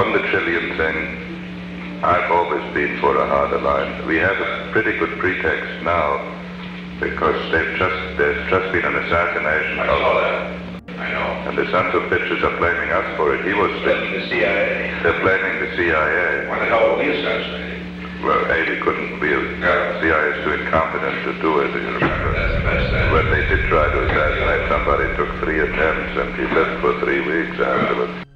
on the Chilean thing, I've always been for a harder line. We have a pretty good pretext now because they've just there's just been an assassination. I saw that. I know. And the sons of bitches are blaming us for it. He was Blaming the CIA. they're blaming the CIA. Why the hell were we assassinated? Well, A, we couldn't be Yeah. CIA is too incompetent to do it, you remember. That's the best thing. When they did try to assassinate somebody, took three attempts and he lived for three weeks afterwards.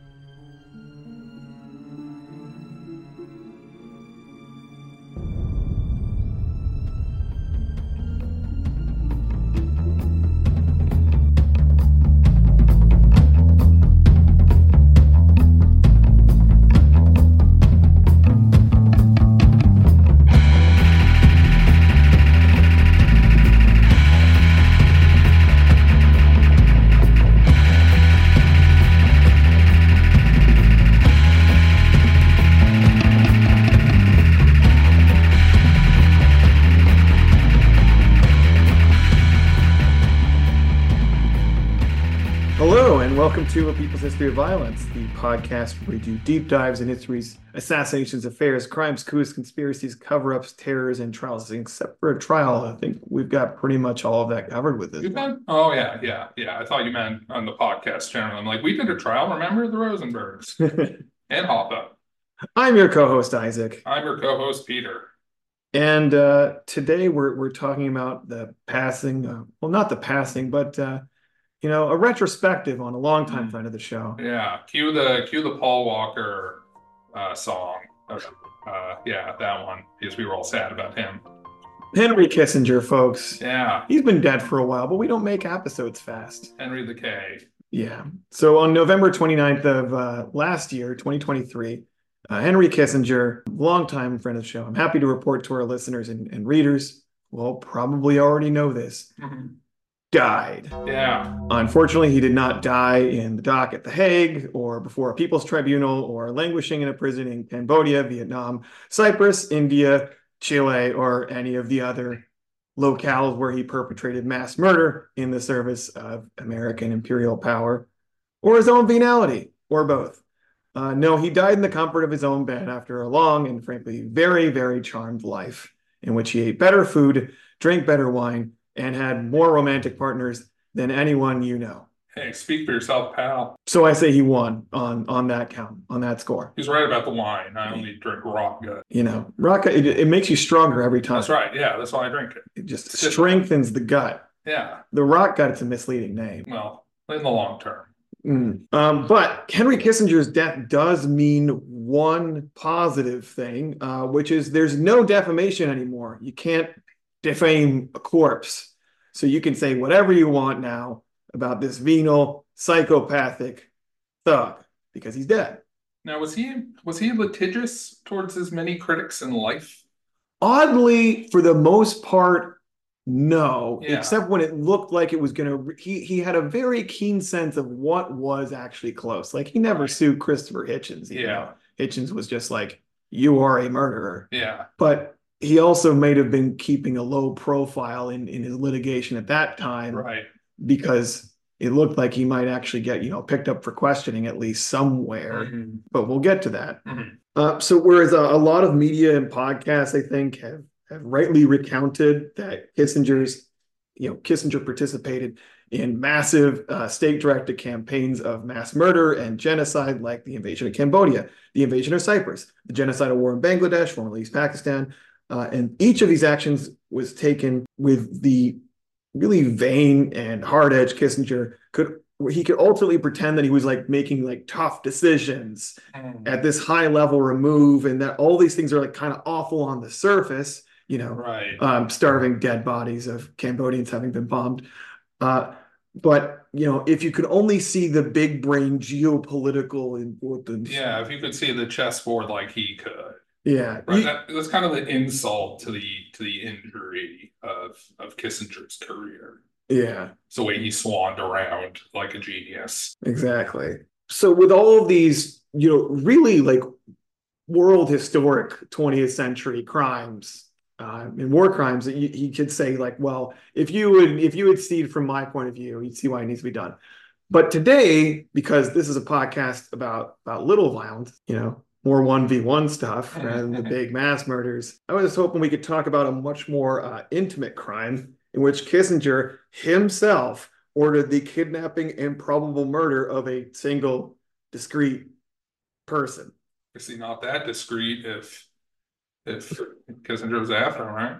History of Violence, the podcast where we do deep dives in history's assassinations, affairs, crimes, coups, conspiracies, cover ups, terrors, and trials. Except for a trial, I think we've got pretty much all of that covered with this. Oh yeah, yeah, yeah. I thought you meant on the podcast generally. I'm like, we did a trial. Remember the Rosenbergs and Hoffa. I'm your co host, Isaac. I'm your co-host Peter. And uh, today we're, we're talking about the passing, uh, well, not the passing, but, uh, you know, a retrospective on a longtime Mm. friend of the show. Yeah, cue the cue the Paul Walker uh, song. Uh, yeah, that one because we were all sad about him. Henry Kissinger, folks. Yeah, He's been dead for a while, but we don't make episodes fast. Henry the K. Yeah. So on November 29th of uh, last year, 2023, uh, Henry Kissinger, longtime friend of the show, I'm happy to report to our listeners and, and readers, will probably already know this, died. Yeah, Unfortunately, he did not die in the dock at The Hague or before a people's tribunal or languishing in a prison in Cambodia, Vietnam, Cyprus, India, Chile, or any of the other locales where he perpetrated mass murder in the service of American imperial power or his own venality or both. Uh, no, he died in the comfort of his own bed after a long and frankly very, very charmed life in which he ate better food, drank better wine, and had more romantic partners than anyone you know. hey, speak for yourself, pal. So I say he won on on that count, on that score. He's right about the wine. I only drink rock gut. You know, rock it, it makes you stronger every time. That's right. Yeah, that's why I drink it. It just strengthens the gut. Yeah, The rock gut, it's a misleading name. well, in the long term. Mm. Um, but Henry Kissinger's death does mean one positive thing, uh, which is there's no defamation anymore. You can't defame a corpse. So you can say whatever you want now about this venal, psychopathic thug because he's dead. Now, was he was he litigious towards his many critics in life? Oddly, for the most part, no, Yeah. except when it looked like it was going to. He he had a very keen sense of what was actually close. Like he never sued Christopher Hitchens. Yeah. though Hitchens was just like, "You are a murderer," Yeah, but he also may have been keeping a low profile in in his litigation at that time right. because it looked like he might actually get you know picked up for questioning at least somewhere. Mhm. But we'll get to that. Mhm. Uh, so whereas a, a lot of media and podcasts, I think, have have rightly recounted that Kissinger's, you know, Kissinger participated in massive uh, state-directed campaigns of mass murder and genocide, like the invasion of Cambodia, the invasion of Cyprus, the genocidal war in Bangladesh, formerly East Pakistan, uh, and each of these actions was taken with the really vain and hard-edged Kissinger could he could ultimately pretend that he was like making like tough decisions Mhm. at this high level remove and that all these things are like kind of awful on the surface you know Right. um, starving dead bodies of cambodians having been bombed uh, but you know if you could only see the big brain geopolitical importance Yeah, if you could see the chessboard like he could. Yeah Right. That, that's kind of an insult to the to the injury of of Kissinger's career. yeah It's the way he swanned around like a genius. exactly so with all of these you know really like world historic 20th century crimes uh, and war crimes that you, he could say like well if you would if you would see it from my point of view you'd see why it needs to be done But today, because this is a podcast about about little violence, you know, more 1v1 stuff rather than the big mass murders, I was hoping we could talk about a much more uh, intimate crime in which Kissinger himself ordered the kidnapping and probable murder of a single discreet person. Is he not that discreet if if Kissinger was after him, right?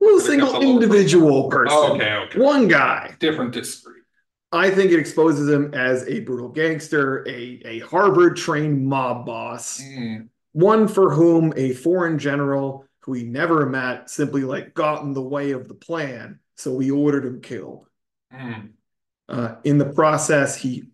Well, a single individual person. Oh, okay, okay. One guy. Different discreet. I think it exposes him as a brutal gangster, a, a Harvard trained mob boss, Mm, one for whom a foreign general who he never met simply like got in the way of the plan. So he ordered him killed. mm. Uh, in the process, he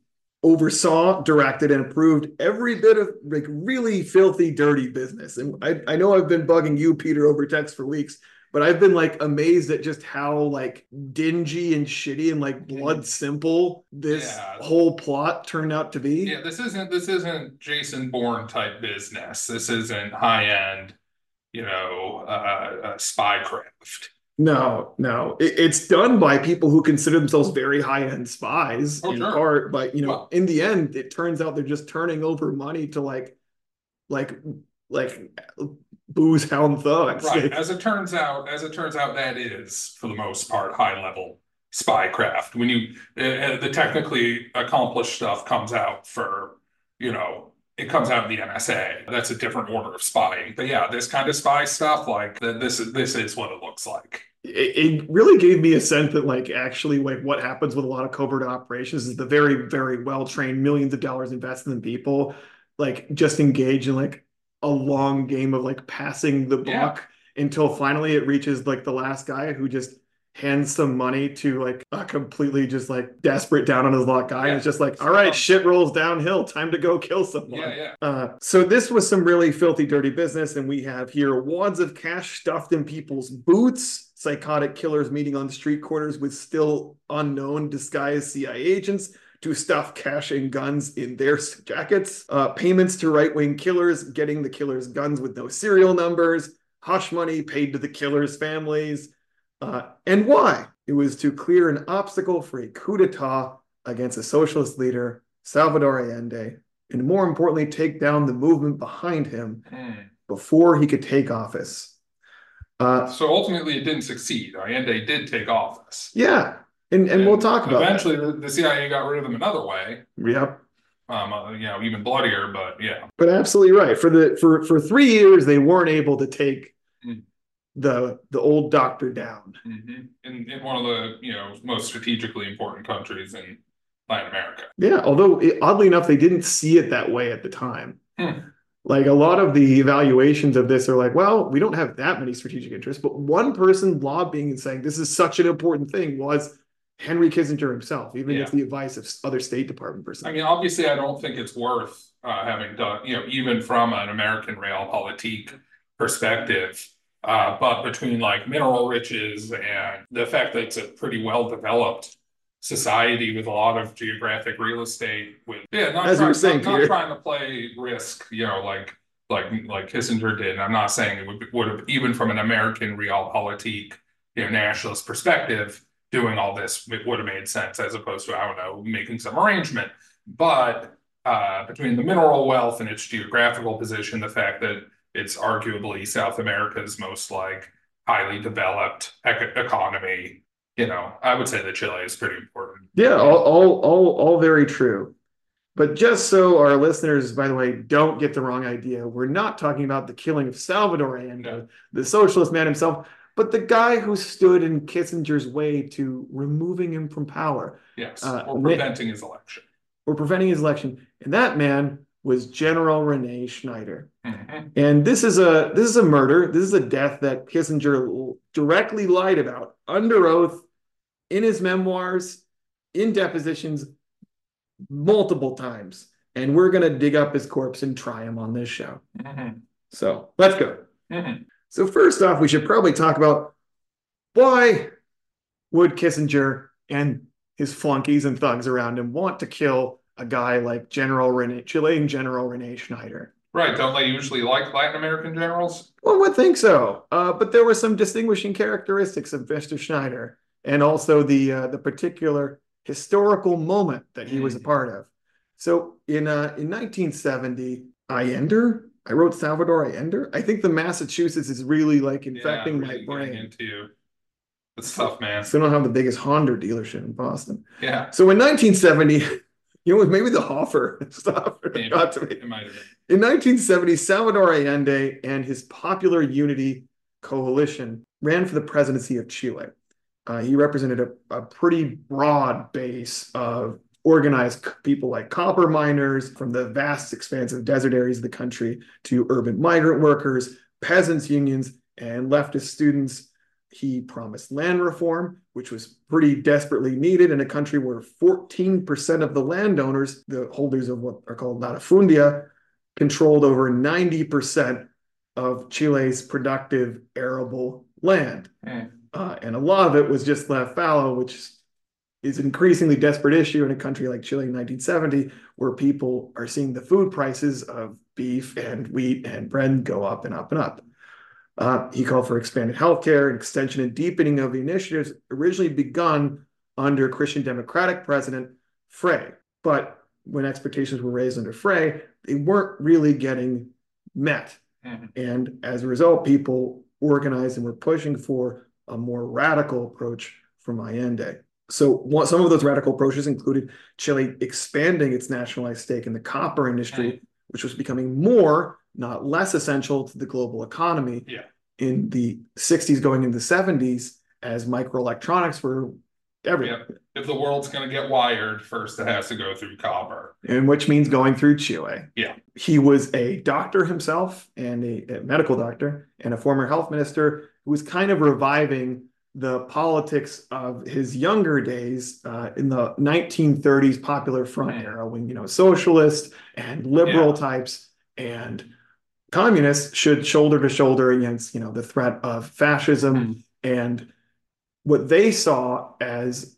oversaw, directed, and approved every bit of like really filthy, dirty business. And I, I know I've been bugging you, Peter, over text for weeks, but I've been like amazed at just how like dingy and shitty and like blood simple this Yeah. whole plot turned out to be. Yeah, this isn't this isn't Jason Bourne type business. This isn't high end, you know, uh, uh, spycraft. No, no, it, it's done by people who consider themselves very high end spies Oh, in sure. part, but you know, Well- in the end, it turns out they're just turning over money to like, like, like booze hound thugs. Right. As it turns out, as it turns out, that is for the most part high level spycraft. When you uh, uh, the technically accomplished stuff comes out for, you know, it comes out of the NSA. That's a different order of spying. But yeah, this kind of spy stuff, like this is this is what it looks like. it, it really gave me a sense that like actually like what happens with a lot of covert operations is the very very well trained millions of dollars invested in people like just engage in like a long game of like passing the Yeah. buck until finally it reaches like the last guy who just hands some money to like a completely just like desperate down on his luck guy and it's just like all right shit rolls downhill time to go kill someone Yeah, yeah. uh, so this was some really filthy, dirty business, and we have here wads of cash stuffed in people's boots, psychotic killers meeting on street corners with still unknown disguised CIA agents to stuff cash and guns in their jackets, uh, payments to right-wing killers, getting the killers' guns with no serial numbers, hush money paid to the killers' families, uh, and why? It was to clear an obstacle for a coup d'état against a socialist leader, Salvador Allende, and more importantly, take down the movement behind him Hmm. before he could take office. Uh, So ultimately, it didn't succeed. Allende did take office. yeah, and and we'll talk about. Eventually, the, the CIA got rid of them another way. Yep, Um, uh, you know, even bloodier, but yeah. but absolutely right. For the for for three years, they weren't able to take Mm. the the old doctor down. hmm In in one of the you know most strategically important countries in Latin America. Yeah, although it, oddly enough, they didn't see it that way at the time. Hmm. Like a lot of the evaluations of this are like, well, we don't have that many strategic interests, but one person lobbying and saying this is such an important thing was Henry Kissinger himself, even Yeah. if the advice of other State Department personnel. I mean, obviously, I don't think it's worth uh, having done you know even from an American realpolitik perspective. Uh, but between like mineral riches and the fact that it's a pretty well developed society with a lot of geographic real estate with yeah not, As you trying, were saying, not, not trying to play risk you know like like like Kissinger did and I'm not saying it would would have even from an American realpolitik you know nationalist perspective doing all this it would have made sense as opposed to I don't know making some arrangement but uh between the mineral wealth and its geographical position the fact that it's arguably South America's most like highly developed ec- economy you know, I would say that Chile is pretty important. Yeah, all, all, all, all very true. But just so our listeners, by the way, don't get the wrong idea, we're not talking about the killing of Salvador Allende, No. the socialist man himself, but the guy who stood in Kissinger's way to removing him from power Yes, Uh, or preventing his election. or preventing his election. And that man was General Rene Schneider. Mhm. And this is a this is a murder. This is a death that Kissinger directly lied about under oath in his memoirs, in depositions, multiple times. And we're gonna dig up his corpse and try him on this show. Mhm. So let's go. Mhm. So first off, we should probably talk about why would Kissinger and his flunkies and thugs around him want to kill a guy like General Rene, Chilean General Rene Schneider? Right, don't they usually like Latin American generals? One would think so, uh, but there were some distinguishing characteristics of Mr. Schneider, and also the uh, the particular historical moment that he was a Mm. part of. So in uh, in 1970, Allende, I wrote Salvador Allende. I think the Massachusetts is really like infecting Yeah, my really getting brain. Into the stuff, man. So they don't have the biggest Honda dealership in Boston. Yeah, So in 1970, you know, maybe the Hoffa stuff maybe. got to me. it might have been. In 1970, Salvador Allende and his Popular Unity Coalition ran for the presidency of Chile. Uh, he represented a, a pretty broad base of organized people like copper miners from the vast expansive desert areas of the country to urban migrant workers, peasants' unions, and leftist students. He promised land reform, which was pretty desperately needed in a country where 14% of the landowners, the holders of what are called latifundia, controlled over 90% of Chile's productive arable land. Hmm. Uh, and a lot of it was just left fallow, which is an increasingly desperate issue in a country like Chile in 1970, where people are seeing the food prices of beef and wheat and bread go up and up and up. Uh, he called for expanded healthcare and extension and deepening of the initiatives originally begun under Christian Democratic President Frei. But when expectations were raised under Frei, they weren't really getting met. Mhm. And as a result, people organized and were pushing for a more radical approach from Allende. So one, some of those radical approaches included Chile expanding its nationalized stake in the copper industry, which was becoming more, not less essential to the global economy Yeah. in the 60s going into the 70s as microelectronics were everywhere. If the world's going to get wired, first it has to go through copper. and which means going through Chile. Yeah. He was a doctor himself and a, a medical doctor and a former health minister who was kind of reviving the politics of his younger days uh, in the 1930s Popular Front Mm. era when, you know, socialist and liberal Yeah. types and communists should shoulder to shoulder against, you know, the threat of fascism Mm. and what they saw as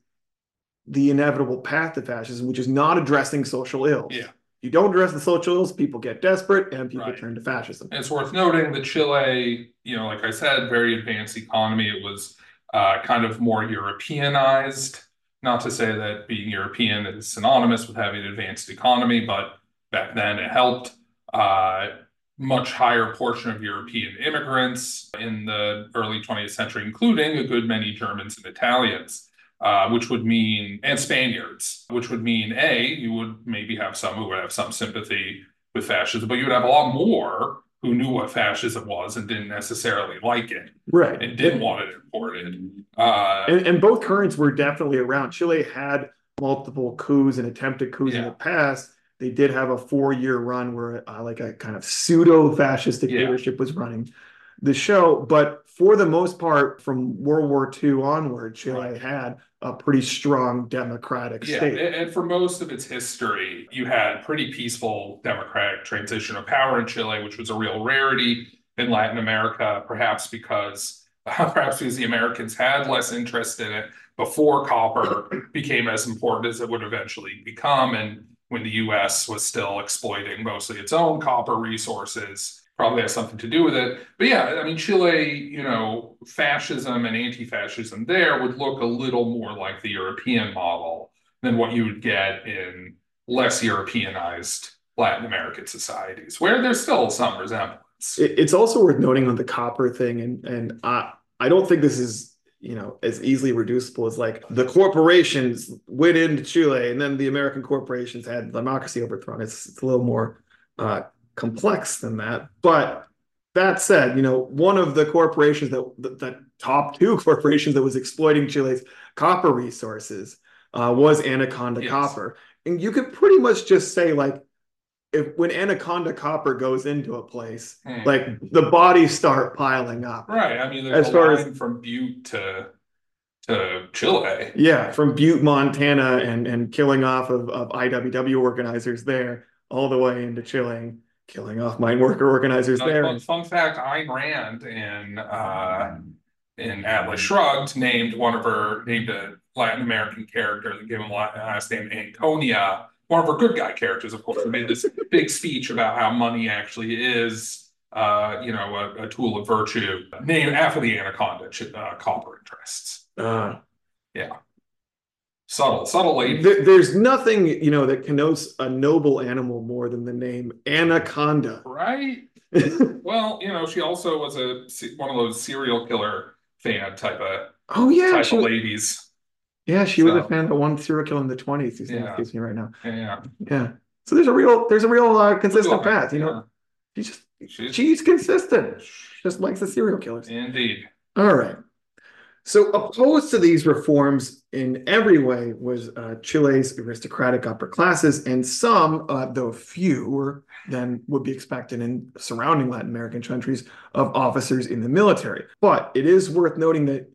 the inevitable path to fascism, which is not addressing social ills. Yeah. You don't address the social ills, people get desperate and people Right. turn to fascism. And It's worth noting that Chile, you know, like I said, very advanced economy. It was uh, kind of more Europeanized. Not to say that being European is synonymous with having an advanced economy, but back then it helped. Uh, much higher portion of European immigrants in the early 20th century, including a good many Germans and Italians. Uh, which would mean, and Spaniards, which would mean A, you would maybe have some who would have some sympathy with fascism, but you would have a lot more who knew what fascism was and didn't necessarily like it Right. and didn't want it imported. Uh, And, and both currents were definitely around. Chile had multiple coups and attempted coups in the past. They did have a four-year run where uh, like a kind of pseudo-fascist Yeah. dictatorship was running the show. But for the most part, from World War II onward, Chile Right. had a pretty strong democratic Yeah, state. and, and for most of its history, you had pretty peaceful democratic transition of power in Chile, which was a real rarity in Latin America, perhaps because perhaps because the Americans had less interest in it before copper became as important as it would eventually become, and when the U.S. was still exploiting mostly its own copper resources. Probably has something to do with it. But yeah, I mean, Chile, you know, fascism and anti-fascism there would look a little more like the European model than what you would get in less Europeanized Latin American societies, where there's still some resemblance. It's also worth noting on the copper thing, and and I I don't think this is you know as easily reducible as like the corporations went into Chile and then the American corporations had democracy overthrown. It's it's a little more uh, complex than that. But that said, you know one of the corporations that the, the top two corporations that was exploiting Chile's copper resources uh, was Anaconda Yes. Copper, and you could pretty much just say like. If when Anaconda Copper goes into a place, Hmm. like the bodies start piling up. Right. I mean, As far as- from Butte to to Chile. Yeah, from Butte, Montana, and and killing off of, of IWW organizers there, all the way into Chile, killing off mine worker organizers there. fun, fun fact: Ayn Rand in uh, in Atlas Shrugged named one of her named a Latin American character that gave him a la- last name Anconia. One of her good guy characters, of course, made this big speech about how money actually is, uh, you know, a, a tool of virtue, named after the anaconda ch- uh, copper interests. Uh, Subtle, subtle lady. There, there's nothing, you know, that connotes a noble animal more than the name anaconda. Right? Well, you know, she also was a one of those serial killer fan type of oh yeah, type she, of ladies. yeah, she was a fan of one serial killer in the 20s. His Yeah. me right now. Yeah, Yeah. So there's a real, there's a real uh, consistent Yeah. path. You know, she just, She's, she's consistent. Just likes the serial killers. indeed. All right. So opposed to these reforms in every way was uh, Chile's aristocratic upper classes, and some, uh, though fewer than would be expected in surrounding Latin American countries, of officers in the military. But it is worth noting that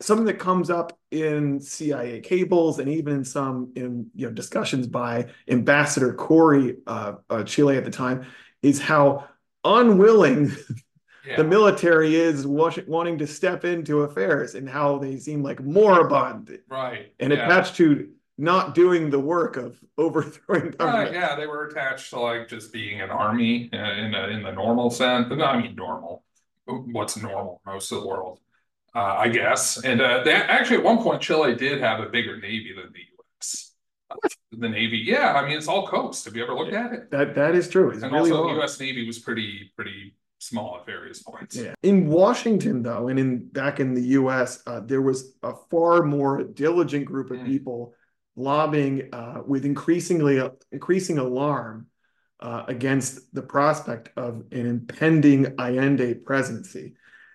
something that comes up in CIA cables and even in some in you know discussions by Ambassador Korry uh, uh, Chile at the time is how unwilling Yeah. the military is wanting to step into affairs and how they seem like moribund right. and yeah. attached to not doing the work of overthrowing Right, government. yeah, they were attached to like just being an army uh, in a, in the normal sense, but I mean normal. What's normal most of the world, uh, I guess. And uh, they actually at one point Chile did have a bigger navy than the U.S. The navy, yeah, I mean it's all coast. Have you ever looked at it? That that is true. It's And really also, the long. U.S. Navy was pretty pretty small at various points. Yeah. In Washington, though, and in back in the U.S., uh, there was a far more diligent group of Mm. people lobbying uh, with increasingly increasing alarm uh, against the prospect of an impending Allende presidency,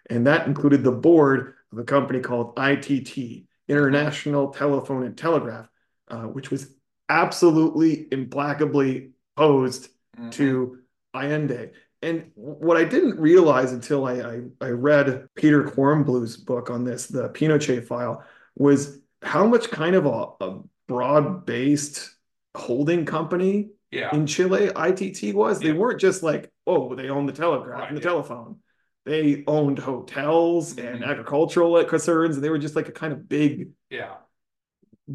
and that included the board of a company called ITT, International Telephone and Telegraph, uh, which was absolutely implacably opposed Mhm. to Allende. And what I didn't realize until I, I, I read Peter Kornbluh's book on this, the Pinochet file, was how much kind of a, a broad-based holding company yeah, in Chile ITT was. They weren't just like, oh, they own the telegraph and the yeah. telephone. They owned hotels and Mhm. agricultural concerns, and they were just like a kind of big yeah.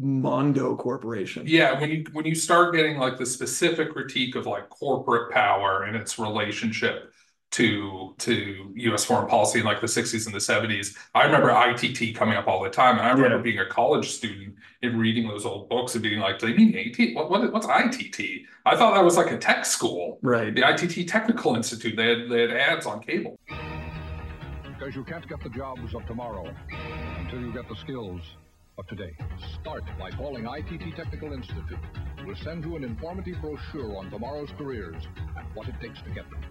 Mondo corporation. Yeah, when you when you start getting like the specific critique of like corporate power and its relationship to to U.S. foreign policy in like the 60s and the 70s, I remember ITT coming up all the time, and I remember Yeah. being a college student and reading those old books and being like, "Do they mean AT? What, what what's ITT?" I thought that was like a tech school, Right. the ITT Technical Institute. They had they had ads on cable. Because you can't get the jobs of tomorrow until you get the skills of today. Start by calling ITT Technical Institute. We'll send you an informative brochure on tomorrow's careers and what it takes to get them.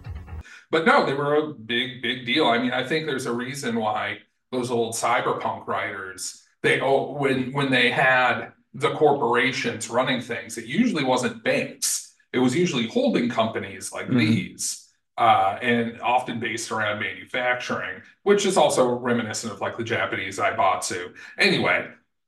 But no, they were a big, big deal. I mean, I think there's a reason why those old cyberpunk writers, they oh, when when they had the corporations running things, it usually wasn't banks. It was usually holding companies like Mhm. these, uh, and often based around manufacturing, which is also reminiscent of like the Japanese zaibatsu. Anyway,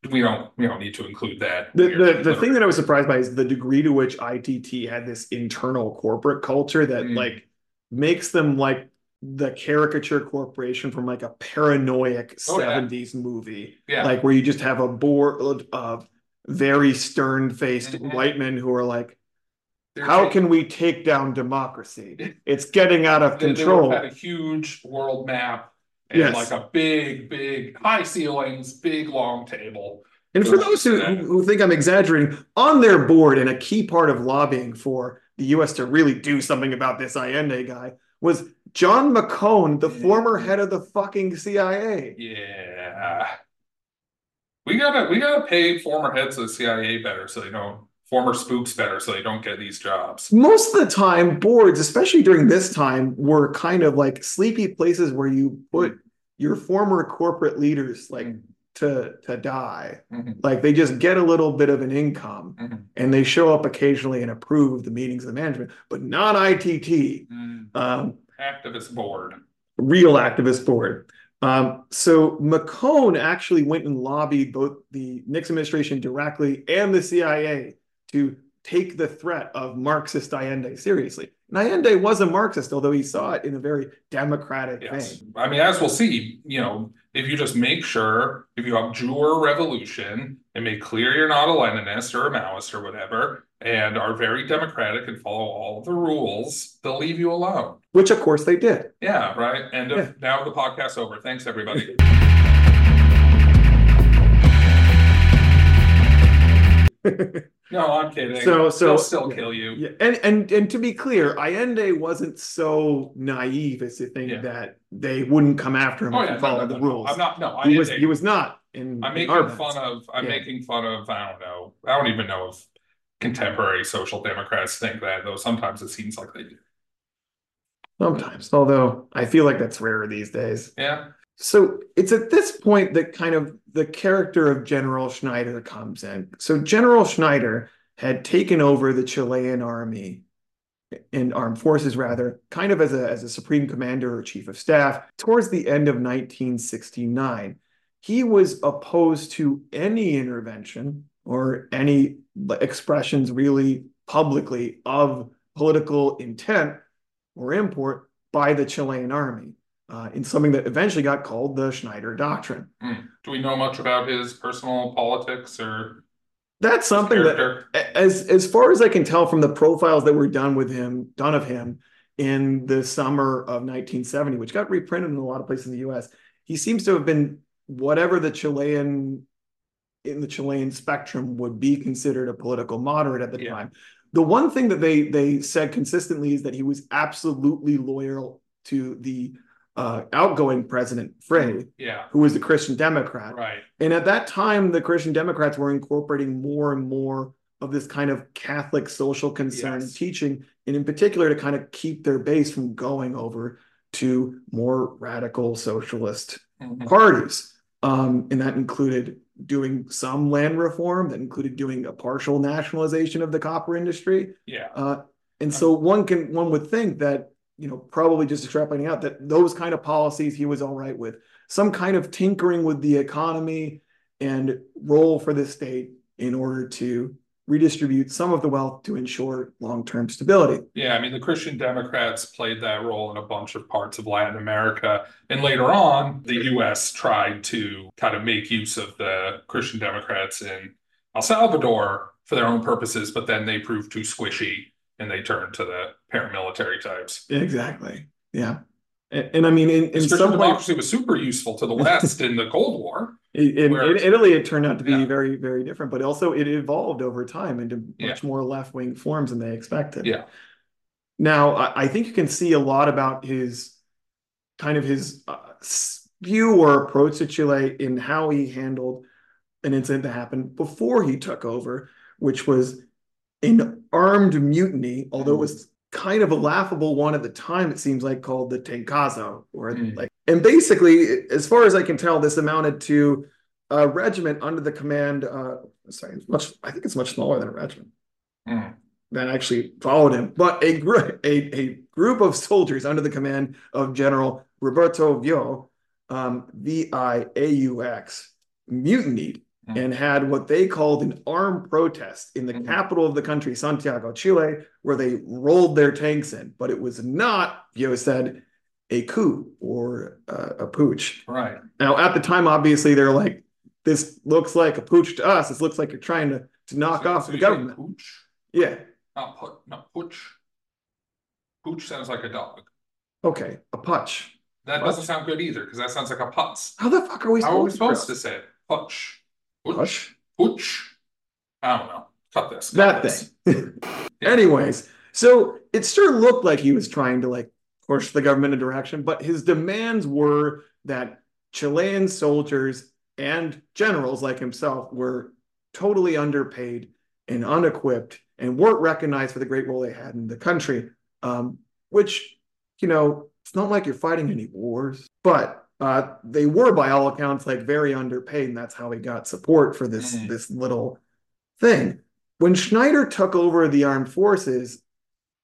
we don't we don't need to include that. The, the, the thing that I was surprised by is the degree to which ITT had this internal corporate culture that Mm. like makes them like the caricature corporation from like a paranoid Oh, yeah. 70s movie. yeah, Like where you just have a board of very stern-faced Mhm. white men who are like, They're how taking- can we take down democracy? It's getting out of They, they control. had a huge world map and Yes. like a big, big high ceilings, big long table. And for those who, who think I'm exaggerating, on their board and a key part of lobbying for the US to really do something about this Allende guy was John McCone, the Yeah. former head of the fucking CIA. Yeah. We gotta we gotta pay former heads of the CIA better so they don't former spooks better so they don't get these jobs. Most of the time, boards, especially during this time, were kind of like sleepy places where you put your former corporate leaders like to to die. Mhm. Like they just get a little bit of an income Mhm. and they show up occasionally and approve the meetings of the management, but not ITT. Mm. Um, Activist board. real activist board. Um, so McCone actually went and lobbied both the Nixon administration directly and the CIA to take the threat of Marxist Allende seriously. And Allende was a Marxist, although he saw it in a very democratic Yes. vein. I mean, as we'll see, you know, if you just make sure, if you abjure revolution and make clear you're not a Leninist or a Maoist or whatever, and are very democratic and follow all the rules, they'll leave you alone. Which, of course, they did. Yeah, right. End of Yeah. now the podcast over. Thanks everybody. No, I'm kidding. So- so- They'll still kill you. Yeah, and and and to be clear, Allende wasn't so naive as to think Yeah. that they wouldn't come after him Oh, if yeah, he no, no, followed no, the no. rules. I'm not, no, I he was he was not in. I'm in making our fun minds. of, I'm Yeah. making fun of, I don't know, I don't even know if contemporary social democrats think that, though sometimes it seems like they do. sometimes, although I feel like that's rarer these days. Yeah, So it's at this point that kind of the character of General Schneider comes in. So General Schneider had taken over the Chilean army and armed forces rather, kind of as a as a supreme commander or chief of staff towards the end of 1969. He was opposed to any intervention or any expressions really publicly of political intent or import by the Chilean army uh, in something that eventually got called the Schneider Doctrine. Hmm. do we know much about his personal politics or That's something that, as as far as I can tell from the profiles that were done with him, done of him in the summer of 1970, which got reprinted in a lot of places in the U.S., he seems to have been whatever the Chilean in the Chilean spectrum would be considered a political moderate at the Yeah. time. The one thing that they they said consistently is that he was absolutely loyal to the uh, outgoing president Frei, Yeah, who was the Christian Democrat. right, And at that time, the Christian Democrats were incorporating more and more of this kind of Catholic social concern Yes. teaching, and in particular to kind of keep their base from going over to more radical socialist Mhm. parties. Um, and that included doing some land reform, that included doing a partial nationalization of the copper industry. yeah, Uh, and so one can one would think that you know probably just extrapolating out that those kind of policies he was all right with. Some kind of tinkering with the economy and role for the state in order to redistribute some of the wealth to ensure long-term stability. Yeah, I mean, the Christian Democrats played that role in a bunch of parts of Latin America, and later on, the US tried to kind of make use of the Christian Democrats in El Salvador for their own purposes, but then they proved too squishy and they turned to the paramilitary types. exactly yeah and, and i mean in, in some ways democracy was super useful to the West in the Cold War. in, in italy it turned out to be Yeah. very very different but also it evolved over time into Yeah. much more left-wing forms than they expected Yeah. Now, I, I think you can see a lot about his kind of his uh, view or approach to Chile in how he handled an incident that happened before he took over, which was an armed mutiny, although it was kind of a laughable one at the time, it seems like called the Tacnazo, or Mm. like, and basically, as far as I can tell, this amounted to a regiment under the command, uh, sorry, it's much, I think it's much smaller than a regiment Mm. that actually followed him, but a, gr- a, a group of soldiers under the command of General Roberto Viaux, um, V I A U X, mutinied Mhm. and had what they called an armed protest in the Mhm. capital of the country, Santiago, Chile, where they rolled their tanks in. But it was not, Viaux said, a coup or uh, a pooch. Right. Now, at the time, obviously, they're like, this looks like a pooch to us. This looks like you're trying to, to knock So- off so the government. Pooch? Yeah. Not put, not pooch. Pooch sounds like a dog. Okay, a putch. That Putch. doesn't sound good either, because that sounds like a putz. How the fuck are we How are we supposed, supposed to to say it? Putch. Pooch. Putch? I don't know. Cut this. cut That this. thing. Anyways, so it sure looked like he was trying to like push the government in direction, but his demands were that Chilean soldiers and generals like himself were totally underpaid and unequipped and weren't recognized for the great role they had in the country. Um, which, you know, it's not like you're fighting any wars, but uh, they were by all accounts like very underpaid, and that's how he got support for this Mhm. this little thing. When Schneider took over the armed forces,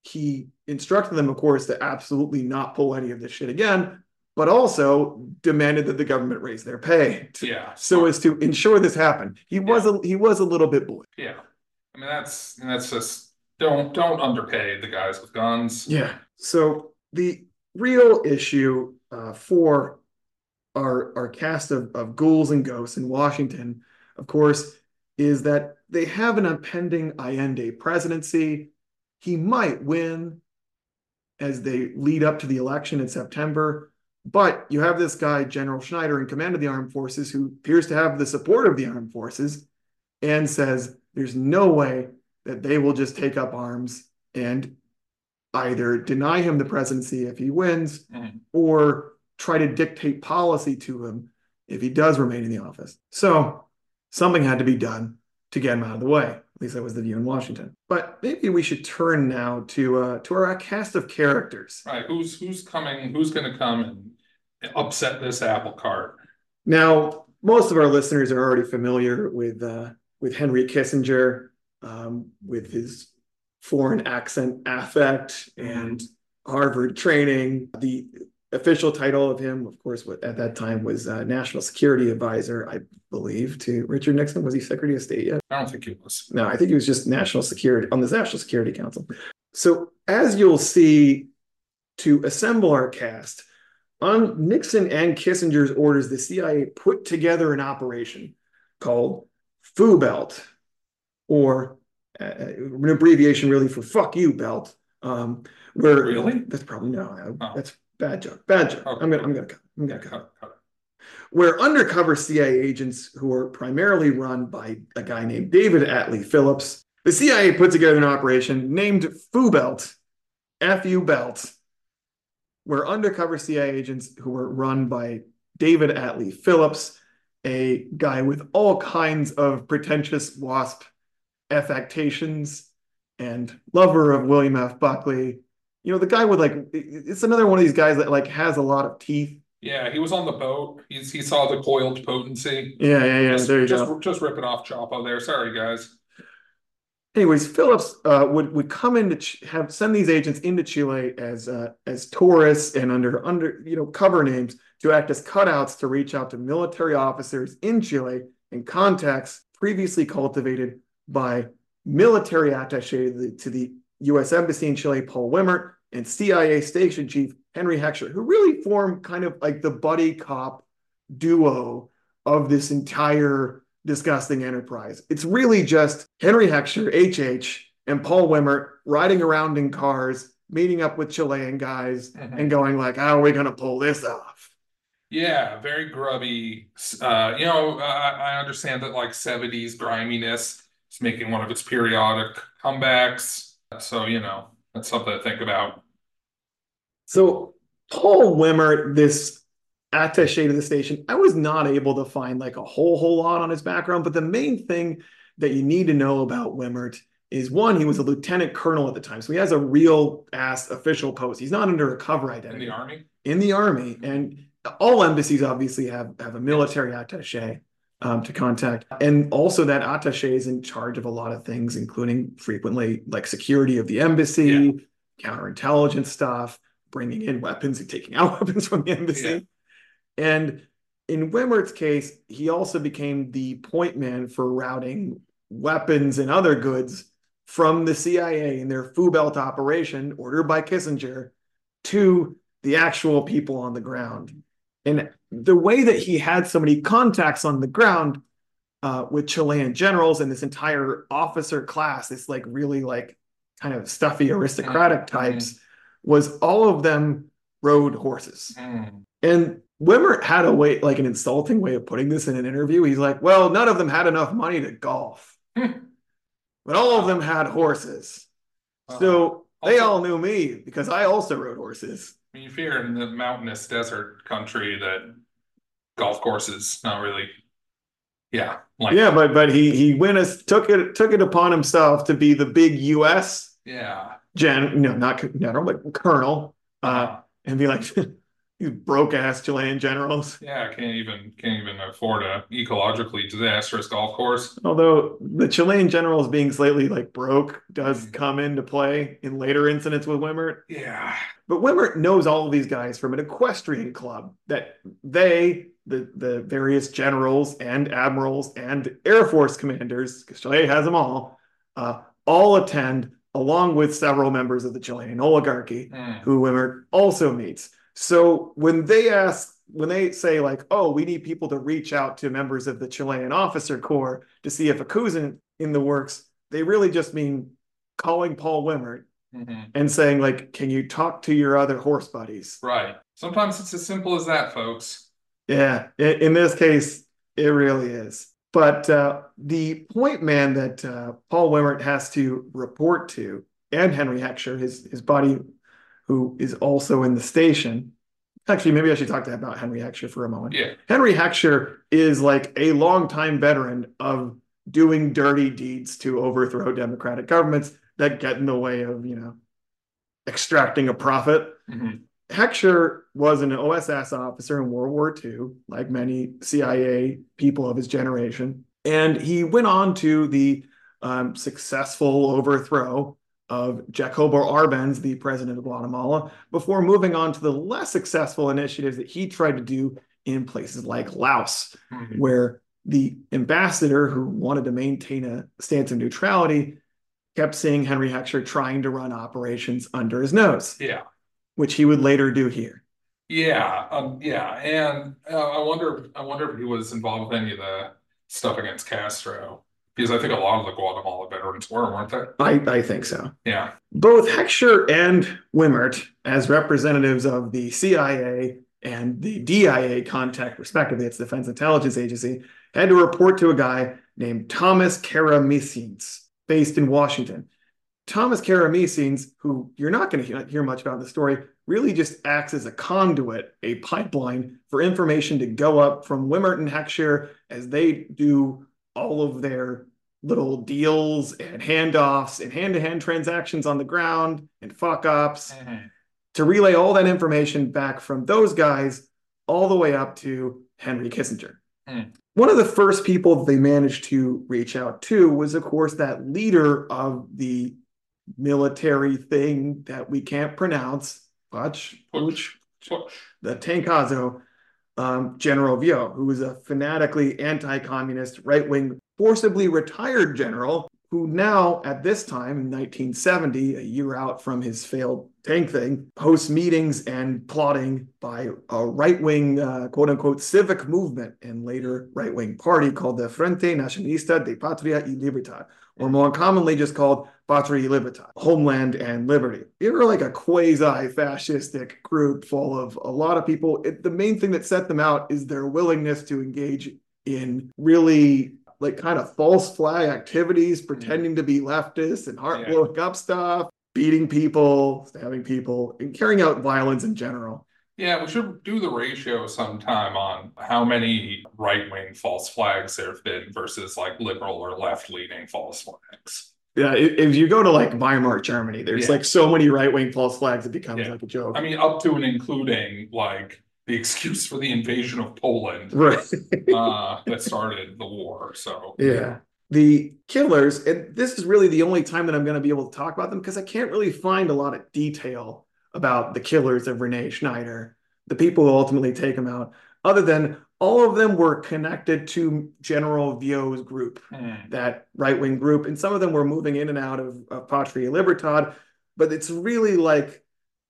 he instructed them, of course, to absolutely not pull any of this shit again, but also demanded that the government raise their pay to- Yeah. so as to ensure this happened. He was a he was a little bit bullish. Yeah. I mean, that's, that's just, don't, don't underpay the guys with guns. Yeah. So the real issue uh, for our our cast of, of ghouls and ghosts in Washington, of course, is that they have an impending Allende presidency. He might win as they lead up to the election in September. But you have this guy, General Schneider, in command of the armed forces, who appears to have the support of the armed forces. and says there's no way that they will just take up arms and either deny him the presidency if he wins Mhm. or try to dictate policy to him if he does remain in the office. So something had to be done to get him out of the way. At least that was the view in Washington. But maybe we should turn now to uh, to our cast of characters. Right, who's who's coming, who's gonna come and upset this apple cart? Now, most of our listeners are already familiar with uh, with Henry Kissinger, um, with his foreign accent affect and Harvard training. The official title of him, of course, at that time was uh, National Security Advisor, I believe, to Richard Nixon. Was he Secretary of State yet? I don't think he was. No, I think he was just National Security on the National Security Council. So, as you'll see, to assemble our cast, on Nixon and Kissinger's orders, the CIA put together an operation called FUBELT, or uh, an abbreviation really for "fuck you, Belt." Um, where Really? that's probably no, Oh. that's bad joke, bad joke. Okay. I'm gonna, I'm gonna, cut, I'm gonna cut Cut, where undercover CIA agents who are primarily run by a guy named David Atlee Phillips, the CIA put together an operation named FUBELT, F-U Belt, where undercover CIA agents who were run by David Atlee Phillips, a guy with all kinds of pretentious WASP affectations and lover of William F. Buckley. You know, the guy with like, it's another one of these guys that like has a lot of teeth. Yeah, he was on the boat, he's, he saw the coiled potency. Yeah, yeah, yeah. Just- there you just, go. Just ripping off Chapo there, sorry, guys. Anyways, Phillips uh, would would come into Ch- have send these agents into Chile as uh, as tourists and under under you know cover names to act as cutouts to reach out to military officers in Chile in contacts previously cultivated by military attaché to the, to the U.S. Embassy in Chile, Paul Wimert, and CIA station chief Henry Hecksher, who really form kind of like the buddy cop duo of this entire disgusting enterprise. It's really just Henry Hecksher, HH, and Paul Wimert riding around in cars, meeting up with Chilean guys, Mhm. and going like, "How are we gonna pull this off?" Yeah, very grubby. Uh, you know, I, I understand that like 70s griminess is making one of its periodic comebacks. So, you know, that's something to think about. So Paul Wimert, this attaché to the station, I was not able to find like a whole whole lot on his background, but the main thing that you need to know about Wimert is one, he was a lieutenant colonel at the time, so he has a real ass official post. He's not under a cover identity In the army? in the army, and all embassies obviously have have a military attaché um, to contact, and also that attaché is in charge of a lot of things, including frequently like security of the embassy, counterintelligence stuff, bringing in weapons and taking out weapons from the embassy, and in Wimert's case, he also became the point man for routing weapons and other goods from the CIA in their FUBELT operation, ordered by Kissinger, to the actual people on the ground. And the way that he had so many contacts on the ground uh, with Chilean generals and this entire officer class, this like really like kind of stuffy aristocratic types, was all of them rode horses. Mm. And Wimert had a way, like an insulting way of putting this in an interview. He's like, well, none of them had enough money to golf, but all of them had horses. So they Also- all knew me because I also rode horses. I mean, you're in the mountainous desert country that golf courses not really, yeah, like Yeah, but but he he went as took it took it upon himself to be the big U.S. yeah. gen, no, not general, but colonel, uh, Uh, and be like these broke ass Chilean generals. yeah, can't even can't even afford a ecologically disastrous golf course. Although the Chilean generals being slightly like broke does Mhm. come into play in later incidents with Wimert. Yeah, But Wimert knows all of these guys from an equestrian club that they, the, the various generals and admirals and Air Force commanders, because Chile has them all, uh, all attend along with several members of the Chilean oligarchy Mm. who Wimert also meets. So when they ask, when they say like, oh, we need people to reach out to members of the Chilean officer corps to see if a coup's in, in the works, they really just mean calling Paul Wimert Mhm. and saying like, can you talk to your other horse buddies? Right. Sometimes it's as simple as that, folks. Yeah, in this case, it really is. But uh, the point man that uh, Paul Wimert has to report to, and Henry Hecksher, his his buddy, who is also in the station. Actually, maybe I should talk to about Henry Hecksher for a moment. Yeah. Henry Hecksher is like a longtime veteran of doing dirty deeds to overthrow democratic governments that get in the way of, you know, extracting a profit. Mhm. Hecksher was an OSS officer in World War II, like many CIA people of his generation. And he went on to the um, successful overthrow of Jacobo Arbenz, the president of Guatemala, before moving on to the less successful initiatives that he tried to do in places like Laos, Mhm. where the ambassador who wanted to maintain a stance of neutrality kept seeing Henry Hecksher trying to run operations under his nose, Yeah. which he would later do here. Yeah, um, yeah, and uh, I wonder, I wonder if he was involved with any of the stuff against Castro, because I think a lot of the Guatemala veterans were, weren't they? I, I think so. Yeah, Both Hecksher and Wimert, as representatives of the CIA and the DIA contact, respectively, it's Defense Intelligence Agency, had to report to a guy named Thomas Karamessines, based in Washington. Thomas Karamessines, who you're not going to hear much about in the story, really just acts as a conduit, a pipeline for information to go up from Wimert and Hecksher as they do all of their little deals and handoffs and hand-to-hand transactions on the ground and fuck ups to relay all that information back from those guys all the way up to Henry Kissinger. Hmm. One of the first people they managed to reach out to was, of course, that leader of the military thing that we can't pronounce, Puch, Puch, Push. the Tacnazo, um, General Viaux, who was a fanatically anti-communist, right-wing, forcibly retired general who now, at this time in 1970, a year out from his failed tank thing, hosts meetings and plotting by a right-wing, uh, quote-unquote, civic movement and later right-wing party called the Frente Nacionalista de Patria y Libertad, or more commonly just called Patria y Libertad, Homeland and Liberty. They're like a quasi-fascistic group full of a lot of people. It, the main thing that set them out is their willingness to engage in really like kind of false flag activities, mm-hmm. pretending to be leftists and heart Yeah. blowing up stuff, beating people, stabbing people, and carrying out violence in general. Yeah, we should do the ratio sometime on how many right-wing false flags there have been versus like liberal or left-leaning false flags. Yeah, if you go to like Weimar, Germany, there's Yeah. like so many right wing false flags, it becomes Yeah. like a joke. I mean, up to and including like the excuse for the invasion of Poland right. uh, that started the war. So Yeah. The killers, and this is really the only time that I'm going to be able to talk about them because I can't really find a lot of detail about the killers of Renee Schneider, the people who ultimately take him out, other than all of them were connected to General Viaux's group, Hmm. that right wing group, and some of them were moving in and out of, of Patria Libertad, but it's really like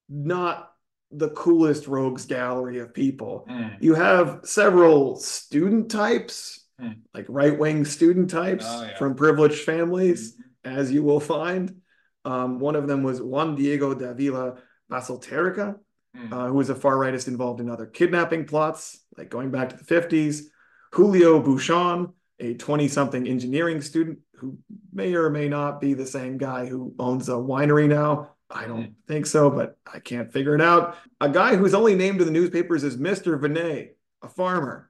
not the coolest rogues gallery of people Hmm. you have several student types, Hmm. like right wing student types Oh, yeah. from privileged families, as you will find. Um, one of them was Juan Diego Davila Basalterica, Hmm. uh, who was a far rightist involved in other kidnapping plots, like going back to the 50s. Julio Bouchon, a 20 something engineering student who may or may not be the same guy who owns a winery now. I don't Hmm. think so, but I can't figure it out. A guy who's only named in the newspapers as Mr. Vinay, a farmer.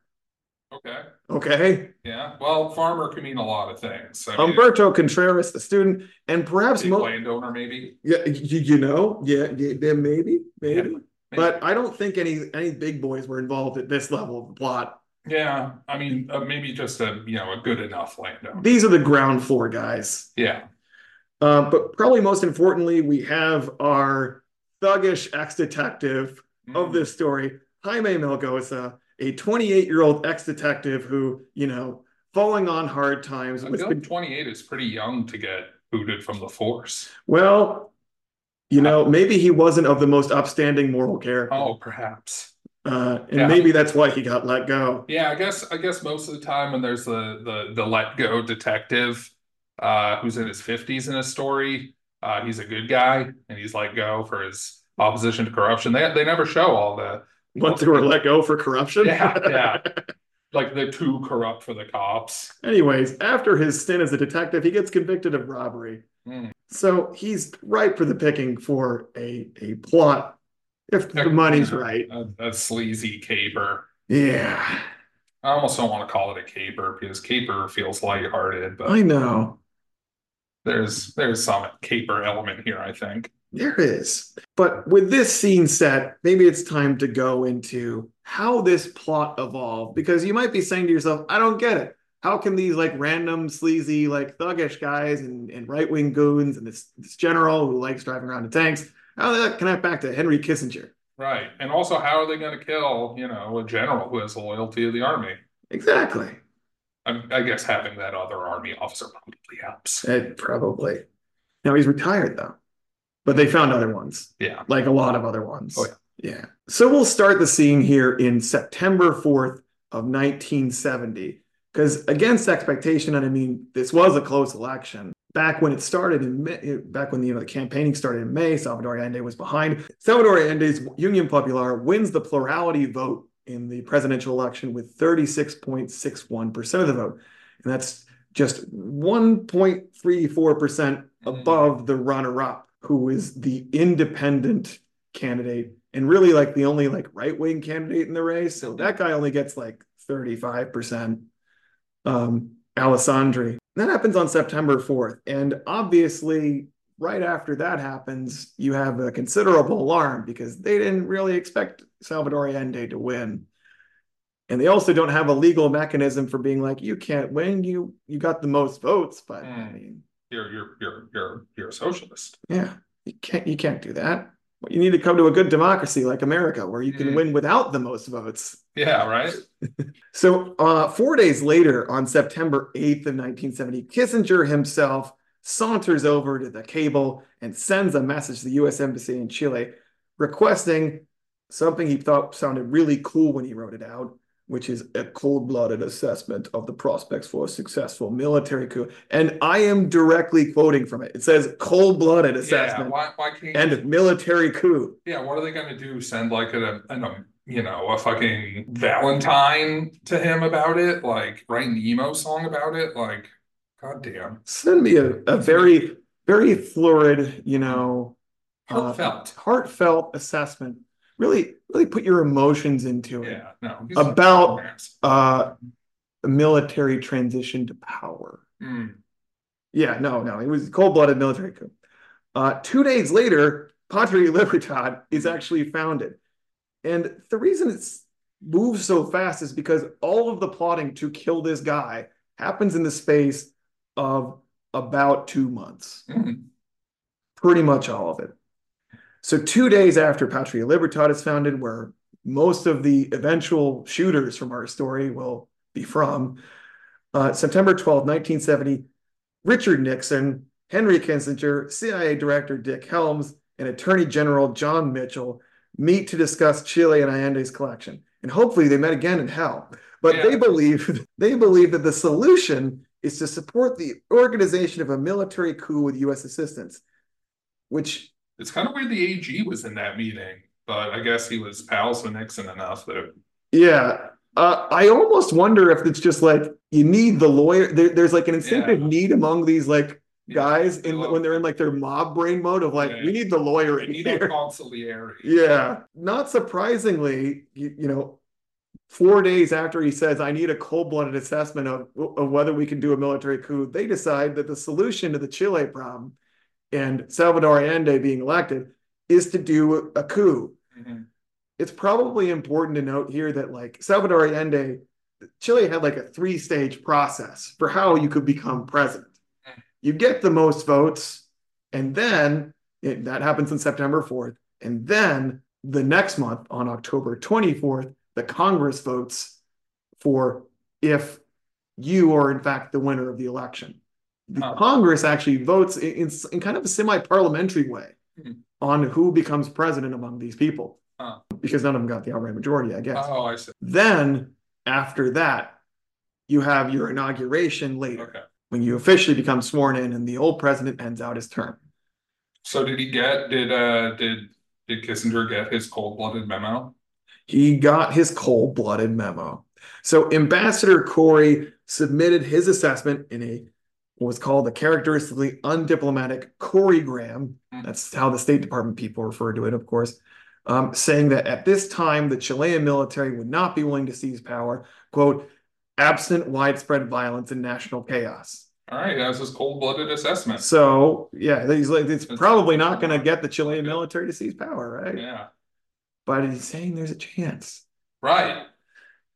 Okay. Okay. Yeah. Well, farmer can mean a lot of things. I mean, Umberto Contreras, the student, and perhaps mo- landowner, maybe. yeah, you, you know, yeah, yeah, maybe, maybe. Yeah, maybe. But I don't think any any big boys were involved at this level of the plot. Yeah, I mean, uh, maybe just a you know a good enough landowner. These are the ground floor guys. Yeah. Um, but probably most importantly, we have our thuggish ex-detective of Mhm. this story, Jaime Melgoza, a 28-year-old ex-detective who, you know, falling on hard times I feel the like 28 is pretty young to get booted from the force. well, you know, maybe he wasn't of the most upstanding moral character. Oh, perhaps. Uh, and Yeah. maybe that's why he got let go. Yeah, I guess I guess most of the time when there's the the the let go detective uh who's in his 50s in a story, uh he's a good guy and he's let go for his opposition to corruption. They they never show all the Once they were let go for corruption. Yeah, yeah. like they're too corrupt for the cops. Anyways, after his stint as a detective, he gets convicted of robbery. Hmm. So he's ripe for the picking for a, a plot if the money's right. A, a sleazy caper. Yeah, I almost don't want to call it a caper because caper feels lighthearted, but I know. there's there's some caper element here, I think. There is. But with this scene set, maybe it's time to go into how this plot evolved because you might be saying to yourself, I don't get it. How can these like random sleazy, like thuggish guys and, and right wing goons and this, this general who likes driving around in tanks, how does that connect back to Henry Kissinger? Right. And also how are they going to kill, you know, a general who has loyalty to the army? Exactly. I, I guess having that other army officer probably helps. It probably. Now he's retired though, but they found other ones. Yeah. like a lot of other ones. Oh, yeah. Yeah. So we'll start the scene here in September 4th of 1970. Because against expectation, and I mean, this was a close election. Back when it started in May, back when you know the campaigning started in May, Salvador Allende was behind. Salvador Allende's Union Popular wins the plurality vote in the presidential election with 36.61% of the vote. And that's just 1.34% mm-hmm. above the runner-up, who is the independent candidate and really like the only like right-wing candidate in the race. So mm-hmm. that guy only gets like 35%. Um, Alessandri. That happens on September 4th. And obviously, right after that happens, you have a considerable alarm because they didn't really expect Salvador Allende to win. And they also don't have a legal mechanism for being like, you can't win. You you got the most votes, but I Mm. mean, You're you're you're you're you're a socialist. yeah, you can't you can't do that. You need to come to a good democracy like America, where you can Mm. win without the most votes. Yeah, right? So, uh, four days later, on September 8th of 1970, Kissinger himself saunters over to the cable and sends a message to the U.S. Embassy in Chile requesting something he thought sounded really cool when he wrote it out, which is a cold-blooded assessment of the prospects for a successful military coup. And I am directly quoting from it. It says cold-blooded Yeah, assessment why why can't and military coup. Yeah, what are they gonna do? Send like a, a you know a fucking Valentine to him about it? Like write an emo song about it? Like, goddamn, Send me a, a very, very florid, you know, uh, heartfelt. heartfelt assessment. Really, really put your emotions into it. yeah, no, About- Uh, military transition to power. Mm, Yeah, no, no, it was cold-blooded military coup. Uh, two days later, Patria Libertad is actually founded. And the reason it's moves so fast is because all of the plotting to kill this guy happens in the space of about two months. mm, pretty much all of it. So two days after Patria Libertad is founded, where most of the eventual shooters from our story will be from, uh, September 12, 1970, Richard Nixon, Henry Kissinger, CIA Director Dick Helms, and Attorney General John Mitchell meet to discuss Chile and Allende's collection. And hopefully they met again in hell. But they believe they believe that the solution is to support the organization of a military coup with US assistance, which It's kind of weird the AG was in that meeting, but I guess he was pals with Nixon enough that Yeah. Uh, I almost wonder if it's just like you need the lawyer. There, there's like an instinctive Yeah. need among these like guys They in when they're in like their mob brain mode of like, Yeah. we need the lawyer in here. consigliere. Yeah. Not surprisingly, you, you know, four days after he says, I need a cold-blooded assessment of, of whether we can do a military coup, they decide that the solution to the Chile problem and Salvador Allende being elected is to do a coup. Mhm. it's probably important to note here that like Salvador Allende, Chile had like a three stage process for how you could become president. You get the most votes, and then it, that happens on September 4th. And then the next month, on October 24th, the Congress votes for if you are in fact the winner of the election. The Oh. Congress actually votes in, in, in kind of a semi parliamentary way Hmm. on who becomes president among these people Oh. because none of them got the outright majority, I guess. Oh, I see. Then after that, you have your inauguration later Okay. when you officially become sworn in and the old president ends out his term. So did he get did uh did did Kissinger get his cold blooded memo? He got his cold blooded memo. So Ambassador Korry submitted his assessment in a was called a characteristically undiplomatic Korrygram. That's how the State Department people refer to it, of course, um, saying that at this time the Chilean military would not be willing to seize power, quote, absent widespread violence and national chaos. All right, that's his cold-blooded assessment. So yeah, he's like, it's probably not going to get the Chilean military to seize power, right? Yeah, But he's saying there's a chance. right.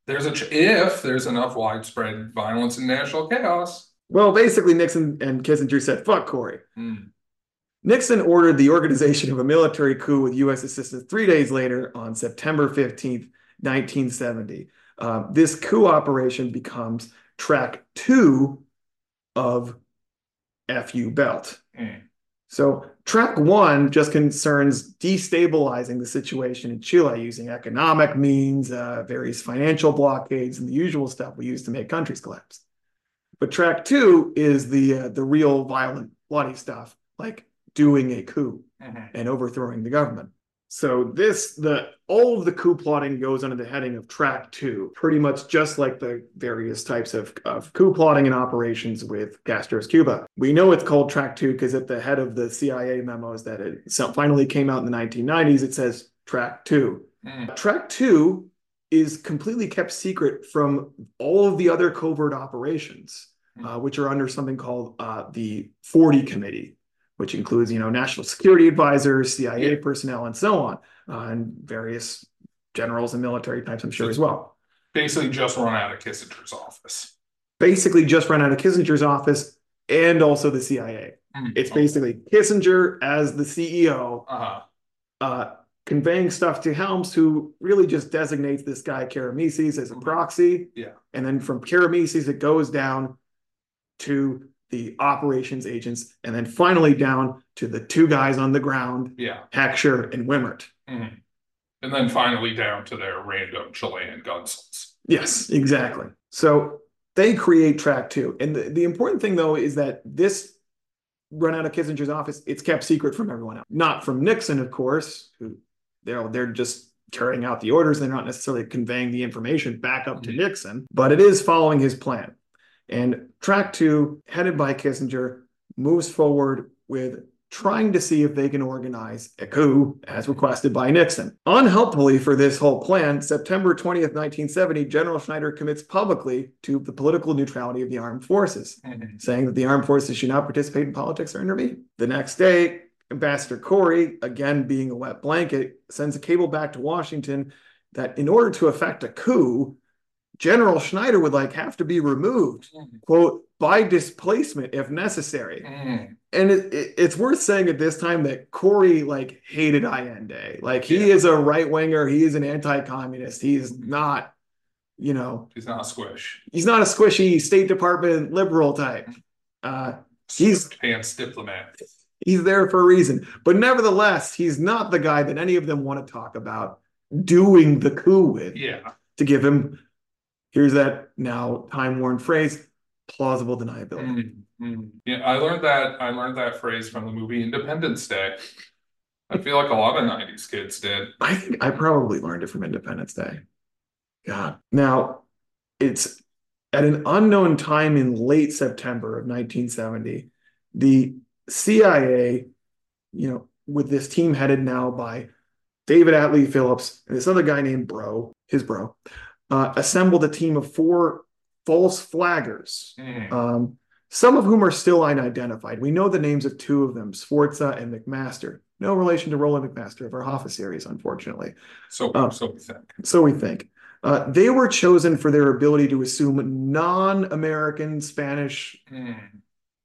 There's a, ch- if there's enough widespread violence and national chaos. Well, basically, Nixon and Kissinger said, fuck Korry. Hmm. Nixon ordered the organization of a military coup with U.S. assistance three days later on September 15th, 1970. Uh, this coup operation becomes track two of FUBELT. Hmm. So, track one just concerns destabilizing the situation in Chile using economic means, uh, various financial blockades, and the usual stuff we use to make countries collapse. But track two is the uh, the real violent, bloody stuff, like doing a coup Mhm. and overthrowing the government. So this the all of the coup plotting goes under the heading of track two, pretty much just like the various types of, of coup plotting and operations with Castro's Cuba. We know it's called track two because at the head of the CIA memos that it finally came out in the 1990s, it says track two. Hmm. Track two is completely kept secret from all of the other covert operations, uh, which are under something called uh, the 40 Committee, which includes, you know, national security advisors, CIA personnel, and so on, uh, and various generals and military types, I'm sure, as well. Basically, just run out of Kissinger's office. Basically, just run out of Kissinger's office and also the CIA. Hmm. It's basically Kissinger as the CEO Uh-huh. uh, conveying stuff to Helms, who really just designates this guy Karamessines as a Mhm. proxy. Yeah. And then from Karamessines, it goes down to the operations agents, and then finally down to the two guys on the ground, Yeah. Hecksher and Wimert. Mhm. And then finally down to their random Chilean gunsons. Yes, exactly. So they create track two. And the, the important thing, though, is that this run out of Kissinger's office, it's kept secret from everyone else. Not from Nixon, of course, who they're, they're just carrying out the orders. They're not necessarily conveying the information back up to Mhm. Nixon, but it is following his plan. And track two, headed by Kissinger, moves forward with trying to see if they can organize a coup as requested by Nixon. Unhelpfully for this whole plan, September 20th, 1970, General Schneider commits publicly to the political neutrality of the armed forces, Mhm. saying that the armed forces should not participate in politics or intervene. The next day, Ambassador Korry, again being a wet blanket, sends a cable back to Washington that in order to effect a coup, General Schneider would like have to be removed, Mhm. quote, by displacement if necessary. Mhm. And it, it- it's worth saying at this time that Korry like hated Allende. Like he Yeah. is a right winger. He is an anti-communist. He's not, you know, He's not a squish. he's not a squishy State Department liberal type. Uh, He's- pants diplomat. He's there for a reason. But nevertheless, he's not the guy that any of them want to talk about doing the coup with Yeah. to give him. Here's that now time-worn phrase: plausible deniability. Mm, mm. Yeah, I learned that I learned that phrase from the movie Independence Day. I feel like a lot of '90s kids did. I think I probably learned it from Independence Day. God. Now, it's at an unknown time in late September of 1970, the CIA, you know, with this team headed now by David Atlee Phillips and this other guy named Broe, his bro, uh, assembled a team of four false flaggers, Mm, um, some of whom are still unidentified. We know the names of two of them, Sforza and McMaster. No relation to Roland McMaster of our Hoffa series, unfortunately. so Oh. so we think. So we think. Uh, they were chosen for their ability to assume non-American Spanish Mm,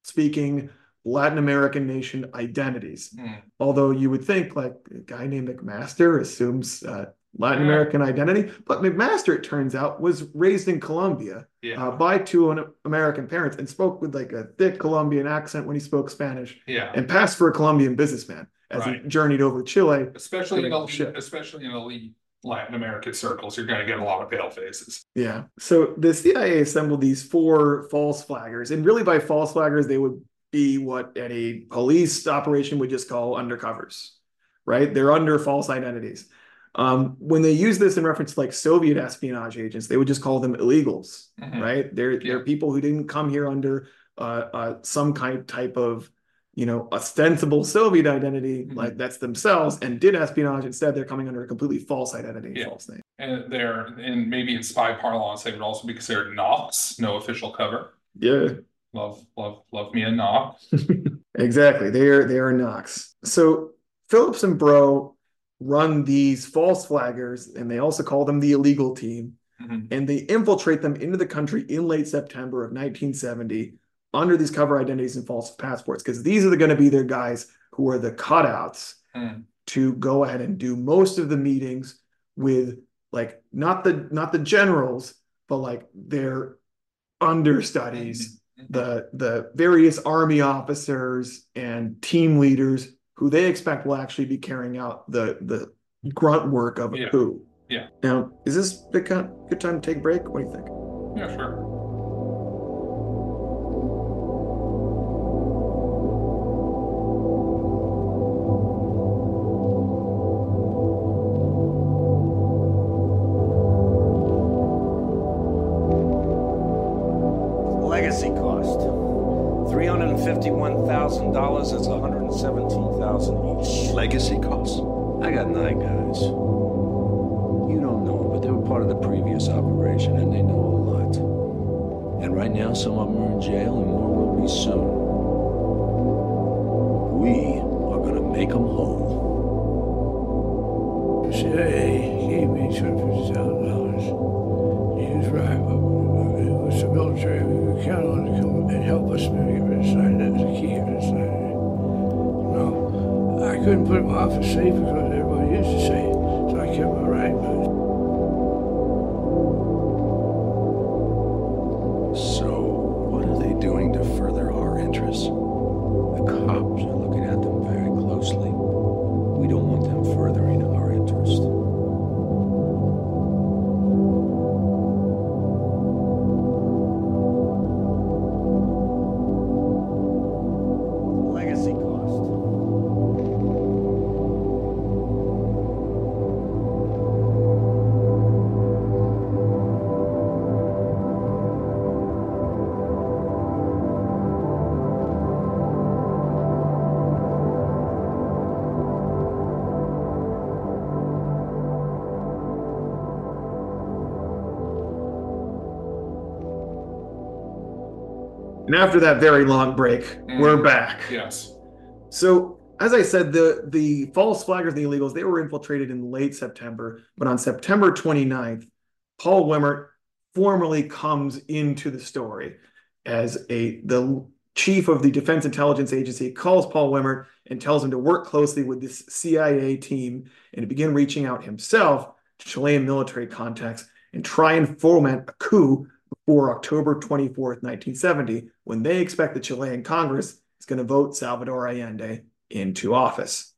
speaking Latin American nation identities. mm. Although you would think like a guy named McMaster assumes uh, Latin Yeah. American identity, but McMaster, it turns out, was raised in Colombia Yeah, uh, by two American parents and spoke with like a thick Colombian accent when he spoke Spanish yeah. and passed for a Colombian businessman as Right. he journeyed over Chile. Especially in elite, shit. especially in elite Latin American circles, you're gonna get a lot of pale faces. Yeah. So the CIA assembled these four false flaggers, and really by false flaggers, they would be what any police operation would just call undercovers, right? They're under false identities. Um, when they use this in reference to like Soviet espionage agents, they would just call them illegals, Mhm. right? They're Yeah. they're people who didn't come here under uh, uh, some kind type of you know ostensible Soviet identity, Mhm. like that's themselves, and did espionage. Instead, they're coming under a completely false identity, Yeah. false name. And they're, and maybe in spy parlance, they would also be considered NOCs, no official cover. Yeah. Love, love, love me a NOCs. Exactly. They are they are NOCs. So Phillips and Broe run these false flaggers, and they also call them the illegal team, Mhm. and they infiltrate them into the country in late September of 1970 under these cover identities and false passports, because these are going to be their guys who are the cutouts Hmm. to go ahead and do most of the meetings with like not the not the generals, but like their understudies the the various army officers and team leaders who they expect will actually be carrying out the the grunt work of a Yeah. coup. Yeah. Now, is this kind good time to take a break? What do you think? Yeah, sure. And after that very long break, Mm. we're back. Yes. So, as I said, the the false flaggers and the illegals, they were infiltrated in late September, but on September 29th, Paul Wimert formally comes into the story as a the chief of the Defense Intelligence Agency calls Paul Wimert and tells him to work closely with this CIA team and to begin reaching out himself to Chilean military contacts and try and foment a coup before October 24th, 1970, when they expect the Chilean Congress is going to vote Salvador Allende into office.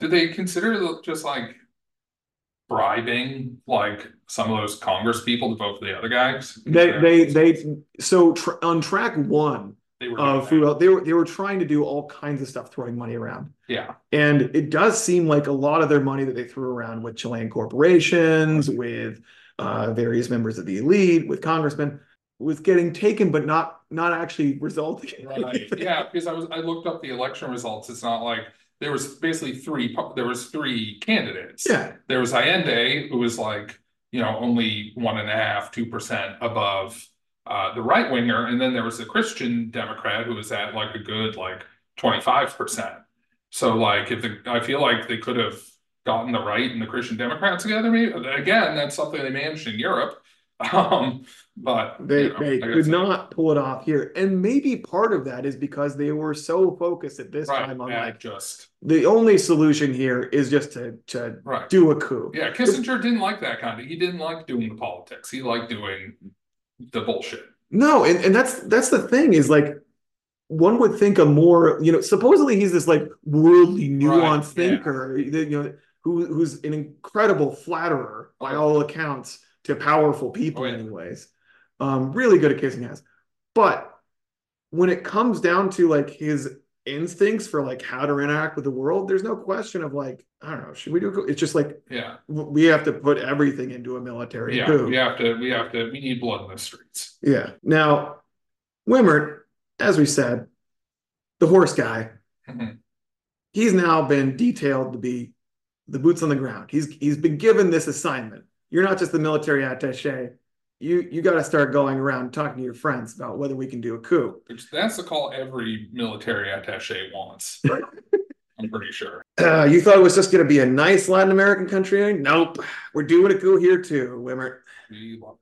Did they consider just like bribing like some of those Congress people to vote for the other guys? They, they, they. So tr- on track one They were. Food, they were they were trying to do all kinds of stuff, throwing money around, Yeah. and it does seem like a lot of their money that they threw around with Chilean corporations, with uh, various members of the elite, with congressmen, was getting taken, but not not actually resulting. in Right, yeah, because I was, I looked up the election results, it's not like, there was basically three, there was three candidates. Yeah. There was Allende, who was like, you know, only one and a half, two percent above uh the right winger, and then there was the Christian Democrat who was at like a good like twenty-five percent. So like if the, I feel like they could have gotten the right and the Christian Democrats together, maybe, again, that's something they managed in Europe. Um, but They you know, they could not pull it off here, and maybe part of that is because they were so focused at this Right, time on like just, the only solution here is just to to right. do a coup. Yeah, Kissinger didn't like that kind of. He didn't like doing the politics. He liked doing the bullshit. No, and, and that's that's the thing is like one would think a more you know supposedly he's this like worldly nuanced Right, yeah. thinker you know who who's an incredible flatterer by all accounts to powerful people Oh, yeah. anyways um really good at kissing ass but when it comes down to like his instincts for like how to interact with the world, there's no question of like, I don't know, should we do a coup? It's just like Yeah, we have to put everything into a military yeah, coup. we have to, we have to, we need blood in the streets. Yeah. Now, Wimert, as we said, the horse guy, Mhm. he's now been detailed to be the boots on the ground. He's he's been given this assignment. You're not just the military attaché. You you got to start going around talking to your friends about whether we can do a coup. Which that's the call every military attaché wants. I'm pretty sure. Uh, you thought it was just going to be a nice Latin American country? Nope. We're doing a coup here too, Wimert. We love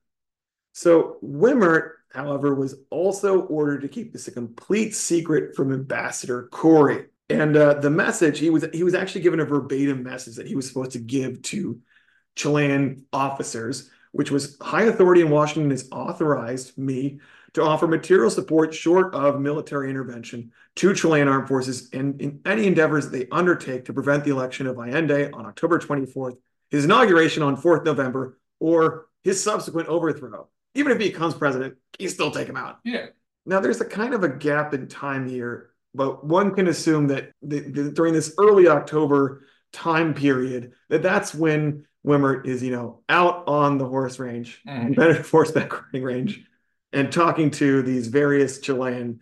So Wimert, however, was also ordered to keep this a complete secret from Ambassador Korry. And uh, the message he was he was actually given a verbatim message that he was supposed to give to Chilean officers, which was high authority in Washington has authorized me to offer material support short of military intervention to Chilean armed forces in, in any endeavors they undertake to prevent the election of Allende on October 24th, his inauguration on 4th November, or his subsequent overthrow. Even if he becomes president, you still take him out. Yeah. Now, there's a kind of a gap in time here, but one can assume that the, the, during this early October time period, that that's when Wimert is, you know, out on the horse range, Mhm. embedded horseback riding range, and talking to these various Chilean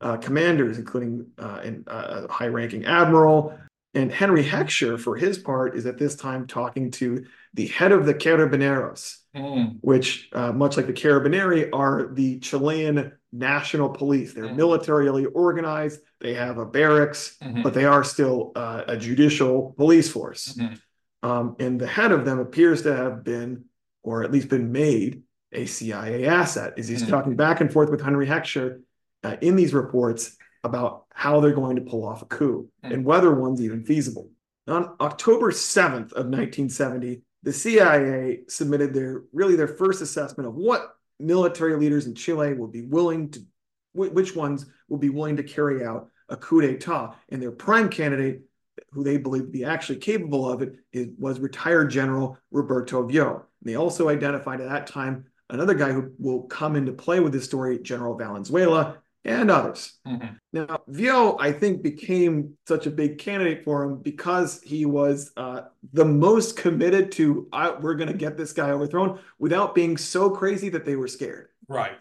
uh, commanders, including uh, an, uh, a high-ranking admiral. And Henry Hecksher, for his part, is at this time talking to the head of the Carabineros, Mm, which, uh, much like the Carabinieri, are the Chilean national police. They're Mhm. militarily organized. They have a barracks, mhm, but they are still uh, a judicial police force. mhm. Um, and the head of them appears to have been, or at least been made, a CIA asset. Is he's Mhm. talking back and forth with Henry Hecksher uh, in these reports about how they're going to pull off a coup Mhm. and whether one's even feasible. On October 7th of 1970, the CIA submitted their really their first assessment of what military leaders in Chile will be willing to, which ones will be willing to carry out a coup d'état. And their prime candidate, who they believe to be actually capable of it, is, was retired General Roberto Viaux. They also identified at that time another guy who will come into play with this story, General Valenzuela, and others. Mhm. Now, Viaux, I think, became such a big candidate for him because he was uh, the most committed to, we're going to get this guy overthrown without being so crazy that they were scared. Right.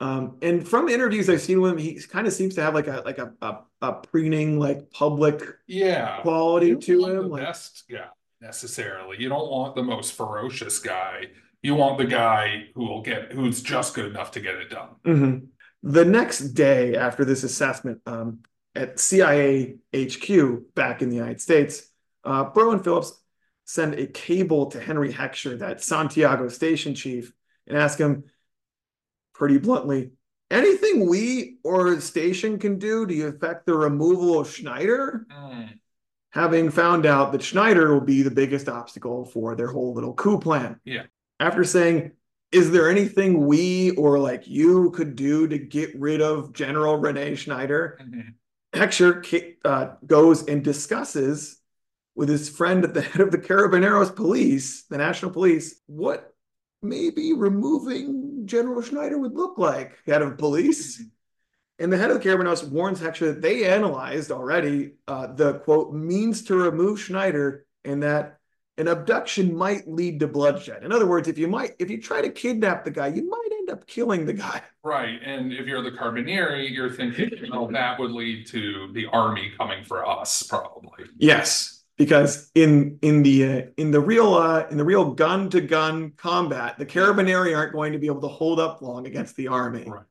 Um, and from interviews I've seen with him, he kind of seems to have like a like a a, a preening like public Yeah. quality You to him. Like, best, yeah, necessarily. You don't want the most ferocious guy. You want the guy who will get, who's just good enough to get it done. Mhm. The next day after this assessment um, at CIA HQ back in the United States, uh, and Phillips send a cable to Henry Hecksher, that Santiago station chief, and ask him pretty bluntly, anything we or the station can do to affect the removal of Schneider? Mm, having found out that Schneider will be the biggest obstacle for their whole little coup plan. Yeah. After saying, is there anything we or like you could do to get rid of General Rene Schneider? mhm. Hecksher uh, goes and discusses with his friend at the head of the Carabineros police, the national police, what maybe removing General Schneider would look like, head of police. And the head of the Carabineros warns Hecksher that they analyzed already uh, the quote means to remove Schneider and that an abduction might lead to bloodshed. In other words, if you might, if you try to kidnap the guy, you might end up killing the guy. Right, and if you're the Carabinieri, you're thinking, well, that would lead to the army coming for us, probably. Yes, because in in the uh, in the real uh, in the real gun to gun combat, the Carabinieri aren't going to be able to hold up long against the army. Right.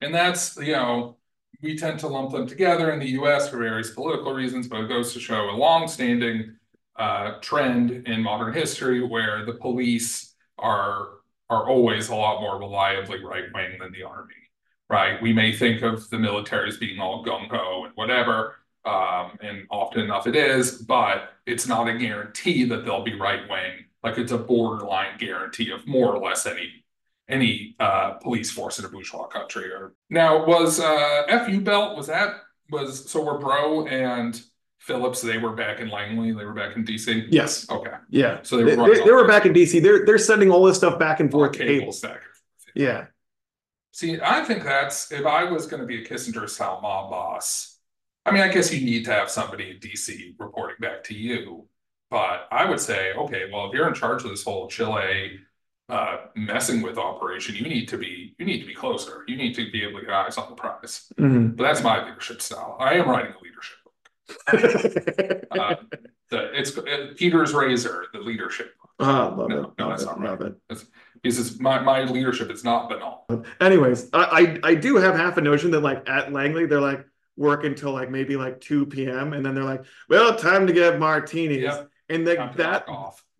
And that's, you know, we tend to lump them together in the US for various political reasons, but it goes to show a long-standing uh, trend in modern history where the police are are always a lot more reliably right-wing than the army, right? We may think of the military as being all gung-ho and whatever, um, and often enough it is, but it's not a guarantee that they'll be right-wing. Like it's a borderline guarantee of more or less any any uh police force in a bourgeois country or now was uh FUBELT was that was so were Broe and Phillips they were back in Langley they were back in DC Yes. okay Yeah. so they They, were they, running they were all back in DC. They're they're sending all this stuff back and forth to cables cables. back Yeah. see I think that's if I was going to be a Kissinger style mob boss I mean, I guess you need to have somebody in DC reporting back to you. But I would say, okay, well, if you're in charge of this whole Chile uh messing with operation, you need to be you need to be closer. You need to be able to get eyes on the prize. Mhm. But that's my leadership style. I am writing a leadership. Uh, the, it's uh, Peter's Razor, the leadership. Ah, love No, it. no, love that's it, not right. love it. It's my my leadership is not banal. Anyways, I, I I do have half a notion that like at Langley they're like work until like maybe like 2 p.m. and then they're like, well, time to get martinis. Yep. And like that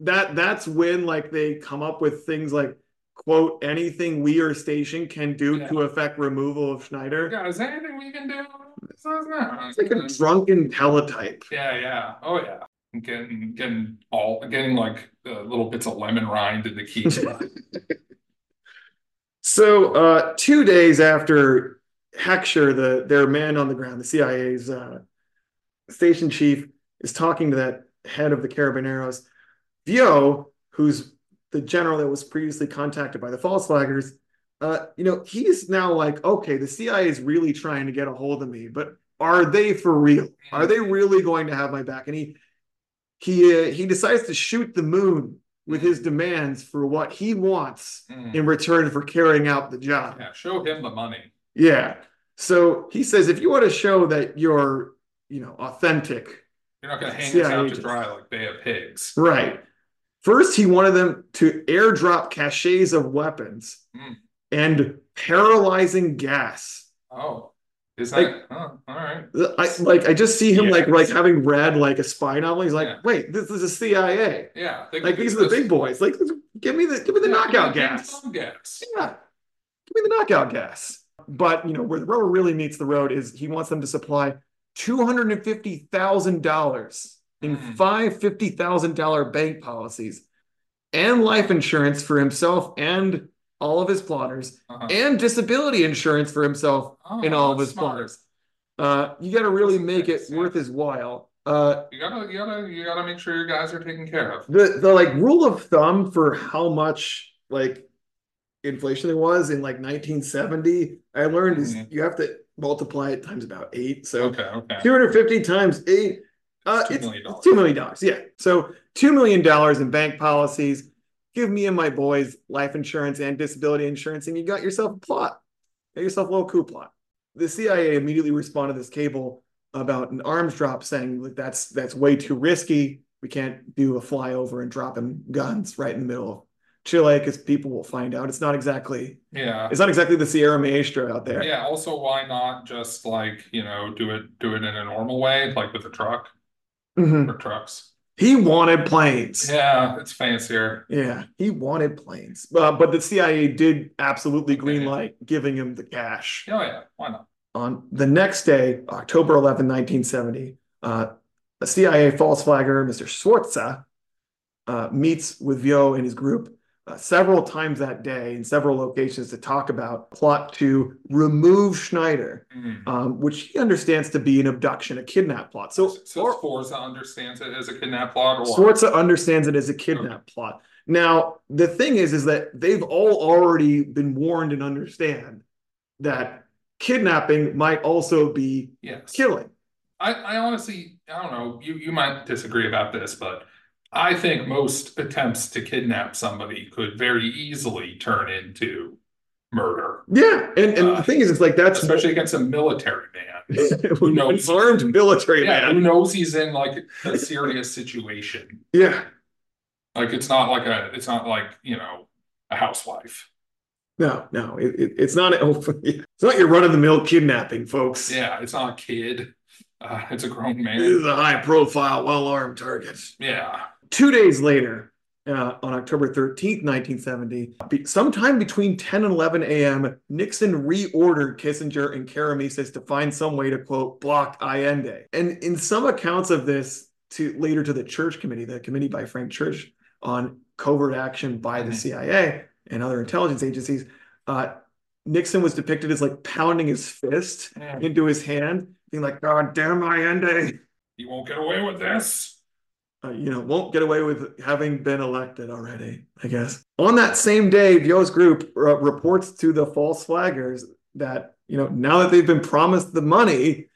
that that's when like they come up with things like quote anything we or station can do Yeah. to affect removal of Schneider. Yeah, is there anything we can do? It's not- It's like a drunken teletype. Yeah, yeah. Oh, yeah. Getting, getting all, getting like uh, little bits of lemon rind in the keys. So uh two days after Hecksher, the their man on the ground, the CIA's uh station chief, is talking to that head of the Carabineros, Viaux, who's the general that was previously contacted by the false flaggers, uh, you know, he's now like, okay, the CIA is really trying to get a hold of me, but are they for real? Are they really going to have my back? And he he uh, he decides to shoot the moon with his demands for what he wants Mm. in return for carrying out the job. Yeah, show him the money. Yeah. So he says if you want to show that you're, you know, authentic, You're not gonna hang CIA us out to agents. dry like Bay of Pigs. right? First, he wanted them to airdrop caches of weapons Mm. And paralyzing gas. Oh, is Like- that, oh, all right. I like I just see him Yeah. like like having read like a spy novel. He's like, Yeah. wait, this is a CIA. Yeah. they Like these are the big boys. Like give me the give me the Yeah, knockout gas. gas. Yeah. Give me the knockout gas. But you know, where the rubber really meets the road is he wants them to supply two hundred and fifty thousand dollars in Mm. five fifty thousand dollar bank policies and life insurance for himself and all of his plotters, Uh-huh. and disability insurance for himself Oh, and all of his smart. plotters. Uh, you got to really make it worth his while. Uh, You gotta, you gotta, you gotta make sure your guys are taken care of. the the like rule of thumb for how much like inflation there was in like 1970 i learned is Mhm. you have to multiply it times about eight so Okay, okay. 250 times eight uh it's two million dollars yeah so two million dollars in bank policies give me and my boys life insurance and disability insurance and you got yourself a plot got yourself a little coup plot the cia immediately responded to this cable about an arms drop saying like that's that's way too risky we can't do a flyover and drop dropping guns right in the middle of chile because people will find out it's not exactly Yeah. it's not exactly the sierra maestra out there Yeah, also why not just like, you know, do it do it in a normal way, like with a truck Mhm. or trucks. He wanted planes Yeah, it's fancier. Yeah, he wanted planes, uh, but the CIA did absolutely Okay. green light giving him the cash. Oh yeah, why not? On the next day, October 11, 1970, uh, a CIA false flagger, Mr. Sforza, uh, meets with Viaux and his group uh, several times that day in several locations to talk about plot to remove Schneider, Mm. um, which he understands to be an abduction, a kidnap plot. So, So Forza understands it as a kidnap plot or Sforza understands it as a kidnap plot. Now, the thing is, is that they've all already been warned and understand that kidnapping might also be yes. killing. I, I honestly, I don't know, you, you might disagree about this, but I think most attempts to kidnap somebody could very easily turn into murder, Yeah, and and Uh, the thing is, it's like that's especially against a military man. who knows? armed military Yeah, who knows he's in like a serious situation. Yeah, Like it's not like a, it's not like, you know, a housewife. no, no, it, it- it's not. It's not your run of the mill kidnapping, folks. Yeah, it's not a kid. Uh, it's a grown This is a high profile, well armed target. Yeah. Two days later, uh, on October 13th, 1970, be- sometime between 10 and 11 a.m., Nixon reordered Kissinger and Karamessines to find some way to, quote, block Allende. And in some accounts of this, to later to the Church Committee, the committee by Frank Church on covert action by the Mhm. CIA and other intelligence agencies, uh, Nixon was depicted as like pounding his fist Yeah. into his hand, being like, God damn Allende You won't get away with this. Uh, you know, won't get away with having been elected already, I guess. On that same day, Viaux's group uh, reports to the false flaggers that, you know, now that they've been promised the money,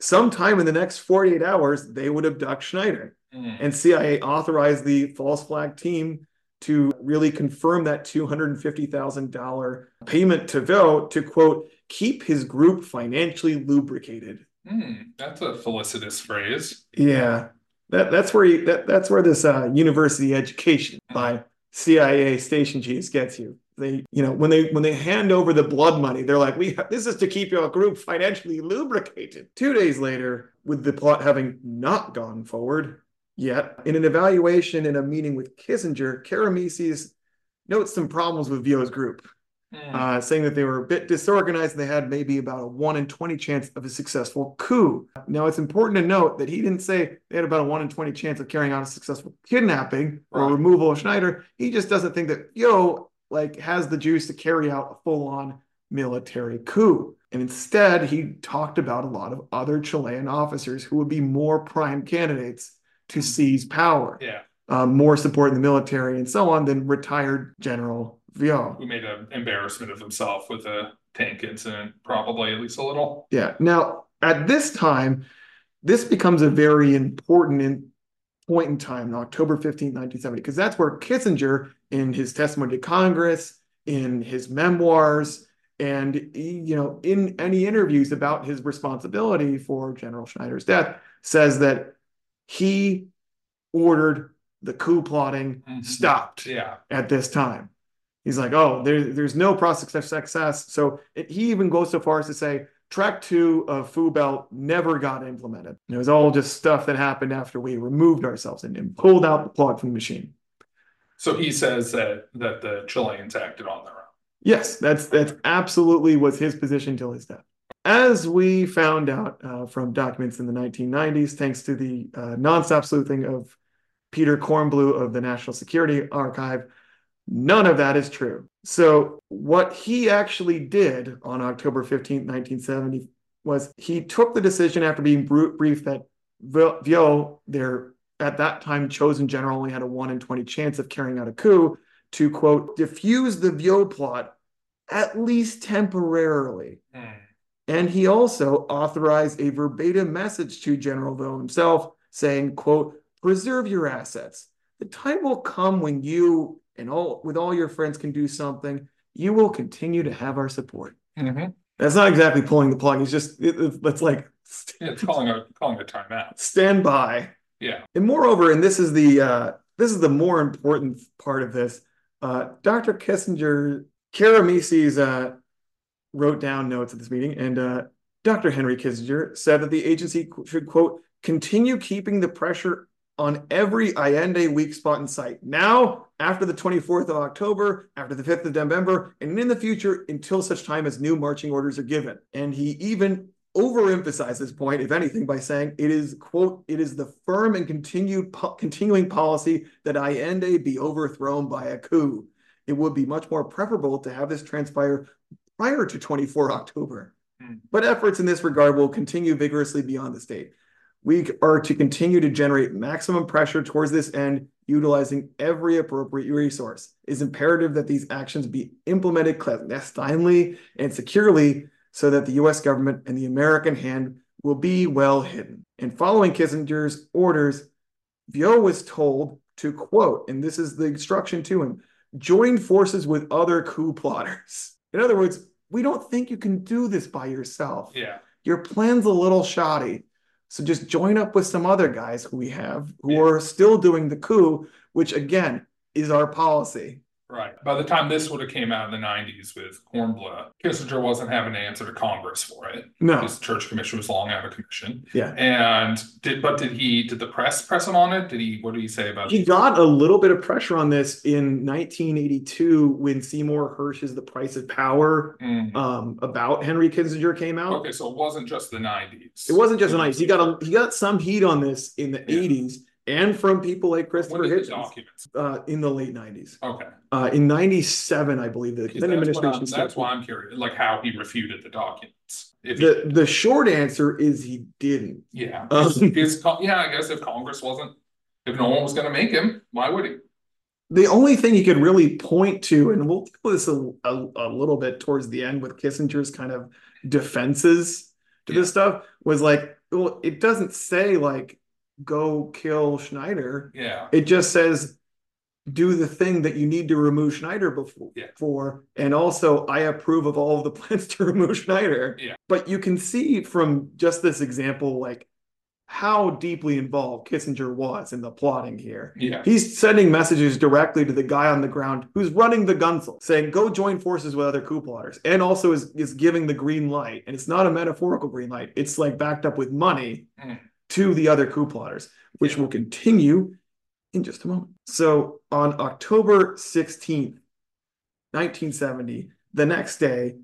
sometime in the next 48 hours, they would abduct Schneider. Mm. And CIA authorized the false flag team to really confirm that $250,000 payment to Viaux to quote, keep his group financially lubricated. Mm, that's a felicitous phrase. Yeah. That, that's where you, that, that's where this uh, university education by CIA station chiefs gets you. They, you know, when they when they hand over the blood money, they're like, "We this is to keep your group financially lubricated." Two days later, with the plot having not gone forward yet, in an evaluation in a meeting with Kissinger, Karamessines notes some problems with Viaux's group, Mm. uh, saying that they were a bit disorganized and they had maybe about a one in twenty chance of a successful coup. Now, it's important to note that he didn't say they had about a one in twenty chance of carrying out a successful kidnapping or Right. removal of Schneider. He just doesn't think that Viaux like has the juice to carry out a full-on military coup. And instead, he talked about a lot of other Chilean officers who would be more prime candidates to seize power, yeah, um, more support in the military and so on than retired General Viaux. who made an embarrassment of himself with a tank incident, probably at least a little. Yeah. Now, at this time, this becomes a very important in, point in time, October 15, 1970, because that's where Kissinger, in his testimony to Congress, in his memoirs, and you know, in any interviews about his responsibility for General Schneider's death, says that he ordered the coup plotting Mhm. stopped Yeah, at this time. He's like, oh, there, there's no prospect of success. So it, he even goes so far as to say track two of FUBELT never got implemented. It was all just stuff that happened after we removed ourselves and, and pulled out the plug from the machine. so he says that that the Chileans acted on their own. Yes, that's that's absolutely was his position till his death. As we found out uh, from documents in the 1990s, thanks to the uh, nonstop sleuthing of Peter Kornbluh of the National Security Archive, none of that is true. So, what he actually did on October 15, 1970, was he took the decision after being briefed that Vi- Viaux, their at that time chosen general, only had a 1 in 20 chance of carrying out a coup, to quote, diffuse the Viaux plot at least temporarily. Mm. And he also authorized a verbatim message to General Viaux himself saying, quote, preserve your assets. The time will come when you and all with all your friends can do something. You will continue to have our support. Mhm. That's not exactly pulling the plug. It's just it, it- it's like Yeah, it's calling a calling a timeout. stand by. Yeah. And moreover, and this is the uh, this is the more important part of this. Uh, Dr. Kissinger, Karamessines uh, wrote down notes at this meeting, and uh, Dr. Henry Kissinger said that the agency should quote continue keeping the pressure on every Allende weak spot in sight. Now, after the 24th of October, after the 5th of November, and in the future until such time as new marching orders are given. And he even overemphasized this point, if anything, by saying it is, quote, it is the firm and continued po- continuing policy that Allende be overthrown by a coup. It would be much more preferable to have this transpire prior to 24 October. Hmm. But efforts in this regard will continue vigorously beyond the state. We are to continue to generate maximum pressure towards this end, utilizing every appropriate resource. It is imperative that these actions be implemented clandestinely and securely so that the US government and the American hand will be well hidden. And following Kissinger's orders, Viaux was told to quote, and this is the instruction to him join forces with other coup plotters. In other words, we don't think you can do this by yourself. Yeah. Your plan's a little shoddy. So just join up with some other guys who we have who Yeah. are still doing the coup, which again is our policy. Right. By the time this would have came out in the '90s with Kornbluh, Kissinger wasn't having to answer to Congress for it. No. His church commission was long out of commission. Yeah. And did but did he did the press press him on it? Did he what did he say about it? He got a little bit of pressure on this in 1982 when Seymour Hersh's The Price of Power Mm. um, about Henry Kissinger came out. Okay, so it wasn't just the '90s. It wasn't just nice. He got a, he got some heat on this in the Yeah. 80s and from people like Christopher Hitchens uh, in the late 90s. Okay, Uh, in 97, I believe the Because then that's, what administration that's why I'm curious, like how he refuted the documents. If he, The the short answer is he didn't. yeah, Um, His yeah, I guess if Congress wasn't, if no one was going to make him, why would he? The only thing he could really point to, and we'll do this a, a, a little bit towards the end with Kissinger's kind of defenses to this stuff was like, well, it doesn't say like go kill Schneider. Yeah. It just says do the thing that you need to remove Schneider before Yeah. for. And also I approve of all of the plans to remove Schneider. Yeah. But you can see from just this example, like how deeply involved Kissinger was in the plotting here. Yeah. He's sending messages directly to the guy on the ground who's running the Gunsel, saying, go join forces with other coup plotters. And also is, is giving the green light. And it's not a metaphorical green light, it's like backed up with money Mm. To the other coup plotters, which Yeah. will continue in just a moment. So on October 16th, 1970, the next day,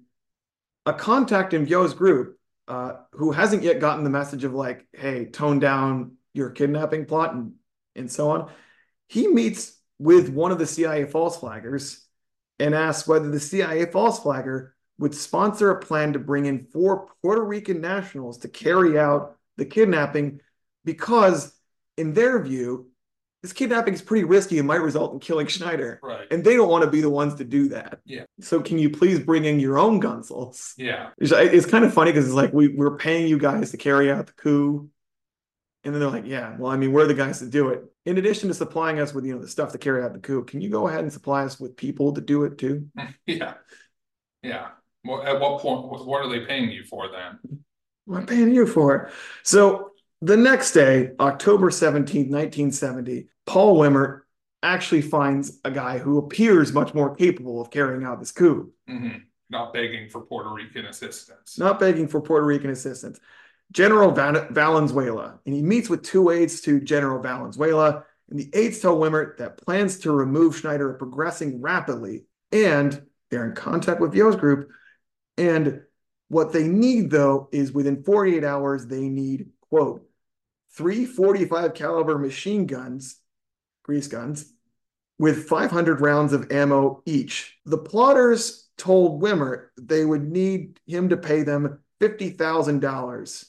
a contact in Viaux's group uh, who hasn't yet gotten the message of like, hey, tone down your kidnapping plot and, and so on, he meets with one of the CIA false flaggers and asks whether the CIA false flagger would sponsor a plan to bring in four Puerto Rican nationals to carry out the kidnapping because, in their view, this kidnapping is pretty risky and might result in killing Schneider. Right. And they don't want to be the ones to do that. Yeah. So can you please bring in your own gunsels? Yeah. It's, it's kind of funny because it's like we, we're paying you guys to carry out the coup. And then they're like, yeah, well, I mean, we're the guys to do it. In addition to supplying us with, you know, the stuff to carry out the coup, can you go ahead and supply us with people to do it too? Yeah. Yeah. Well, at what point, what what are they paying you for then? I'm paying you for it. So the next day, October 17th, 1970, Paul Wimert actually finds a guy who appears much more capable of carrying out this coup, Mhm. Not begging for Puerto Rican assistance. not begging for Puerto Rican assistance. General Van- Valenzuela, and he meets with two aides to General Valenzuela, and the aides tell Wimert that plans to remove Schneider are progressing rapidly, and they're in contact with Viaux's group, and what they need though is within 48 hours they need quote three 45 caliber machine guns, grease guns, with 500 rounds of ammo each. The plotters told Wimert they would need him to pay them $50,000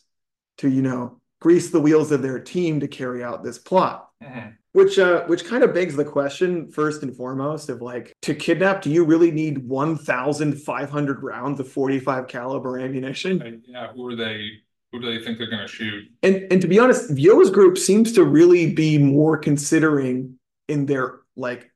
to, you know, grease the wheels of their team to carry out this plot. Mhm. Which uh which kind of begs the question first and foremost of like to kidnap do you really need 1500 rounds of 45 caliber ammunition? Yeah, who are they, who do they think they're gonna shoot? And and to be honest, Viaux's group seems to really be more considering in their like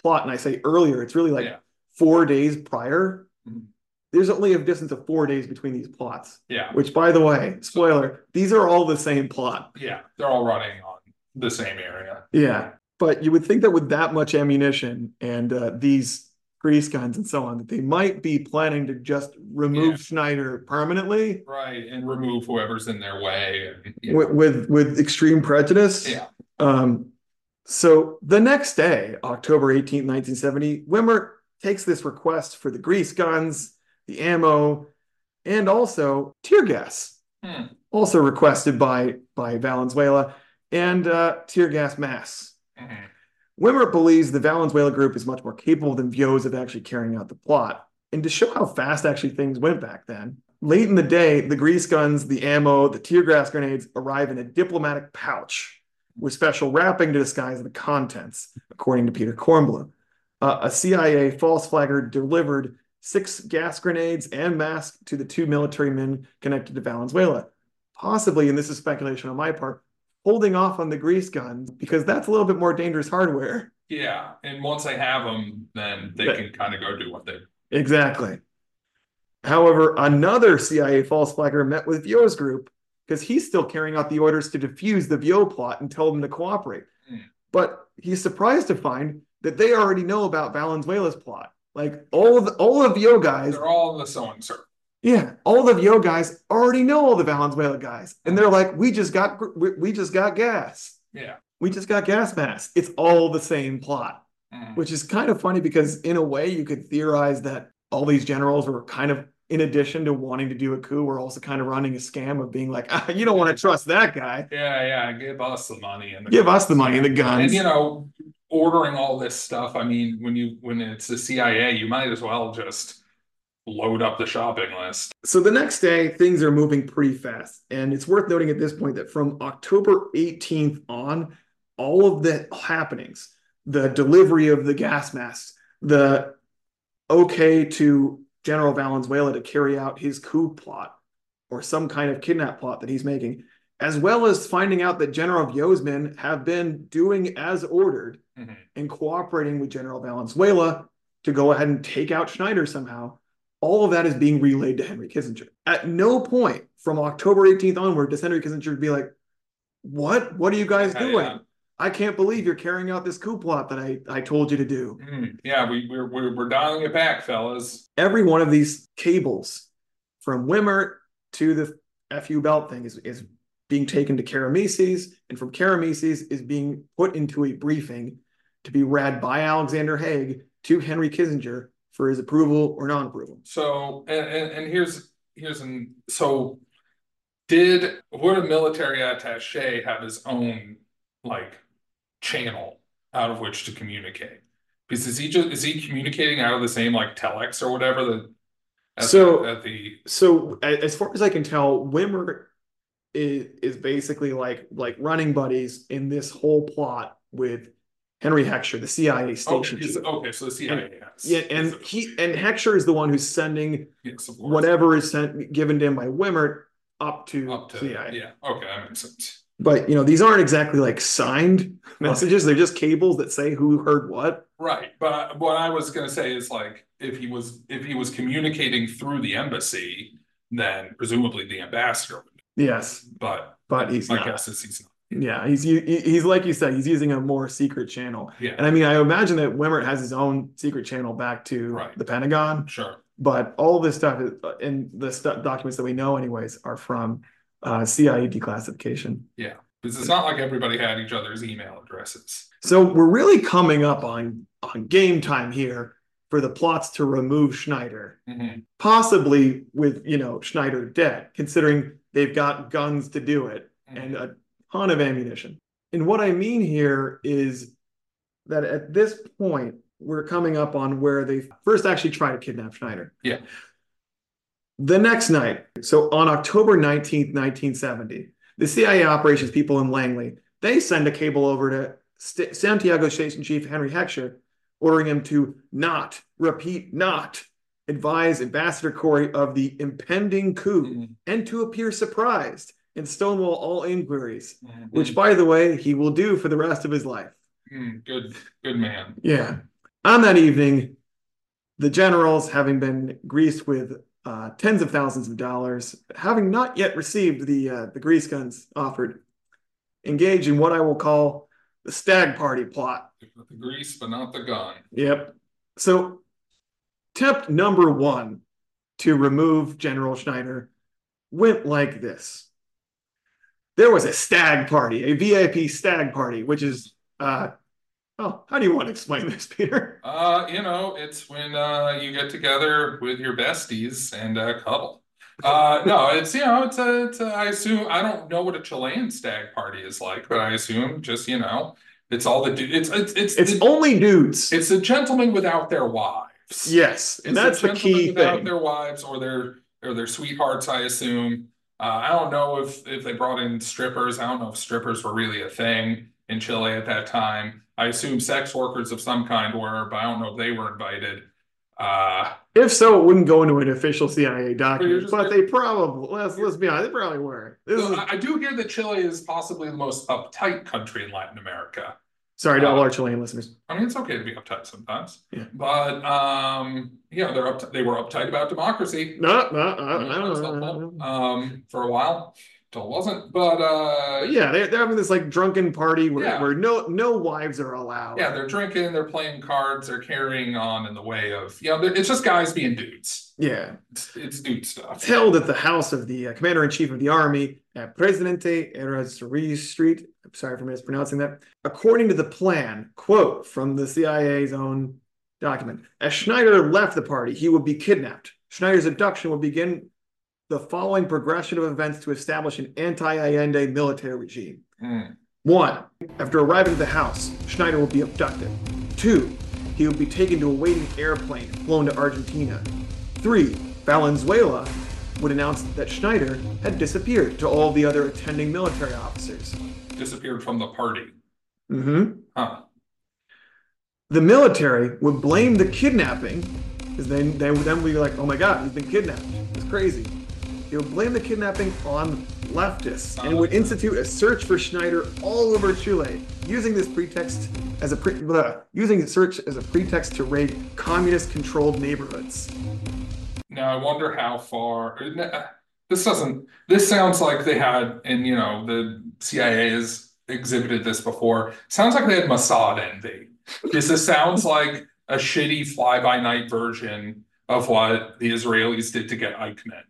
plot and I say earlier it's really like Yeah. 4 days prior. Mhm. There's only a distance of 4 days between these plots, Yeah, which by the way, spoiler, these are all the same plot. yeah, they're all running on the same area. Yeah, but you would think that with that much ammunition and uh, these grease guns and so on, that they might be planning to just remove Yeah. Schneider permanently Right, and remove whoever's in their way. and, yeah. with, with with extreme prejudice. Yeah. Um. So the next day, October eighteenth, nineteen seventy, Wimert takes this request for the grease guns, the ammo, and also tear gas. Hmm. Also requested by by Valenzuela and uh, tear gas masks. Mhm. Wimert believes the Valenzuela group is much more capable than Viaux's of actually carrying out the plot. And to show how fast actually things went back then, late in the day, the grease guns, the ammo, the tear gas grenades arrive in a diplomatic pouch with special wrapping to disguise the contents, according to Peter Kornbluh. Uh, a CIA false flagger delivered six gas grenades and masks to the two military men connected to Valenzuela. Possibly, and this is speculation on my part, holding off on the grease guns because that's a little bit more dangerous hardware. Yeah, and once they have them, then they But- can kind of go do what they. Exactly. However, another CIA false flagger met with Viaux's group because he's still carrying out the orders to defuse the Viaux plot and tell them to cooperate. Hmm. But he's surprised to find that they already know about Valenzuela's plot. Like all of the, all of Viaux guys, They're all in the sewing circle. Yeah, all the Viaux guys already know all the Valenzuela guys, and they're like, we just got we, we just got gas, Yeah. we just got gas masks. It's all the same plot. Mhm. which is kind of funny because in a way you could theorize that all these generals were kind of in addition to wanting to do a coup were also kind of running a scam of being like ah, you don't want to trust that guy Yeah, yeah. Give us the money and the give us the money and the guns And you know, ordering all this stuff. I mean, when you when it's the CIA, you might as well just load up the shopping list. so the next day things are moving pretty fast and it's worth noting at this point that from october 18th on all of the happenings the delivery of the gas masks the okay to general valenzuela to carry out his coup plot or some kind of kidnap plot that he's making, as well as finding out that General Yosman have been doing as ordered Mhm. and cooperating with General Valenzuela to go ahead and take out Schneider somehow. All of that is being relayed to Henry Kissinger. At no point from October 18th onward does Henry Kissinger be like, What? What are you guys Yeah, doing? yeah. I can't believe you're carrying out this coup plot that I, I told you to do. Mm, yeah, we we're, we're we're dialing it back, fellas. Every one of these cables from Wimert to the FUBELT thing is, is being taken to Karamessines, and from Karamessines is being put into a briefing to be read by Alexander Haig to Henry Kissinger for his approval or non-approval. So and, and and here's here's an so did would a military attaché have his own like channel out of which to communicate? Because is he just is he communicating out of the same like telex or whatever that at So- the, at the So as far as I can tell, Wimert is, is basically like like running buddies in this whole plot with Henry Hecksher, the CIA station he's- chief. okay so the CIA has Yeah, and he and Hecksher is the one who's sending yes, whatever is sent given to him by Wimert up to, up to CIA. yeah okay that makes sense But you know, these aren't exactly like signed messages. They're just cables that say who heard what. Right, but I- what I was gonna say is like, if he was, if he was communicating through the embassy, then presumably the ambassador would, Yes, but. but he's My not. guess is he's not, Yeah, he's he's like you said, he's using a more secret channel. yeah, And I mean, I imagine that Wimert has his own secret channel back to Right. the Pentagon. sure, But all this stuff is, and the stu documents that we know, anyways, are from uh, CIA declassification. yeah, because it's not like everybody had each other's email addresses. So we're really coming up on on game time here for the plots to remove Schneider, Mhm. possibly with you know Schneider dead, considering they've got guns to do it and a ton of ammunition. And what I mean here is that at this point we're coming up on where they first actually try to kidnap Schneider. Yeah. The next night, so on October 19th, 1970, the CIA operations people in Langley, they send a cable over to St- Santiago Station Chief Henry Hecksher, ordering him to not, repeat, not advise Ambassador Korry of the impending coup Mhm. and to appear surprised and stonewall all inquiries, Mhm. which, by the way, he will do for the rest of his life. Mm, good, good man. Yeah. On that evening, the generals, having been greased with uh, tens of thousands of dollars, having not yet received the uh, the grease guns offered, engage in what I will call the stag party plot. The grease, but not the gun. Yep. So, tip number one to remove General Schneider went like this. There was a stag party, a VIP stag party, which is, uh, oh, how do you want to explain this, Peter? Uh, you know, it's when uh you get together with your besties and uh cuddle. Uh, no, it's you know, it's a, it's a, I assume I don't know what a Chilean stag party is like, but I assume just you know, it's all the du- it's it's it's It's the, only dudes. it's the gentlemen without their wives. yes, and It's that's the gentlemen key without thing. their wives or their or their sweethearts, I assume. Uh, I don't know if if they brought in strippers. I don't know if strippers were really a thing in Chile at that time. I assume sex workers of some kind were, but I don't know if they were invited. Uh, If so, it wouldn't go into an official CIA document, just- but they probably let's let's be honest, they probably were. This so is, I, I do hear that Chile is possibly the most uptight country in Latin America. Sorry to all uh, our Chilean listeners. I mean, it's okay to be uptight sometimes. Yeah. But um, yeah, they're up. They were uptight about democracy. No, no, no, no. Um, for a while, it wasn't. But uh, Yeah, they're, they're having this like drunken party where, Yeah. where no no wives are allowed. Yeah, they're drinking, they're playing cards, they're carrying on in the way of, you know, it's just guys being dudes. Yeah. It's, it's dude It's stuff. held at the house of the uh, commander in chief of the army at Presidente Errázuriz Street. I'm sorry for mispronouncing that. According to the plan, quote from the CIA's own document, as Schneider left the party, he would be kidnapped. Schneider's abduction would begin the following progression of events to establish an anti-Allende military regime. Mm, One, after arriving at the house, Schneider will be abducted. Two, he will be taken to a waiting airplane flown to Argentina. Three, Valenzuela would announce that Schneider had disappeared to all the other attending military officers. Disappeared from the party. Mm-hmm. Huh. The military would blame the kidnapping, because then, then, then we'd be like, oh my god, he's been kidnapped. It's crazy. They would blame the kidnapping on leftists and would institute a search for Schneider all over Chile, using this pretext as a pre- blah, using the search as a pretext to raid communist-controlled neighborhoods. Now I wonder how far this doesn't. This sounds like they had, and you know, the CIA has exhibited this before. Sounds like they had Mossad envy. Because this sounds like a shitty fly-by-night version of what the Israelis did to get Eichmann.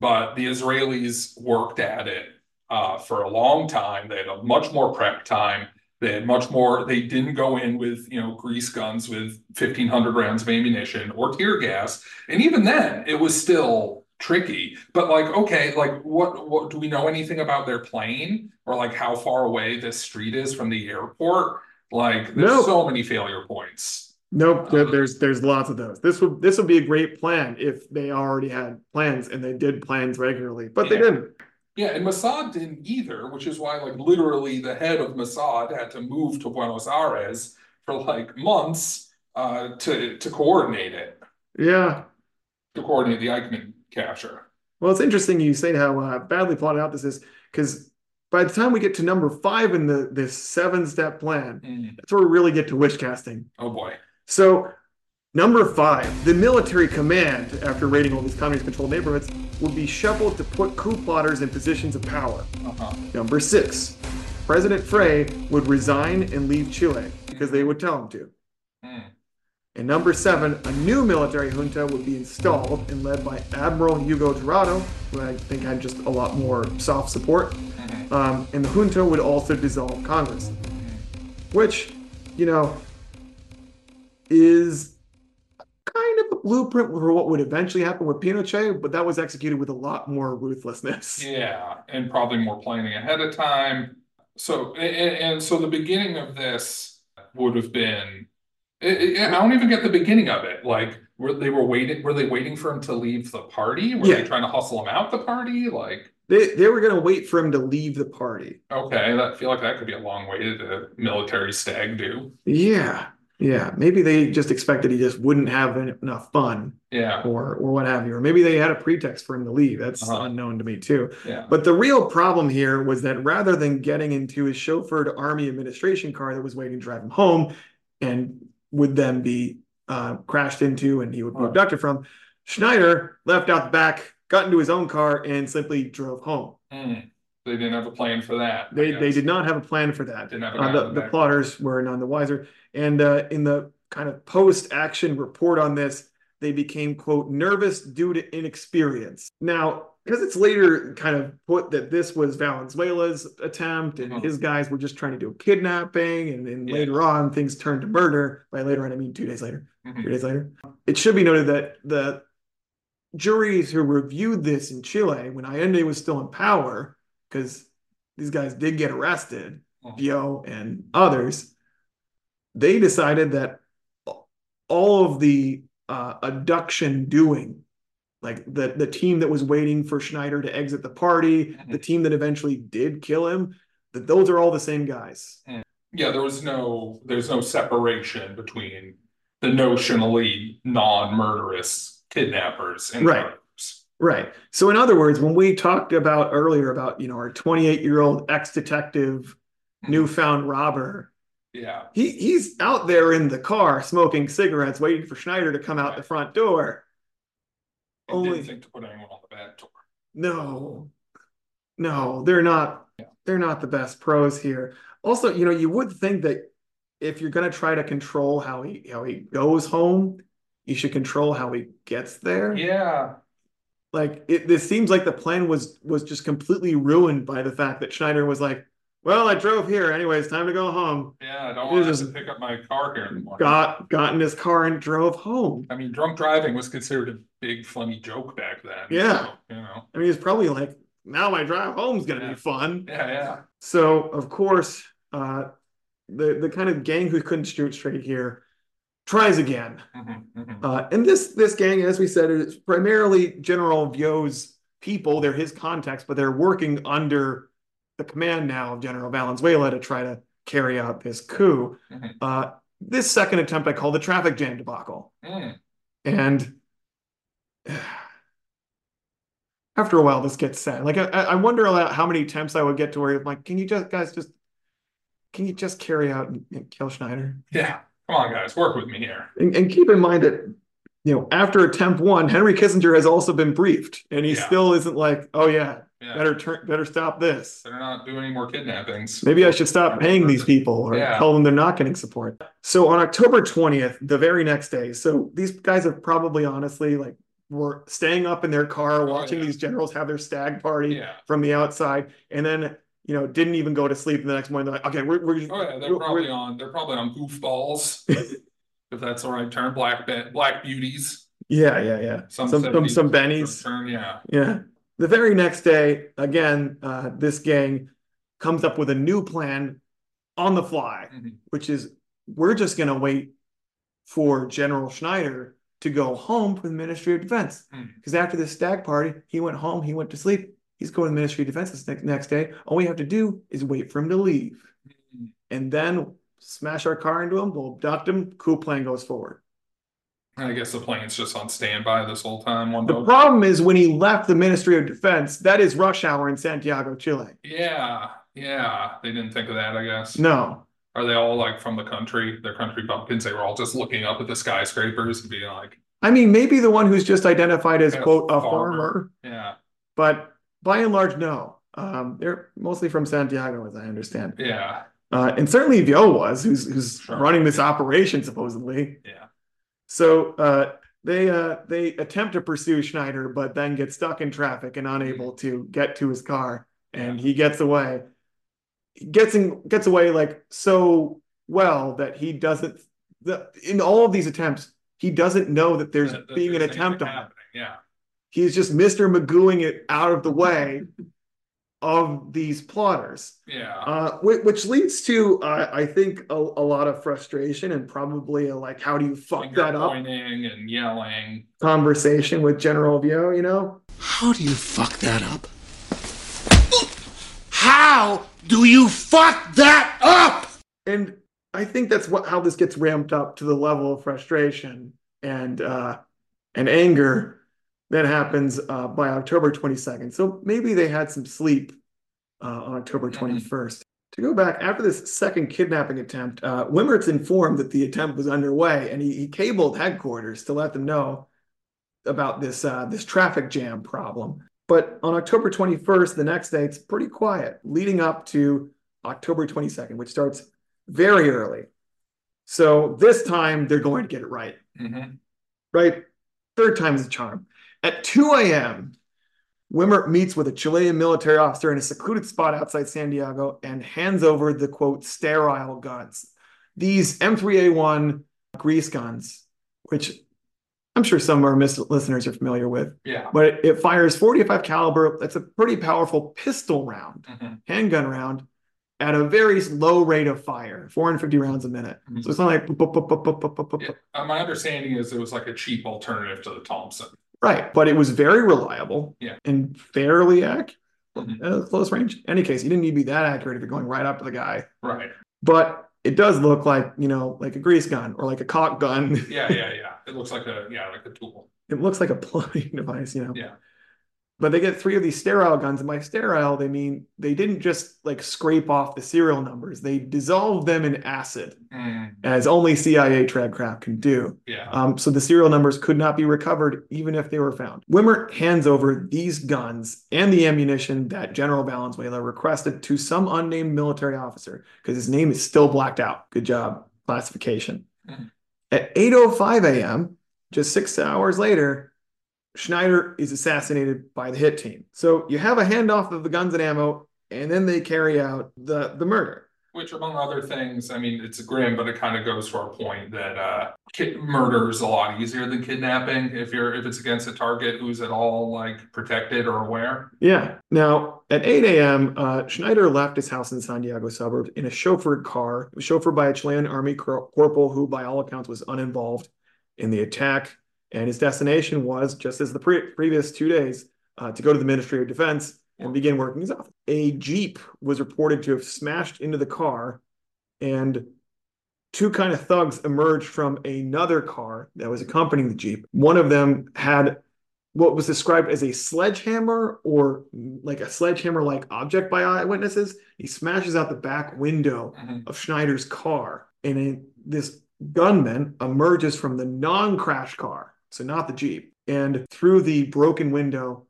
But the Israelis worked at it uh, for a long time. They had a much more prep time. They had much more. They didn't go in with you know grease guns with fifteen hundred rounds of ammunition or tear gas, and even then, it was still tricky. But like, okay, like what what do we know anything about their plane or like how far away this street is from the airport? Like, there's No. so many failure points. Nope, Uh, there's there's lots of those. This would this would be a great plan if they already had plans and they did plans regularly, but they didn't. Yeah, and Mossad didn't either, which is why like literally the head of Mossad had to move to Buenos Aires for like months uh, to to coordinate it, Yeah. to coordinate the Eichmann capture. Well, it's interesting you say how uh, badly plotted out this is because by the time we get to number five in the this seven step plan, Mm. that's where we really get to wish casting. Oh boy. So, number five, the military command, after raiding all these communist controlled neighborhoods, would be shuffled to put coup plotters in positions of power. Uh-huh. Number six, President Frei would resign and leave Chile because they would tell him to. Mm. And number seven, a new military junta would be installed and led by Admiral Hugo Tirado, who I think had just a lot more soft support. Mhm. Um, and the junta would also dissolve Congress, which, you know, is kind of a blueprint for what would eventually happen with Pinochet, but that was executed with a lot more ruthlessness. Yeah, and probably more planning ahead of time. So and, and so the beginning of this would have been I I- I don't even get the beginning of it. Like were they were waiting were they waiting for him to leave the party? Were Yeah. they trying to hustle him out the party? Like They, they were going to wait for him to leave the party. Okay, that I feel like that could be a long way to the military stag do. Yeah. Yeah. Maybe they just expected he just wouldn't have enough fun Yeah, or or what have you. Or maybe they had a pretext for him to leave. That's Uh-huh. unknown to me too. yeah. But the real problem here was that rather than getting into his chauffeured army administration car that was waiting to drive him home and would then be uh, crashed into and he would be abducted from, Schneider left out the back, got into his own car, and simply drove home. Hmm. They didn't have a plan for that. They they did not have a plan for that. Didn't have a Uh, the, the plotters were none the wiser. And uh, in the kind of post-action report on this, they became quote nervous due to inexperience. Now, because it's later kind of put that this was Valenzuela's attempt and Mhm. his guys were just trying to do a kidnapping, and then Yeah. later on things turned to murder. By later on, I mean two days later, Mhm. three days later. It should be noted that the juries who reviewed this in Chile when Allende was still in power, because these guys did get arrested. Viaux and others, they decided that all of the uh, abduction doing, like the the team that was waiting for Schneider to exit the party, the team that eventually did kill him, that those are all the same guys. Yeah, there was no there's no separation between the notionally non-murderous kidnappers and Right. murderers. Right. So in other words, when we talked about earlier about, you know, our 28-year-old ex-detective hmm. newfound robber, Yeah. he he's out there in the car smoking cigarettes, waiting for Schneider to come out the front door. Oh, I Only- didn't think to put anyone on the bad tour. No, no, they're not. Yeah. They're not the best pros here. Also, you know, you would think that if you're going to try to control how he how he goes home, you should control how he gets there. Yeah. Like it, this seems like the plan was was just completely ruined by the fact that Schneider was like, "Well, I drove here anyway. It's time to go home." Yeah, I don't want to pick up my car here anymore. Got got in his car and drove home. I mean, drunk driving was considered a big funny joke back then. Yeah. so, you know. I mean, it's probably like, "Now my drive home's going to Yeah. be fun." Yeah, yeah. So of course, uh, the the kind of gang who couldn't shoot straight here tries again. Mhm, mhm. Uh, and this this gang, as we said, is primarily General Viaux's people. They're his contacts, but they're working under the command now of General Valenzuela to try to carry out this coup. Mhm. Uh, this second attempt I call the traffic jam debacle, Mm. and after a while, this gets sad. Like I, I wonder how many attempts I would get to where I'm like, can you just guys just can you just carry out and, and kill Schneider? Yeah, come on, guys, work with me here. And, and, keep in mind that you know after attempt one, Henry Kissinger has also been briefed, and he yeah. still isn't like, oh yeah, yeah. better turn, better stop this. Better not do any more kidnappings. Maybe I should stop paying these people or yeah. tell them they're not getting support. So on October twentieth, the very next day, so these guys have probably honestly like were staying up in their car oh, watching oh, yeah. these generals have their stag party yeah. from the outside, and then you know didn't even go to sleep. the next morning, they're like, okay, we're, we're oh yeah, they're probably we're, on they're probably on goofballs, if that's the right term, black black beauties. Yeah, yeah, yeah. Some some some, some bennies. Term, yeah, yeah. The very next day, again, uh, this gang comes up with a new plan on the fly, mm-hmm. which is we're just going to wait for General Schneider to go home from the Ministry of Defense. Because mm. after this stag party, he went home, he went to sleep. He's going to the Ministry of Defense this next, next day. All we have to do is wait for him to leave. Mm. And then smash our car into him, we'll abduct him, coup plan goes forward. I guess the plane's just on standby this whole time. One the boat. problem is when he left the Ministry of Defense, that is rush hour in Santiago, Chile. Yeah, yeah. They didn't think of that, I guess. No. Are they all like from the country? They're country bumpkins. They were all just looking up at the skyscrapers and being like, I mean, maybe the one who's just identified as quote a farmer. farmer. Yeah. But by and large, no. Um, they're mostly from Santiago, as I understand. Yeah. Uh, and certainly Viaux was, who's who's sure. running this operation supposedly. Yeah. So uh, they uh, they attempt to pursue Schneider, but then get stuck in traffic and unable mm-hmm. to get to his car, and he gets away gets in, gets away like so well that he doesn't the in all of these attempts he doesn't know that there's that, that being there's an attempt on happening. Yeah, he's just Mister Magooing it out of the way of these plotters. Yeah, uh, which, which, leads to uh, I think a, a, lot of frustration and probably a, like how do you fuck Finger that up? Pointing and yelling. Conversation with General Viaux, you know. How do you fuck that up? How do you fuck that up? And I think that's what how this gets ramped up to the level of frustration and uh, and anger that happens uh, by October 22nd. So maybe they had some sleep uh, on October 21st. Mm-hmm. To go back, after this second kidnapping attempt, uh, Wimert's informed that the attempt was underway, and he, he cabled headquarters to let them know about this uh, this traffic jam problem. But on October 21st, the next day, it's pretty quiet, leading up to October 22nd, which starts very early. So this time they're going to get it right. Mm-hmm. Right? Third time is a charm. At 2 a.m., Wimert meets with a Chilean military officer in a secluded spot outside Santiago and hands over the quote, sterile guns. These M3A1 grease guns, which I'm sure some of our listeners are familiar with. Yeah. But it, it, fires 45 caliber. That's a pretty powerful pistol round, mm-hmm. handgun round, at a very low rate of fire, 450 rounds a minute. Mm-hmm. So it's not like. Yeah. My understanding is it was like a cheap alternative to the Thompson. Right, but it was very reliable. Yeah. And fairly accurate. Mm-hmm. close range. In any case, you didn't need to be that accurate if you're going right up to the guy. Right. But it does look like you know like a grease gun or like a cock gun yeah yeah yeah it looks like a yeah like a tool it looks like a plumbing device you know yeah but they get three of these sterile guns and by sterile they mean they didn't just like scrape off the serial numbers. They dissolved them in acid mm. as only cia tradcraft can do. Yeah. Um, so the serial numbers could not be recovered even if they were found. Wimert hands over these guns and the ammunition that general valenzuela requested to some unnamed military officer because his name is still blacked out. Good job classification. Mm. at 8.05 a.m just six hours later Schneider is assassinated by the hit team. So you have a handoff of the guns and ammo, and then they carry out the, the murder. Which, among other things, I mean, it's grim, but it kind of goes to our point that uh, murder is a lot easier than kidnapping if you're if it's against a target who's at all like protected or aware. Yeah. Now at 8 a.m., uh, Schneider left his house in Santiago suburbs in a chauffeured car. It was chauffeured by a Chilean army corporal who, by all accounts, was uninvolved in the attack. And his destination was, just as the pre- previous two days, uh, to go to the Ministry of Defense and begin working his office. A Jeep was reported to have smashed into the car, and two kind of thugs emerged from another car that was accompanying the Jeep. One of them had what was described as a sledgehammer or like a sledgehammer like object by eyewitnesses. He smashes out the back window Mhm. of Schneider's car, and it- this gunman emerges from the non crash car, so not the Jeep, and through the broken window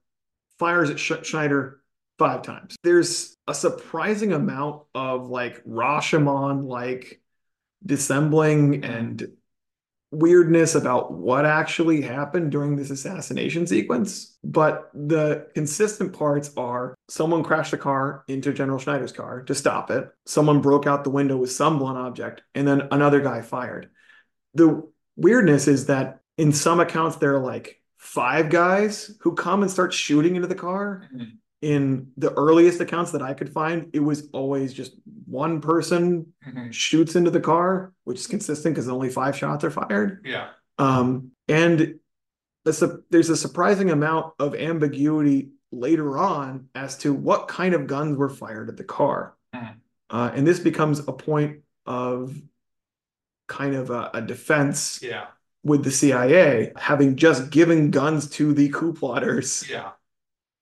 fires at Sch- Schneider five times. There's a surprising amount of like Rashomon like dissembling and weirdness about what actually happened during this assassination sequence. But the consistent parts are someone crashed a car into General Schneider's car to stop it, someone broke out the window with some blunt object, and then another guy fired. The weirdness is that in some accounts, there are like five guys who come and start shooting into the car Mhm. in the earliest accounts that I could find, it was always just one person Mhm. shoots into the car, which is consistent because only five shots are fired. Yeah. Um, and a there's a surprising amount of ambiguity later on as to what kind of guns were fired at the car. Mhm. Uh, and this becomes a point of kind of a, a defense Yeah. With the CIA, having just given guns to the coup plotters Yeah.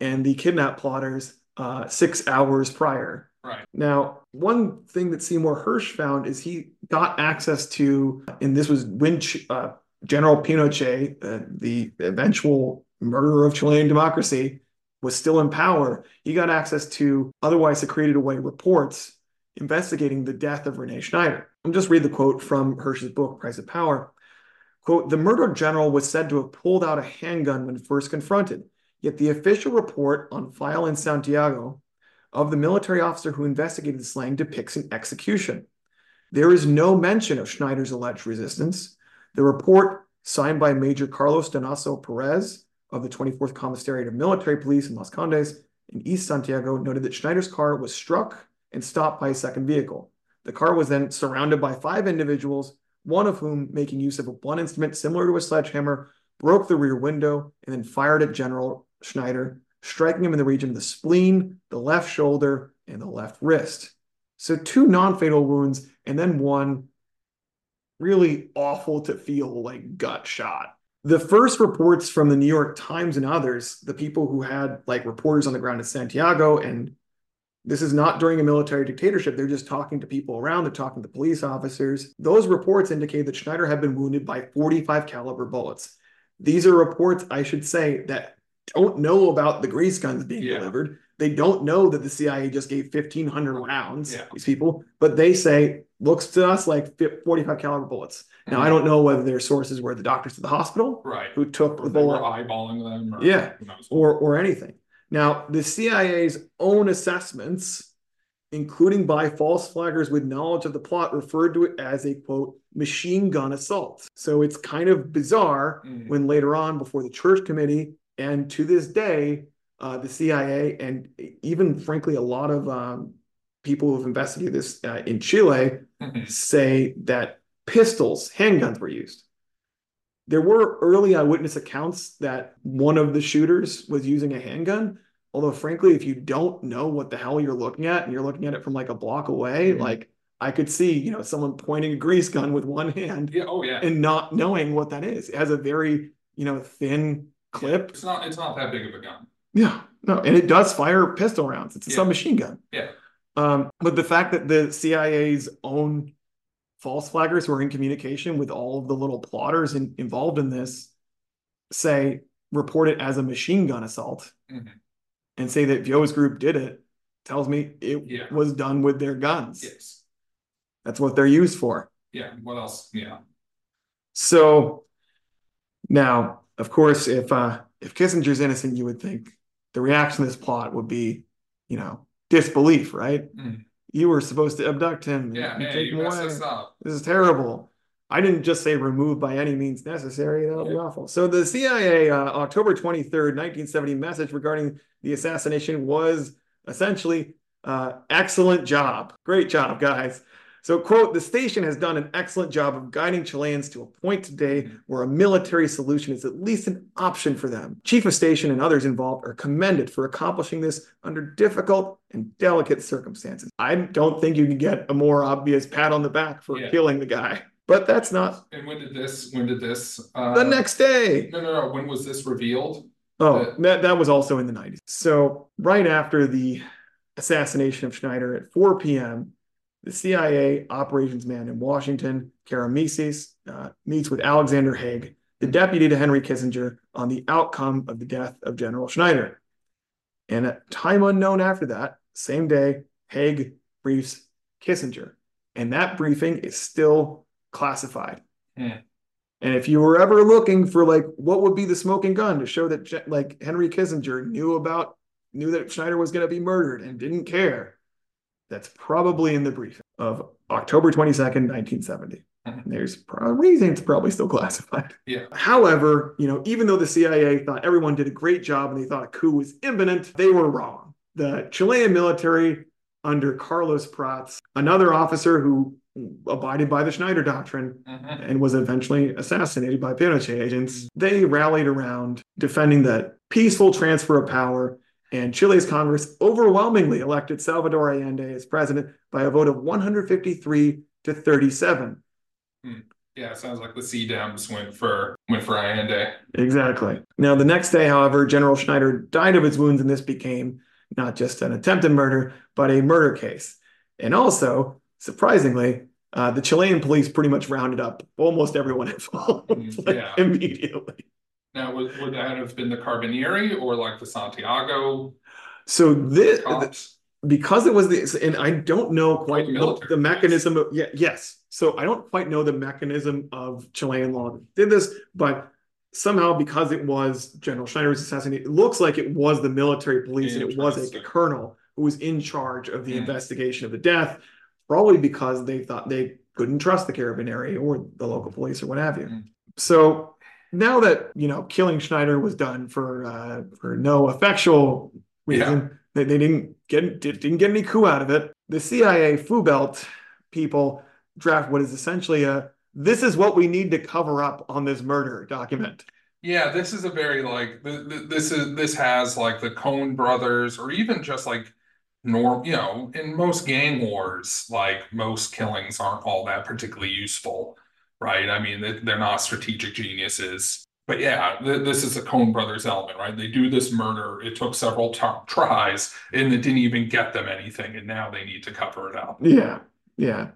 and the kidnap plotters uh, six hours prior. Right. Now, one thing that Seymour Hersh found is he got access to, and this was when uh, General Pinochet, uh, the eventual murderer of Chilean democracy, was still in power. He got access to otherwise secreted away reports investigating the death of Rene Schneider. I'm just read the quote from Hersh's book, Price of Power. Quote, the murdered general was said to have pulled out a handgun when first confronted. Yet the official report on file in Santiago of the military officer who investigated the slaying depicts an execution. There is no mention of Schneider's alleged resistance. The report, signed by Major Carlos Donaso Perez of the 24th Commissariat of Military Police in Las Condes in East Santiago, noted that Schneider's car was struck and stopped by a second vehicle. The car was then surrounded by five individuals, one of whom, making use of a blunt instrument similar to a sledgehammer, broke the rear window and then fired at General Schneider, striking him in the region of the spleen, the left shoulder, and the left wrist. So two non-fatal wounds, and then one really awful to feel like gut shot. The first reports from the New York Times and others, the people who had like reporters on the ground in Santiago, and this is not during a military dictatorship. They're just talking to people around. They're talking to police officers. Those reports indicate that Schneider had been wounded by 45 caliber bullets. These are reports, I should say, that don't know about the grease guns being Yeah. delivered. They don't know that the CIA just gave 1,500 rounds, Yeah. these people, but they say, looks to us like 45 caliber bullets. Now, Mhm. I don't know whether their sources were the doctors at the hospital Right. who took Or the if they were bullet eyeballing them. Or, Yeah. Or, or anything. Now, the CIA's own assessments, including by false flaggers with knowledge of the plot, referred to it as a quote, machine gun assault. So it's kind of bizarre Mhm. when later on, before the church committee, and to this day, uh, the CIA and even frankly, a lot of um, people who've investigated this uh, in Chile say that pistols, handguns were used. There were early eyewitness accounts that one of the shooters was using a handgun. Although, frankly, if you don't know what the hell you're looking at and you're looking at it from like a block away, Mhm. like I could see, you know, someone pointing a grease gun with one hand Yeah. Oh, yeah. and not knowing what that is. It has a very, you know, thin clip. It's not. It's not that big of a gun. Yeah, no, and it does fire pistol rounds. It's a Yeah. submachine gun. Yeah. Um, but the fact that the CIA's own false flaggers who are in communication with all of the little plotters in, involved in this say report it as a machine gun assault Mhm. and say that Viaux's group did it tells me it Yeah. was done with their guns. Yes. That's what they're used for. Yeah. What else? Yeah. So now, of course, if uh if Kissinger's innocent, you would think the reaction to this plot would be, you know, disbelief, right? Mhm. You were supposed to abduct him. Yeah. Hey, take you him messed away. us up. This is terrible. I didn't just say remove by any means necessary. That would be awful. So the CIA, uh, October 23rd, 1970 message regarding the assassination was essentially uh, excellent job. Great job, guys. So, quote, the station has done an excellent job of guiding Chileans to a point today where a military solution is at least an option for them. Chief of station and others involved are commended for accomplishing this under difficult and delicate circumstances. I don't think you can get a more obvious pat on the back for Yeah. killing the guy, but that's not And when did this? When did this? Uh, the next day. No, no, no. When was this revealed? Oh, that, that was also in the 90s. So, right after the assassination of Schneider at 4 p.m., the CIA operations man in Washington, Karamessines, uh, meets with Alexander Haig, the deputy to Henry Kissinger, on the outcome of the death of General Schneider. And at time unknown after that, same day, Haig briefs Kissinger. And that briefing is still classified. Hmm. And if you were ever looking for like what would be the smoking gun to show that like Henry Kissinger knew about knew that Schneider was going to be murdered and didn't care, that's probably in the briefing of October 22nd, 1970. Mhm. There's a reason it's probably still classified. Yeah. However, you know, even though the CIA thought everyone did a great job and they thought a coup was imminent, they were wrong. The Chilean military under Carlos Prats, another officer who abided by the Schneider doctrine, Mhm. and was eventually assassinated by Pinochet agents, they rallied around defending that peaceful transfer of power. And Chile's Congress overwhelmingly elected Salvador Allende as president by a vote of 153 to 37. Yeah, it sounds like the C Dems went for went for Allende. Exactly. Now, the next day, however, General Schneider died of his wounds, and this became not just an attempted murder, but a murder case. And also, surprisingly, uh, the Chilean police pretty much rounded up almost everyone involved Mm, like, yeah. immediately. Now, would, would that have been the Carabinieri or like the Santiago So this, because it was the, and I don't know quite the the, mechanism of, yeah, yes. So I don't quite know the mechanism of Chilean law that did this, but somehow because it was General Schneider's assassination, it looks like it was the military police and it was a colonel who was in charge of the Hmm. investigation of the death, probably because they thought they couldn't trust the Carabinieri or the local police or what have you. Hmm. So now that you know killing Schneider was done for uh, for no effectual reason, they, they didn't get did- didn't get any coup out of it. The CIA Fubelt people draft what is essentially a this is what we need to cover up on this murder document. Yeah, this is a very like th- th- this is this has like the Coen brothers or even just like norm, you know, in most gang wars, like most killings aren't all that particularly useful, right? I mean, they- they're not strategic geniuses. But yeah, th- this is a Coen brothers element, right? They do this murder. It took several t- tries and it didn't even get them anything, and now they need to cover it up. Yeah, yeah.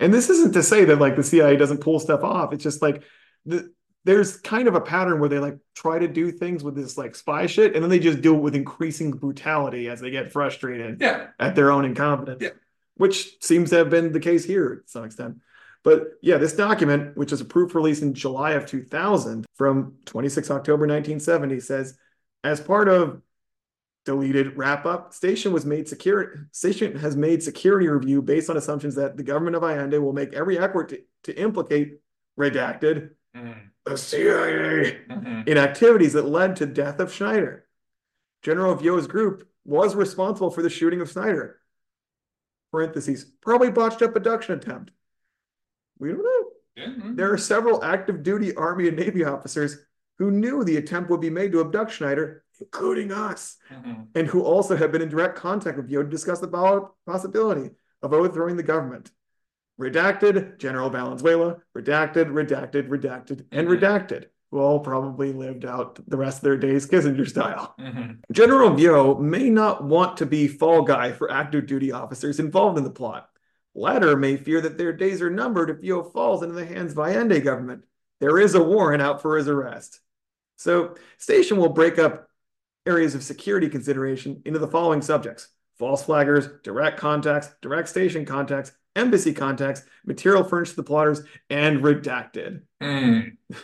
And this isn't to say that like the CIA doesn't pull stuff off. It's just like the, there's kind of a pattern where they like try to do things with this like spy shit, and then they just do it with increasing brutality as they get frustrated Yeah, at their own incompetence. Yeah. Which seems to have been the case here to some extent. But yeah, this document, which was approved for release in July of 2000 from 26 October 1970, says as part of deleted wrap up, station was made secure. Station has made security review based on assumptions that the government of Allende will make every effort to, to implicate redacted Mhm, the CIA mhm. in activities that led to death of Schneider. General Viaux's group was responsible for the shooting of Schneider. Parentheses, probably botched up abduction attempt. We don't know. Yeah, mhm. There are several active duty Army and Navy officers who knew the attempt would be made to abduct Schneider, including us, Mhm. and who also have been in direct contact with Viaux to discuss the possibility of overthrowing the government. Redacted, General Valenzuela, redacted, redacted, redacted, and Mhm. redacted, who all probably lived out the rest of their days Kissinger style. Mhm. General Viaux may not want to be fall guy for active duty officers involved in the plot. Latter may fear that their days are numbered if Viaux falls into the hands of Allende government. There is a warrant out for his arrest. So, station will break up areas of security consideration into the following subjects false flaggers, direct contacts, direct station contacts, embassy contacts, material furnished to the plotters, and redacted. Mm,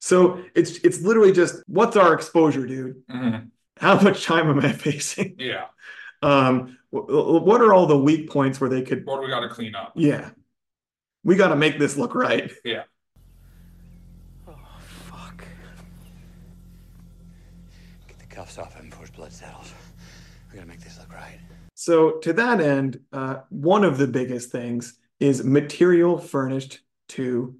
So it's it's literally just what's our exposure, dude? mhm. How much time am I facing? Yeah, Um, wh- wh- what are all the weak points where they could? what do we got to clean up? Yeah, we got to make this look right. Yeah. Oh fuck. Get the cuffs off him before his blood settles. We gotta make this look right. So to that end, uh, one of the biggest things is material furnished to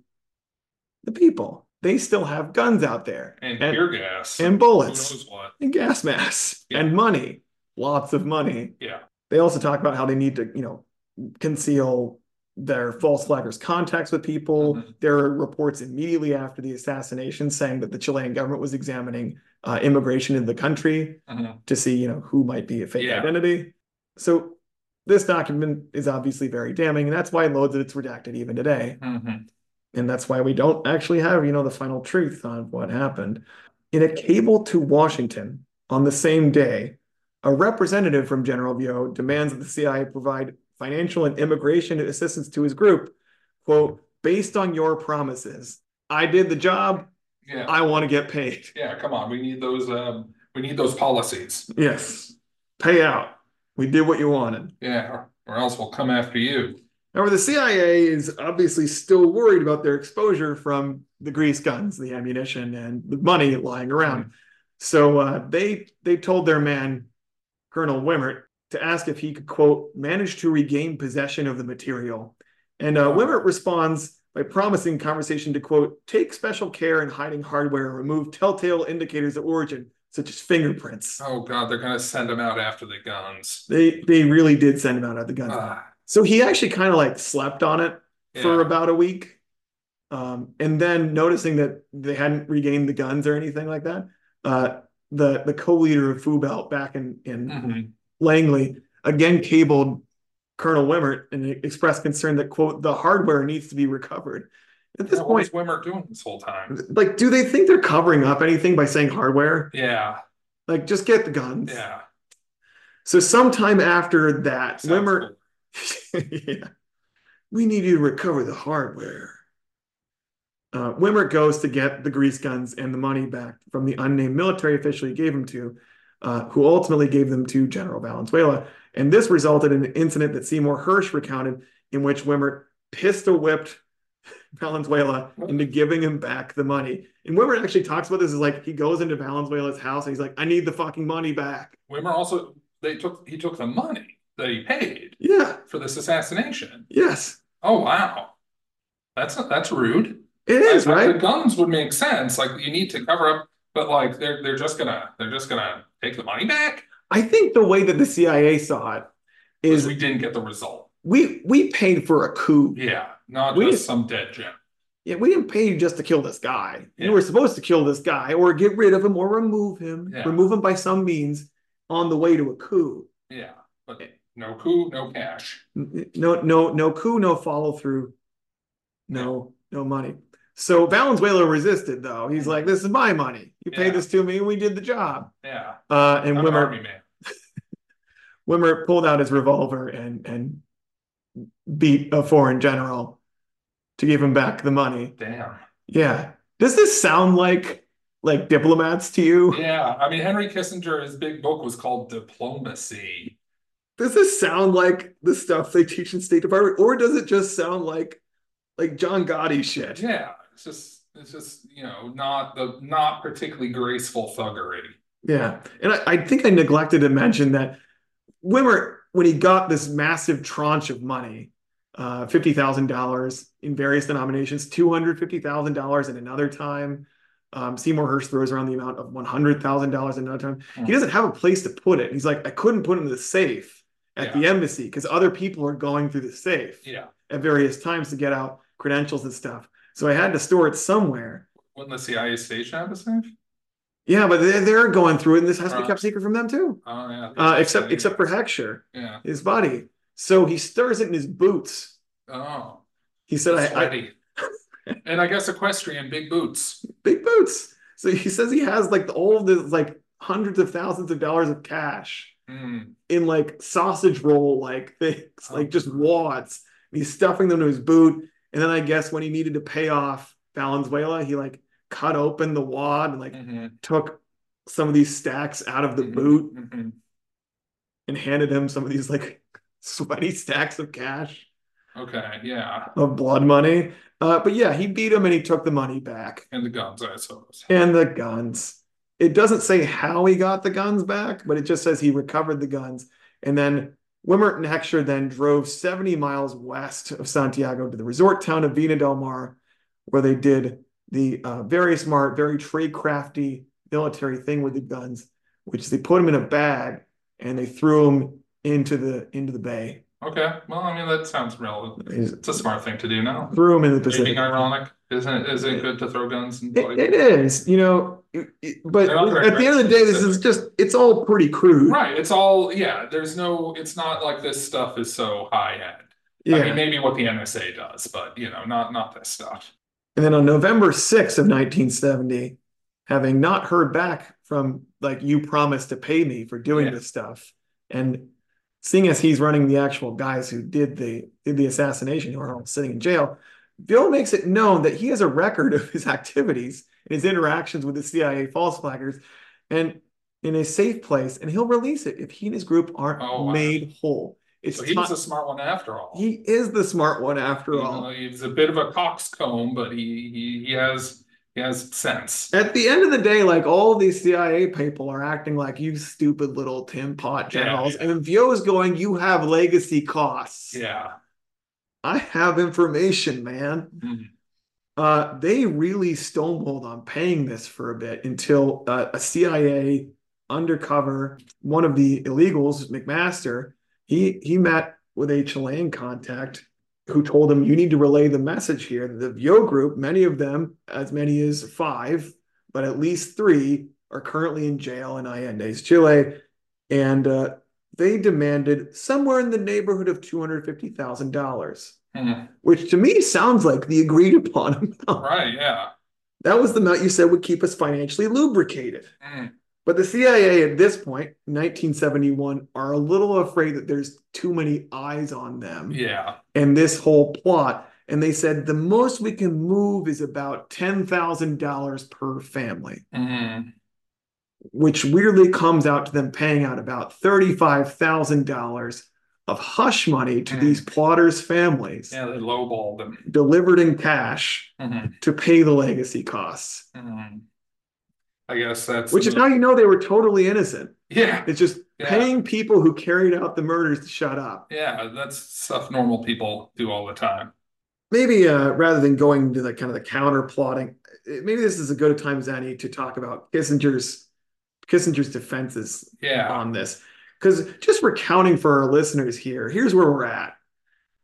the people. They still have guns out there And tear gas. and bullets. Who knows what? and gas masks Yeah. and money, lots of money. Yeah. They also talk about how they need to, you know, conceal their false flaggers contacts with people. Mhm. There are reports immediately after the assassination saying that the Chilean government was examining uh, immigration in the country Mhm. to see, you know, who might be a fake Yeah. identity. So this document is obviously very damning, and that's why loads of it's redacted even today. Mhm. And that's why we don't actually have, you know, the final truth on what happened. In a cable to Washington on the same day, a representative from General Viaux demands that the CIA provide financial and immigration assistance to his group. Quote, based on your promises, I did the job, Yeah, I want to get paid. yeah, come on, we need those, um, we need those policies. Yes, pay out. We did what you wanted. Yeah, or- or else we'll come after you. However, the CIA is obviously still worried about their exposure from the grease guns, the ammunition, and the money lying around. So uh, they they told their man, Colonel Wimert, to ask if he could quote manage to regain possession of the material. And uh, Wimert responds by promising conversation to quote take special care in hiding hardware and remove telltale indicators of origin, such as fingerprints. Oh God, they're gonna send them out after the guns. They they really did send him out after the guns. Ah, So he actually kind of like slept on it for about a week. Um, and then noticing that they hadn't regained the guns or anything like that, uh, the the co-leader of Fubelt back in in mhm. Langley again cabled Colonel Wimert and expressed concern that quote the hardware needs to be recovered. At this Yeah, What was point, Wimmer doing this whole time? like, do they think they're covering up anything by saying hardware? Yeah, Like, just get the guns. yeah. So sometime after that, sounds Wimmer yeah. We need you to recover the hardware. Uh, Wimmer goes to get the grease guns and the money back from the unnamed military official he gave them to, uh, who ultimately gave them to General Valenzuela. And this resulted in an incident that Seymour Hersh recounted, in which Wimmer pistol whipped Valenzuela into giving him back the money. And Wimmer actually talks about this as like he goes into Valenzuela's house and he's like, I need the fucking money back. Wimmer also they took he took the money that he paid Yeah, for this assassination. yes, Oh wow, that's that's rude. It is, I- I- The right? guns would make sense. Like you need to cover up, but like they're they're just gonna they're just gonna take the money back. I think the way that the CIA saw it is we didn't get the result. we we paid for a coup. Yeah, not We- just some dead gem. Yeah, we didn't pay you just to kill this guy. Yeah. You were supposed to kill this guy or get rid of him or remove him, Yeah. remove him by some means on the way to a coup. Yeah, but no coup, no cash. No, no, no coup, no follow through, no, no money. So Valenzuela resisted though. He's like, "This is my money. You paid this to me, and we did the job." Yeah, Uh, and I'm Wimmer. Wimmer pulled out his revolver and and beat a foreign general to give him back the money. Damn. Yeah. Does this sound like like diplomats to you? Yeah, I mean Henry Kissinger, his big book was called Diplomacy. Does this sound like the stuff they teach in State Department, or does it just sound like like John Gotti shit? Yeah, it's just it's just you know not the not particularly graceful thuggery. Yeah. And I, I think I neglected to mention that Wimmer, when he got this massive tranche of money, uh, $50,000 in various denominations, $250,000 in another time. Um, Seymour Hersh throws around the amount of $100,000 in another time. Hmm. He doesn't have a place to put it. He's like, I couldn't put it in the safe at the embassy because other people are going through the safe Yeah, at various times to get out credentials and stuff. So I had to store it somewhere. wouldn't the CIA station have a safe? Yeah, but they're, they're going through it, and this has to be kept secret from them too. Oh yeah, Uh, except except for Hecksher, yeah. his body. So he stirs it in his boots. Oh, He said, I, I and I guess equestrian big boots. big boots. So he says he has like the, all of the like hundreds of thousands of dollars of cash Mm, in like sausage roll like things, like just wads. And he's stuffing them to his boot. And then I guess when he needed to pay off Valenzuela, he like cut open the wad and like mhm, took some of these stacks out of the mhm, boot mhm. and handed him some of these like sweaty stacks of cash. Okay, yeah, of blood money. Uh, but yeah, he beat him and he took the money back and the guns, I suppose. and the guns. It doesn't say how he got the guns back, but it just says he recovered the guns. And then Wimert and Hecksher then drove 70 miles west of Santiago to the resort town of Vina del Mar, where they did the uh, very smart, very trade crafty military thing with the guns, which they put them in a bag and they threw them into the into the bay. Okay, well, I mean, that sounds relevant. It's a smart thing to do now. threw him in the Being Pacific. ironic, isn't it? Is it good to throw guns and It, like, it is, you know, it- it- but They're not very at the end of the day, this is just, it's all pretty crude. right? It's all yeah. There's no. It's not like this stuff is so high end. I Yeah. mean, maybe what the NSA does, but you know, not not this stuff. And then on November 6th of 1970, having not heard back from like you promised to pay me for doing Yeah. this stuff, and seeing as he's running the actual guys who did the did the assassination who are all sitting in jail, Bill makes it known that he has a record of his activities and his interactions with the CIA false flaggers and in a safe place, and he'll release it if he and his group aren't Oh, wow. made whole. It's So he was ti- a smart one after all. he is the smart one after You all. know, he's a bit of a coxcomb, but he he he has he has sense. At the end of the day, like all these CIA people are acting like you stupid little tin pot generals, yeah. and Viaux is going, "You have legacy costs. Yeah. I have information, man." Mhm. Uh, they really stonewalled on paying this for a bit until uh, a CIA undercover, one of the illegals, McMaster, he he met with a Chilean contact who told him, "You need to relay the message here. The Viaux group, many of them, as many as five, but at least three, are currently in jail in Allende's, Chile, and uh, they demanded somewhere in the neighborhood of two hundred fifty thousand dollars." Mhm. which to me sounds like the agreed upon amount. Right. Yeah. That was the amount you said would keep us financially lubricated. Mm. But the CIA at this point, 1971, are a little afraid that there's too many eyes on them Yeah. and this whole plot. And they said the most we can move is about $10,000 per family, mm-hmm. which weirdly comes out to them paying out about $35,000 of hush money to Mm. these plotters' families Yeah. They lowballed him. delivered in cash Mhm. to pay the legacy costs, Mhm. I guess that's which is how you know they were totally innocent. yeah. It's just Yeah. paying people who carried out the murders to shut up. Yeah. That's stuff normal people do all the time. Maybe uh, rather than going to the kind of the counter plotting, maybe this is a good time as any to talk about Kissinger's Kissinger's defenses Yeah. on this. Because just recounting for our listeners here, here's where we're at.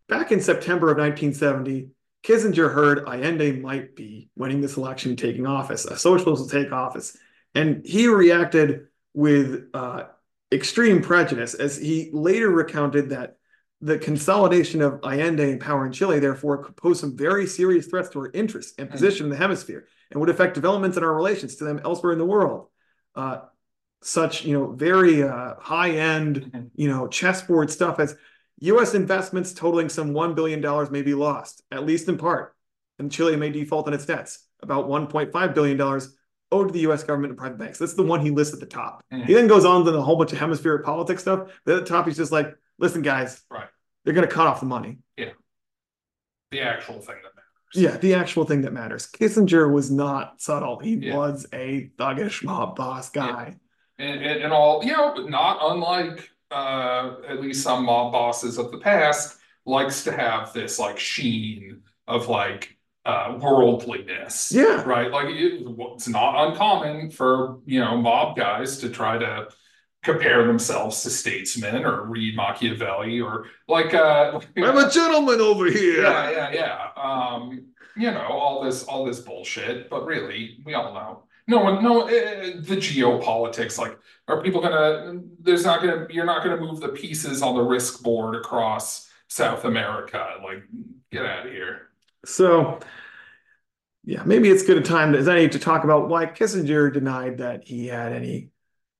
Back in September of 1970, Kissinger heard Allende might be winning this election, taking office. A socialist will take office. And he reacted with uh, extreme prejudice as he later recounted that the consolidation of Allende in power in Chile, therefore, could pose some very serious threats to our interests and position in the hemisphere and would affect developments in our relations to them elsewhere in the world. Uh, such, you know, very uh, high-end, Mhm. you know, chessboard stuff as U.S. investments totaling some $1 billion may be lost, at least in part, and Chile may default on its debts, about $1.5 billion owed to the U.S. government and private banks. That's the one he lists at the top. Mhm. He then goes on to a whole bunch of hemispheric politics stuff. But at the top, he's just like, listen, guys, Right. they're going to cut off the money. Yeah. The actual thing that matters. Yeah, the actual thing that matters. Kissinger was not subtle. He Yeah. was a thuggish mob boss guy. and, and, and all you know but not unlike uh at least some mob bosses of the past likes to have this like sheen of like uh worldliness Yeah. right like it, it's not uncommon for you know mob guys to try to compare themselves to statesmen or read Machiavelli or like uh I'm a gentleman over here. yeah yeah yeah um you know all this all this bullshit but really we all know no one no uh, the geopolitics like are people gonna there's not gonna you're not gonna move the pieces on the risk board across south america like get out of here So, yeah, maybe it's good a time as any to talk about why Kissinger denied that he had any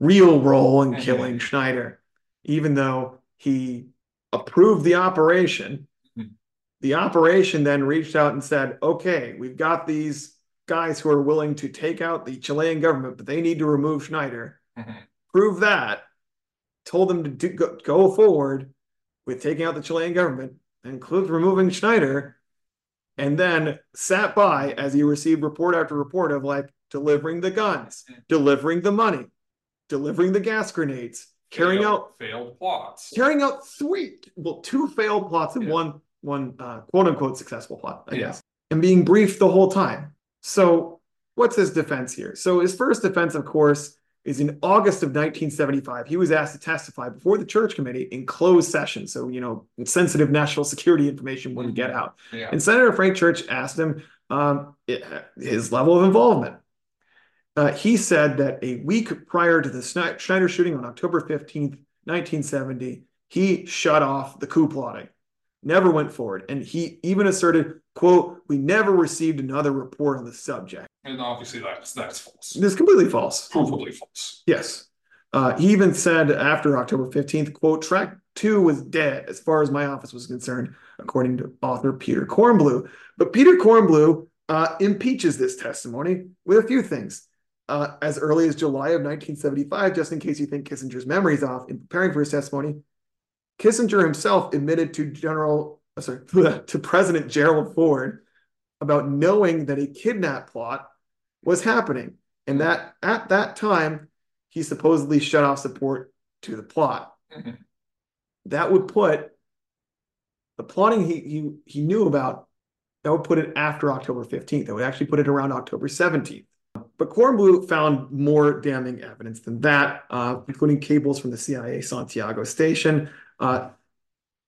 real role in Mhm. killing Schneider, even though he approved the operation. Mhm. The operation then reached out and said, okay, we've got these guys who are willing to take out the Chilean government, but they need to remove Schneider. Prove that. Told them to do, go, go forward with taking out the Chilean government, includes removing Schneider, and then sat by as he received report after report of like delivering the guns, delivering the money, delivering the gas grenades, carrying Failed- out failed plots carrying out three well two failed plots and Yeah. one one uh, quote unquote successful plot i Yeah. guess and being briefed the whole time so what's his defense here so his first defense of course is in August of 1975, he was asked to testify before the church committee in closed session. So, you know, sensitive national security information wouldn't get out. Yeah. And Senator Frank Church asked him um, his level of involvement. Uh, he said that a week prior to the Schne- Schneider shooting on October 15th, 1970, he shut off the coup plotting, never went forward. And he even asserted, quote, we never received another report on the subject. And obviously that's that's false. This is completely false. Provably false. Yes. Uh, he even said after October 15th, quote, track two was dead as far as my office was concerned, according to author Peter Kornbluh. But Peter Kornbluh uh, impeaches this testimony with a few things. Uh, as early as July of 1975, just in case you think Kissinger's memory is off, in preparing for his testimony, Kissinger himself admitted to General, uh, sorry, to President Gerald Ford about knowing that a kidnap plot was happening, and that at that time he supposedly shut off support to the plot. Mhm. That would put the plotting he he he knew about. That would put it after October 15th. That would actually put it around October 17th. But Kornbluh found more damning evidence than that, uh, including cables from the CIA Santiago station, uh,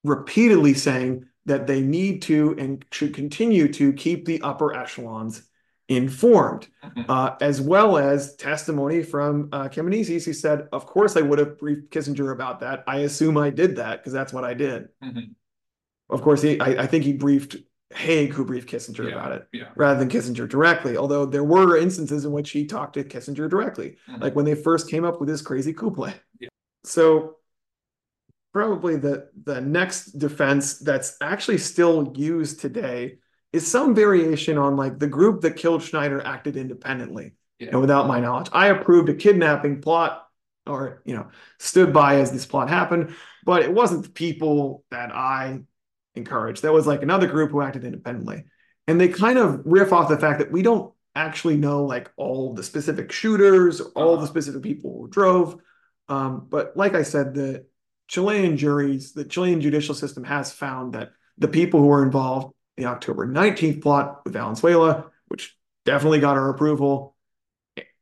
repeatedly saying that they need to and should continue to keep the upper echelons informed, Mhm. uh, as well as testimony from uh, Karamessines, who said, "Of course, I would have briefed Kissinger about that. I assume I did that because that's what I did." Mhm. Of course, he, I, I think he briefed Haig, who briefed Kissinger Yeah, about it, yeah. rather than Kissinger directly. Although there were instances in which he talked to Kissinger directly, Mhm. like when they first came up with this crazy coup play. Yeah. So probably the the next defense that's actually still used today is some variation on like the group that killed Schneider acted independently Yeah. and without my knowledge. I approved a kidnapping plot or you know stood by as this plot happened, but it wasn't the people that I encouraged. That was like another group who acted independently. And they kind of riff off the fact that we don't actually know like all the specific shooters, all the specific people who drove. Um, but like I said, the Chilean juries, the Chilean judicial system has found that the people who were involved in the October 19th plot with Valenzuela, which definitely got our approval,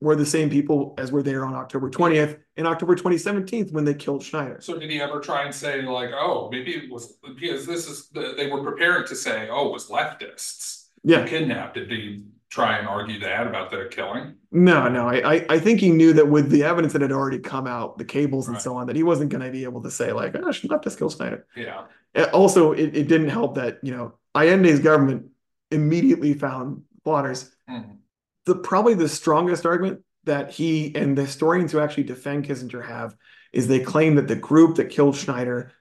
were the same people as were there on October 20th and October 2017 when they killed Schneider. So did he ever try and say like, oh, maybe it was because this is they were preparing to say, oh, it was leftists Yeah. kidnapped. Did he try and argue that about the killing? No, no, I, I, I think he knew that with the evidence that had already come out, the cables and Right. so on, that he wasn't going to be able to say like, oh, she left us kill Yeah. Uh, Also, it, it didn't help that you know Allende's government immediately found plotters. Mhm. The probably the strongest argument that he and the historians who actually defend Kissinger have is they claim that the group that killed Schneider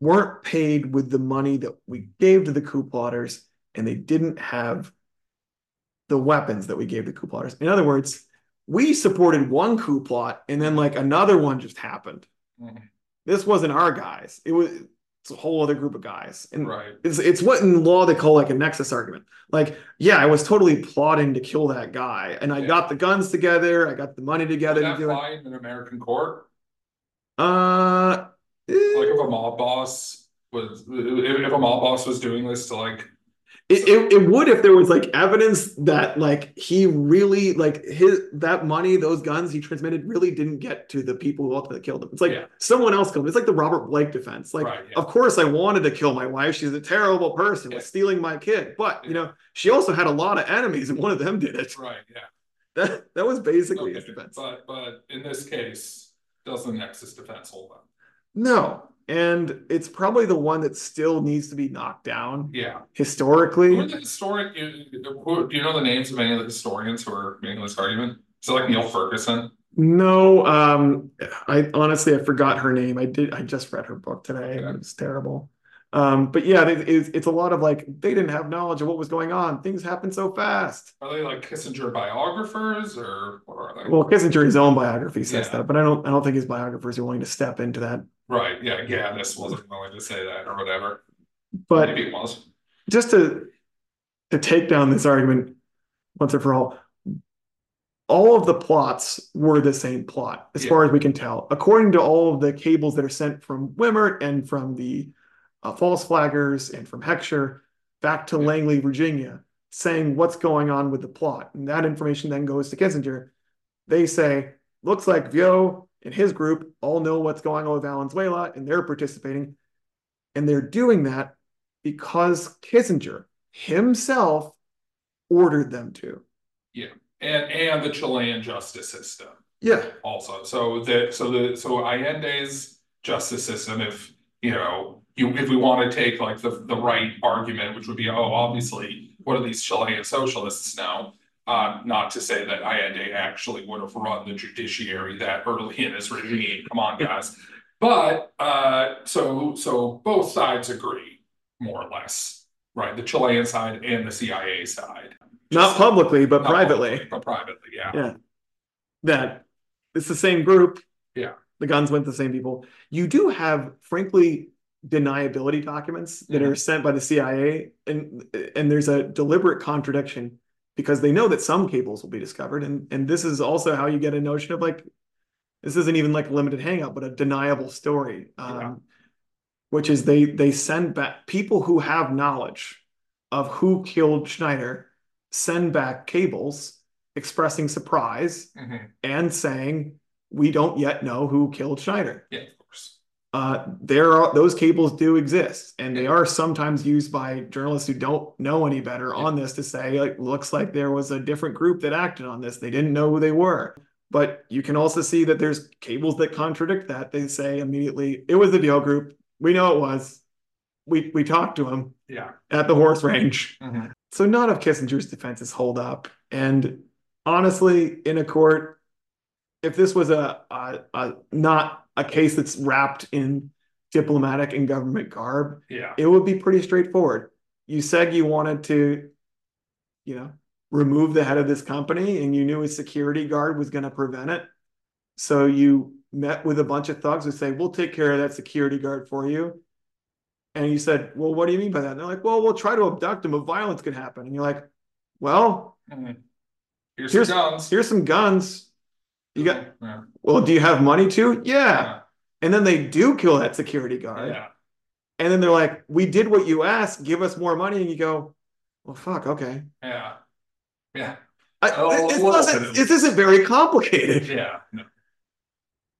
weren't paid with the money that we gave to the coup plotters, and they didn't have the weapons that we gave the coup plotters. In other words, we supported one coup plot, and then like another one just happened. Mhm. This wasn't our guys. It was it's a whole other group of guys. And Right. it's it's what in law they call like a nexus argument. Like, yeah, I was totally plotting to kill that guy, and I Yeah. got the guns together, I got the money Would together to that do it. fly in an American court? Uh, eh, Like if a mob boss was, if a mob boss was doing this to like, it, it, it would if there was like evidence that like he really like his that money, those guns he transmitted really didn't get to the people who ultimately killed him. It's like Yeah. someone else killed him. It's like the Robert Blake defense. Like, Right, yeah. of course I wanted to kill my wife. She's a terrible person, was Yeah. stealing my kid. But you know, she also had a lot of enemies, and one of them did it. right, yeah. That that was basically his defense. But, but in this case, does the nexus defense hold up? No, and it's probably the one that still needs to be knocked down Yeah. historically, Who are the historian, you, who, do you know the names of any of the historians who are making this argument? Is it like Niall Ferguson? No, um, I honestly I forgot her name. I did. I just read her book today. It was terrible. Um, but yeah, it, it's it's a lot of like they didn't have knowledge of what was going on. Things happened so fast. Are they like Kissinger biographers or what are they? Well, Kissinger, his own biography says Yeah. that, but I don't. I don't think his biographers are willing to step into that. Right, yeah, yeah, this wasn't willing to say that or whatever. But Maybe it was. just to to take down this argument once and for all, all of the plots were the same plot, as Yeah. far as we can tell, according to all of the cables that are sent from Wimert and from the uh, false flaggers and from Hecksher back to Langley, Virginia, saying what's going on with the plot, and that information then goes to Kissinger. They say looks like Viaux and his group all know what's going on with Valenzuela and they're participating. And they're doing that because Kissinger himself ordered them to. Yeah. And and the Chilean justice system. Yeah. Also. So the so the so Allende's justice system, if you know, you if we want to take like the the right argument, which would be, oh, obviously, what do these Chilean socialists know? Uh, not to say that Allende actually would have run the judiciary that early in his regime. Come on, guys. But uh, so so both sides agree, more or less, right? The Chilean side and the CIA side. Not publicly, but Not privately. publicly, but privately, yeah. Yeah. That it's the same group. Yeah. The guns went to the same people. You do have, frankly, deniability documents that Mhm. are sent by the CIA, and and there's a deliberate contradiction because they know that some cables will be discovered, and and this is also how you get a notion of like this isn't even like a limited hangout, but a deniable story. Um, Yeah. Which is they they send back people who have knowledge of who killed Schneider send back cables expressing surprise Mhm. and saying we don't yet know who killed Schneider. Yeah. Uh, there are those cables do exist, and they are sometimes used by journalists who don't know any better on this to say like looks like there was a different group that acted on this. They didn't know who they were. But you can also see that there's cables that contradict that. They say immediately it was the Deal Group. We know it was. We we talked to him Yeah. at the horse range. Mhm. So none of Kissinger's defenses hold up. And honestly, in a court, if this was a, a, a not a case that's wrapped in diplomatic and government garb, Yeah. it would be pretty straightforward. You said you wanted to, you know, remove the head of this company and you knew a security guard was going to prevent it. So you met with a bunch of thugs who say, We'll take care of that security guard for you. And you said, Well, what do you mean by that? And they're like, Well, we'll try to abduct him but violence could happen. And you're like, Well, Mhm. Here's, here's some guns. here's some guns. You got Yeah. well, do you have money to? Yeah. Yeah. And then they do kill that security guard. Yeah. And then they're like, We did what you asked, give us more money. And you go, Well, fuck, okay. Yeah. Yeah. I, Oh, it, well, doesn't, this isn't very complicated. Yeah. No.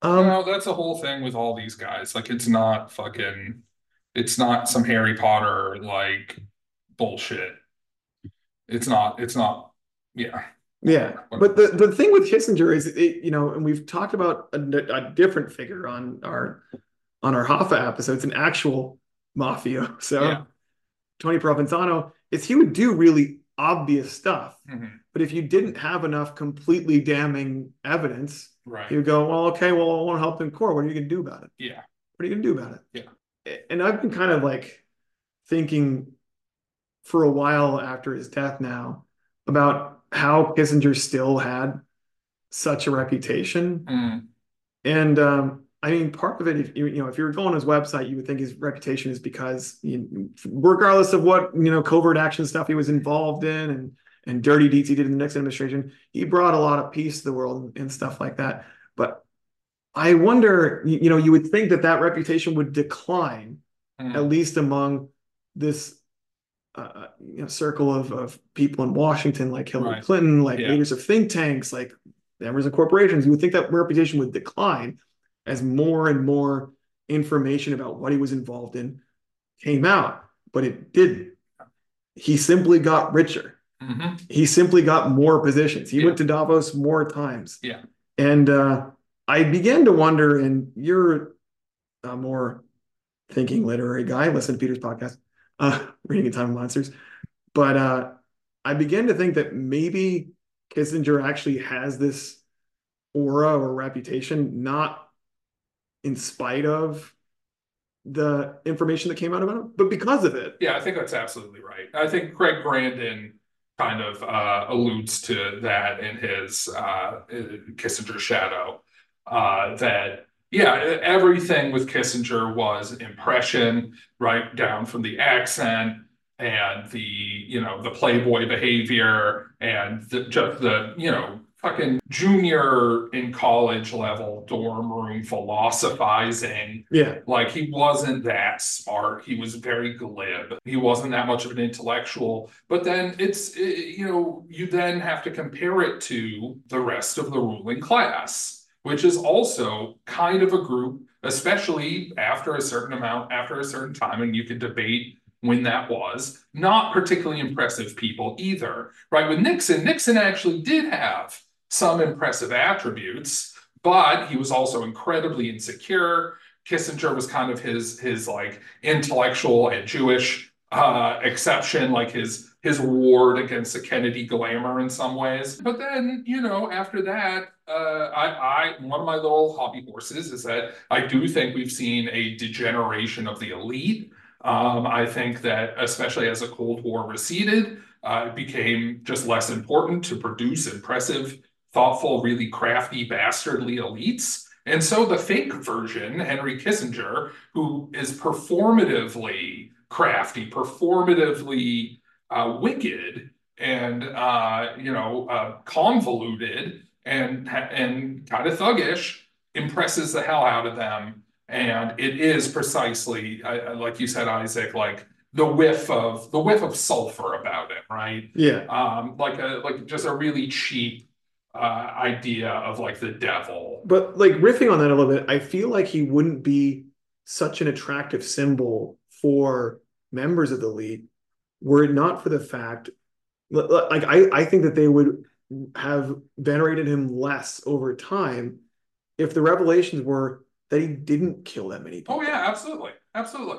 Um, no, that's the whole thing with all these guys. Like, it's not fucking, it's not some Harry Potter like bullshit. It's not, it's not, yeah. Yeah, but the, the thing with Kissinger is, it, you know, and we've talked about a, a different figure on our on our Hoffa episodes, an actual mafia. So Yeah. Tony Provenzano is he would do really obvious stuff, Mhm. but if you didn't have enough completely damning evidence, Right. you go, well, okay, well, I want to help in court. What are you going to do about it? Yeah. What are you going to do about it? Yeah. And I've been kind of like thinking for a while after his death now about how Kissinger still had such a reputation. Mm. And um, I mean, part of it, if you, you know, if you were going on his website, you would think his reputation is because, you, regardless of what you know, covert action stuff he was involved in and and dirty deeds he did in the Nixon administration, he brought a lot of peace to the world and, stuff like that. But I wonder, you, you know, you would think that that reputation would decline Mm. at least among this uh, you know circle of, of people in Washington, like Hillary Right. Clinton, like Yeah. leaders of think tanks, like members of corporations. You would think that reputation would decline as more and more information about what he was involved in came out, but it didn't. He simply got richer. Mhm. He simply got more positions. He Yeah. went to Davos more times. Yeah. And uh, I began to wonder, and you're a more thinking literary guy, listen to Peter's podcast, uh, Reading in Time of Monsters. But uh, I began to think that maybe Kissinger actually has this aura or reputation, not in spite of the information that came out about him, but because of it. Yeah, I think that's absolutely right. I think Greg Grandin kind of uh, alludes to that in his uh, Kissinger Shadow. Uh, that yeah, everything with Kissinger was impression, right down from the accent and the you know the playboy behavior and the, just the you know fucking junior in college level dorm room philosophizing Yeah. like he wasn't that smart. He was very glib. He wasn't that much of an intellectual. But then it's, eh, you know, you then have to compare it to the rest of the ruling class. Which is also kind of a group, especially after a certain amount, after a certain time, and you can debate when that was, not particularly impressive people either, right? With Nixon, Nixon actually did have some impressive attributes, but he was also incredibly insecure. Kissinger was kind of his his like intellectual and Jewish uh, exception, like his his ward against the Kennedy glamour in some ways. But then, you know, after that, uh, I, I one of my little hobby horses is that I do think we've seen a degeneration of the elite. Um, I think that especially as the Cold War receded, uh, it became just less important to produce impressive, thoughtful, really crafty, bastardly elites. And so the fake version, Henry Kissinger, who is performatively crafty, performatively uh, wicked, and uh, you know uh, convoluted, and and kind of thuggish, impresses the hell out of them. And it is precisely uh, like you said, Isaac, like the whiff of the whiff of sulfur about it, right? Yeah. Um, like a like just a really cheap uh, idea of like the devil. But like riffing on that a little bit, I feel like he wouldn't be such an attractive symbol for members of the elite were it not for the fact like I, I think that they would have venerated him less over time if the revelations were that he didn't kill that many people. Oh yeah, absolutely. Absolutely.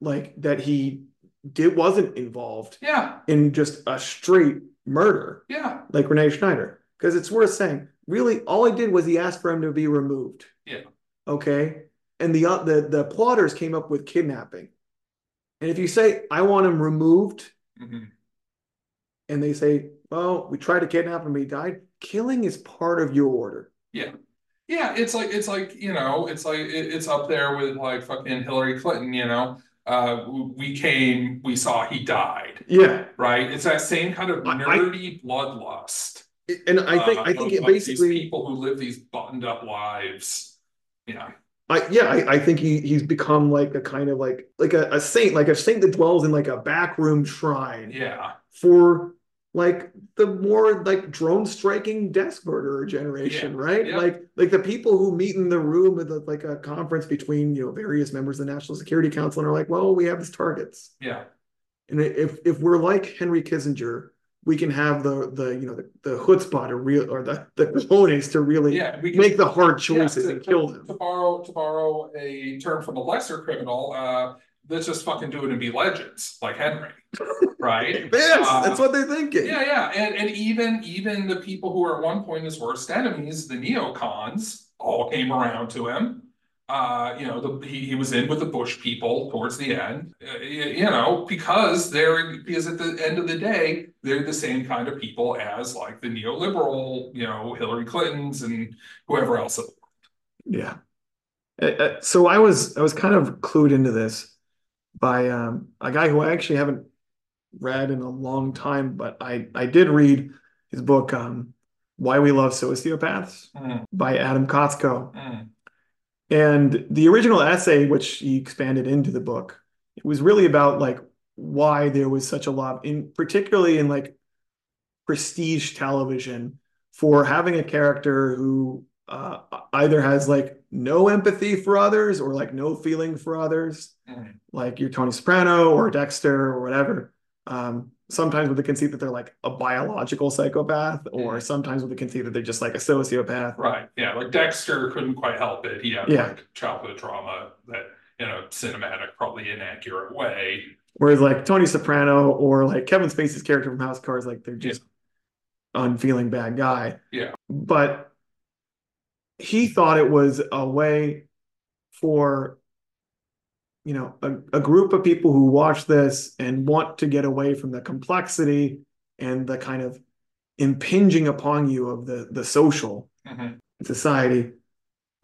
Like that he did wasn't involved yeah. in just a straight murder. Yeah. Like Renee Schneider. Because it's worth saying, really, all he did was he asked for him to be removed. Yeah. Okay. And the uh, the the plotters came up with kidnapping. And if you say, I want him removed, mm-hmm. and they say, well, we tried to kidnap him, he died, killing is part of your order. Yeah. Yeah, it's like it's like you know, it's like it's up there with like fucking Hillary Clinton. You know, uh, we came, we saw he died. Yeah, right. It's that same kind of nerdy I, bloodlust. And I think uh, I think it basically people who live these buttoned up lives. Yeah. I, yeah, I, I, think he he's become like a kind of like like a, a saint, like a saint that dwells in like a backroom shrine. Yeah. For like the more like drone striking desk murderer generation, yeah. right? Like like the people who meet in the room at like a conference between you know various members of the National Security Council and are like, well, we have these targets. Yeah. And if if we're like Henry Kissinger, we can have the the you know the, the chutzpah to real or the the cojones to really yeah, we can, make the hard choices yeah, to, and kill them. To borrow to borrow a term from a lesser criminal, uh, let's just fucking do it and be legends like Henry, right? yes, uh, that's what they're thinking. Yeah, yeah, and and even even the people who are at one point his worst enemies, the neocons, all came around to him. Uh, you know, the, he, he was in with the Bush people towards the end, uh, you, you, know, because they're because at the end of the day, they're the same kind of people as like the neoliberal, you know, Hillary Clinton's and whoever else. Yeah. Uh, uh, so I was I was kind of clued into this by um, a guy who I actually haven't read in a long time, but I I did read his book um, "Why We Love Sociopaths" mm. by Adam Kotsko. Mm. And the original essay, which he expanded into the book, it was really about like why there was such a lot in particularly in like prestige television for having a character who uh, either has like no empathy for others or like no feeling for others, mm. like you're Tony Soprano or Dexter or whatever. Um, sometimes with the conceit that they're like a biological psychopath, or mm. sometimes with the conceit that they're just like a sociopath. Right. Yeah. Like Dexter couldn't quite help it. He had yeah. like childhood trauma that in a cinematic, probably inaccurate way. Whereas like Tony Soprano or like Kevin Spacey's character from House of Cards, like they're just yeah. unfeeling bad guy. Yeah. But he thought it was a way for you know a, a group of people who watch this and want to get away from the complexity and the kind of impinging upon you of the the social mm-hmm. society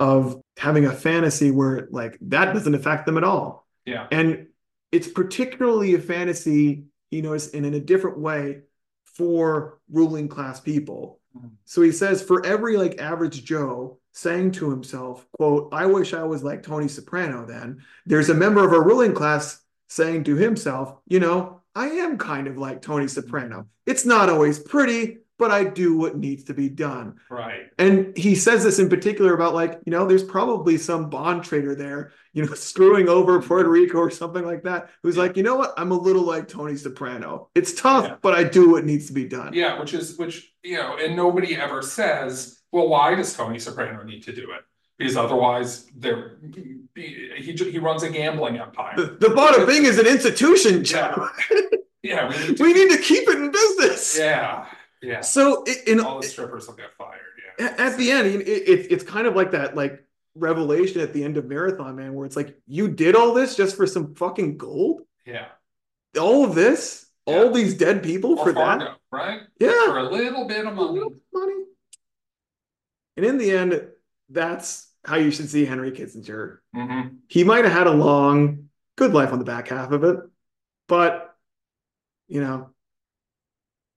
of having a fantasy where like that doesn't affect them at all yeah and it's particularly a fantasy you know in, in a different way for ruling class people mm-hmm. so he says for every like average joe saying to himself, quote, I wish I was like Tony Soprano then. There's a member of our ruling class saying to himself, you know, I am kind of like Tony mm-hmm. Soprano. It's not always pretty, but I do what needs to be done. Right. And he says this in particular about like, you know, there's probably some bond trader there, you know, screwing over mm-hmm. Puerto Rico or something like that, who's like, you know what? I'm a little like Tony Soprano. It's tough, Yeah. but I do what needs to be done. Yeah, which is which you know, and nobody ever says, well, why does Tony Soprano need to do it? Because otherwise, there he he runs a gambling empire. The, the Bada Bing is an institution, Joe. Yeah, we need to, we need to keep it in business. yeah, yeah. So in All the strippers will get fired. Yeah. at at the end, it, it, it's kind of like that, like revelation at the end of Marathon Man, where it's like you did all this just for some fucking gold, Yeah. all of this, all these dead people Or for Fargo, that, right? yeah, For a little bit of money. money. And in the end, that's how you should see Henry Kissinger. hmm He might have had a long, good life on the back half of it, but you know,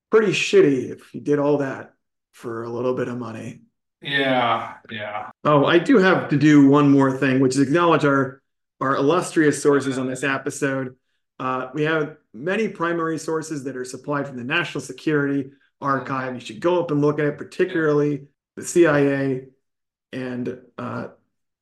pretty shitty if he did all that for a little bit of money. Yeah, yeah. Oh, I do have to do one more thing, which is acknowledge our our illustrious sources on this episode. Uh, we have many primary sources that are supplied from the National Security Archive. You should go up and look at it, particularly the CIA and uh,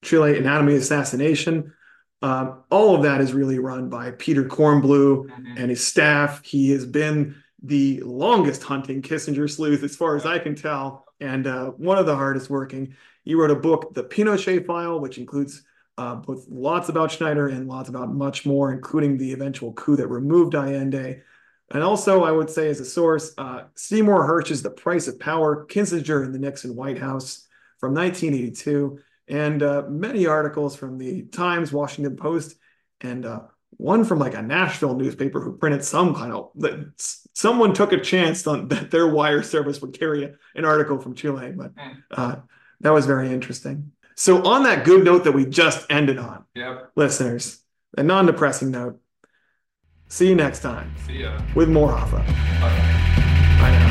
Chile Anatomy Assassination. Um, all of that is really run by Peter Kornbluh Mhm. and his staff. He has been the longest hunting Kissinger sleuth, as far as I can tell, and uh, one of the hardest working. He wrote a book, The Pinochet File, which includes uh, both lots about Schneider and lots about much more, including the eventual coup that removed Allende. And also, I would say, as a source, uh, Seymour Hersh's The Price of Power, Kissinger in the Nixon White House from 1982, and uh, many articles from the Times, Washington Post, and uh, one from like a Nashville newspaper who printed some kind of that someone took a chance on that their wire service would carry an article from Chile, but Mm. uh, that was very interesting. So on that good note that we just ended on, Yep. listeners, a non-depressing note. See you next time See ya. with more Hoffa. Bye. Bye now.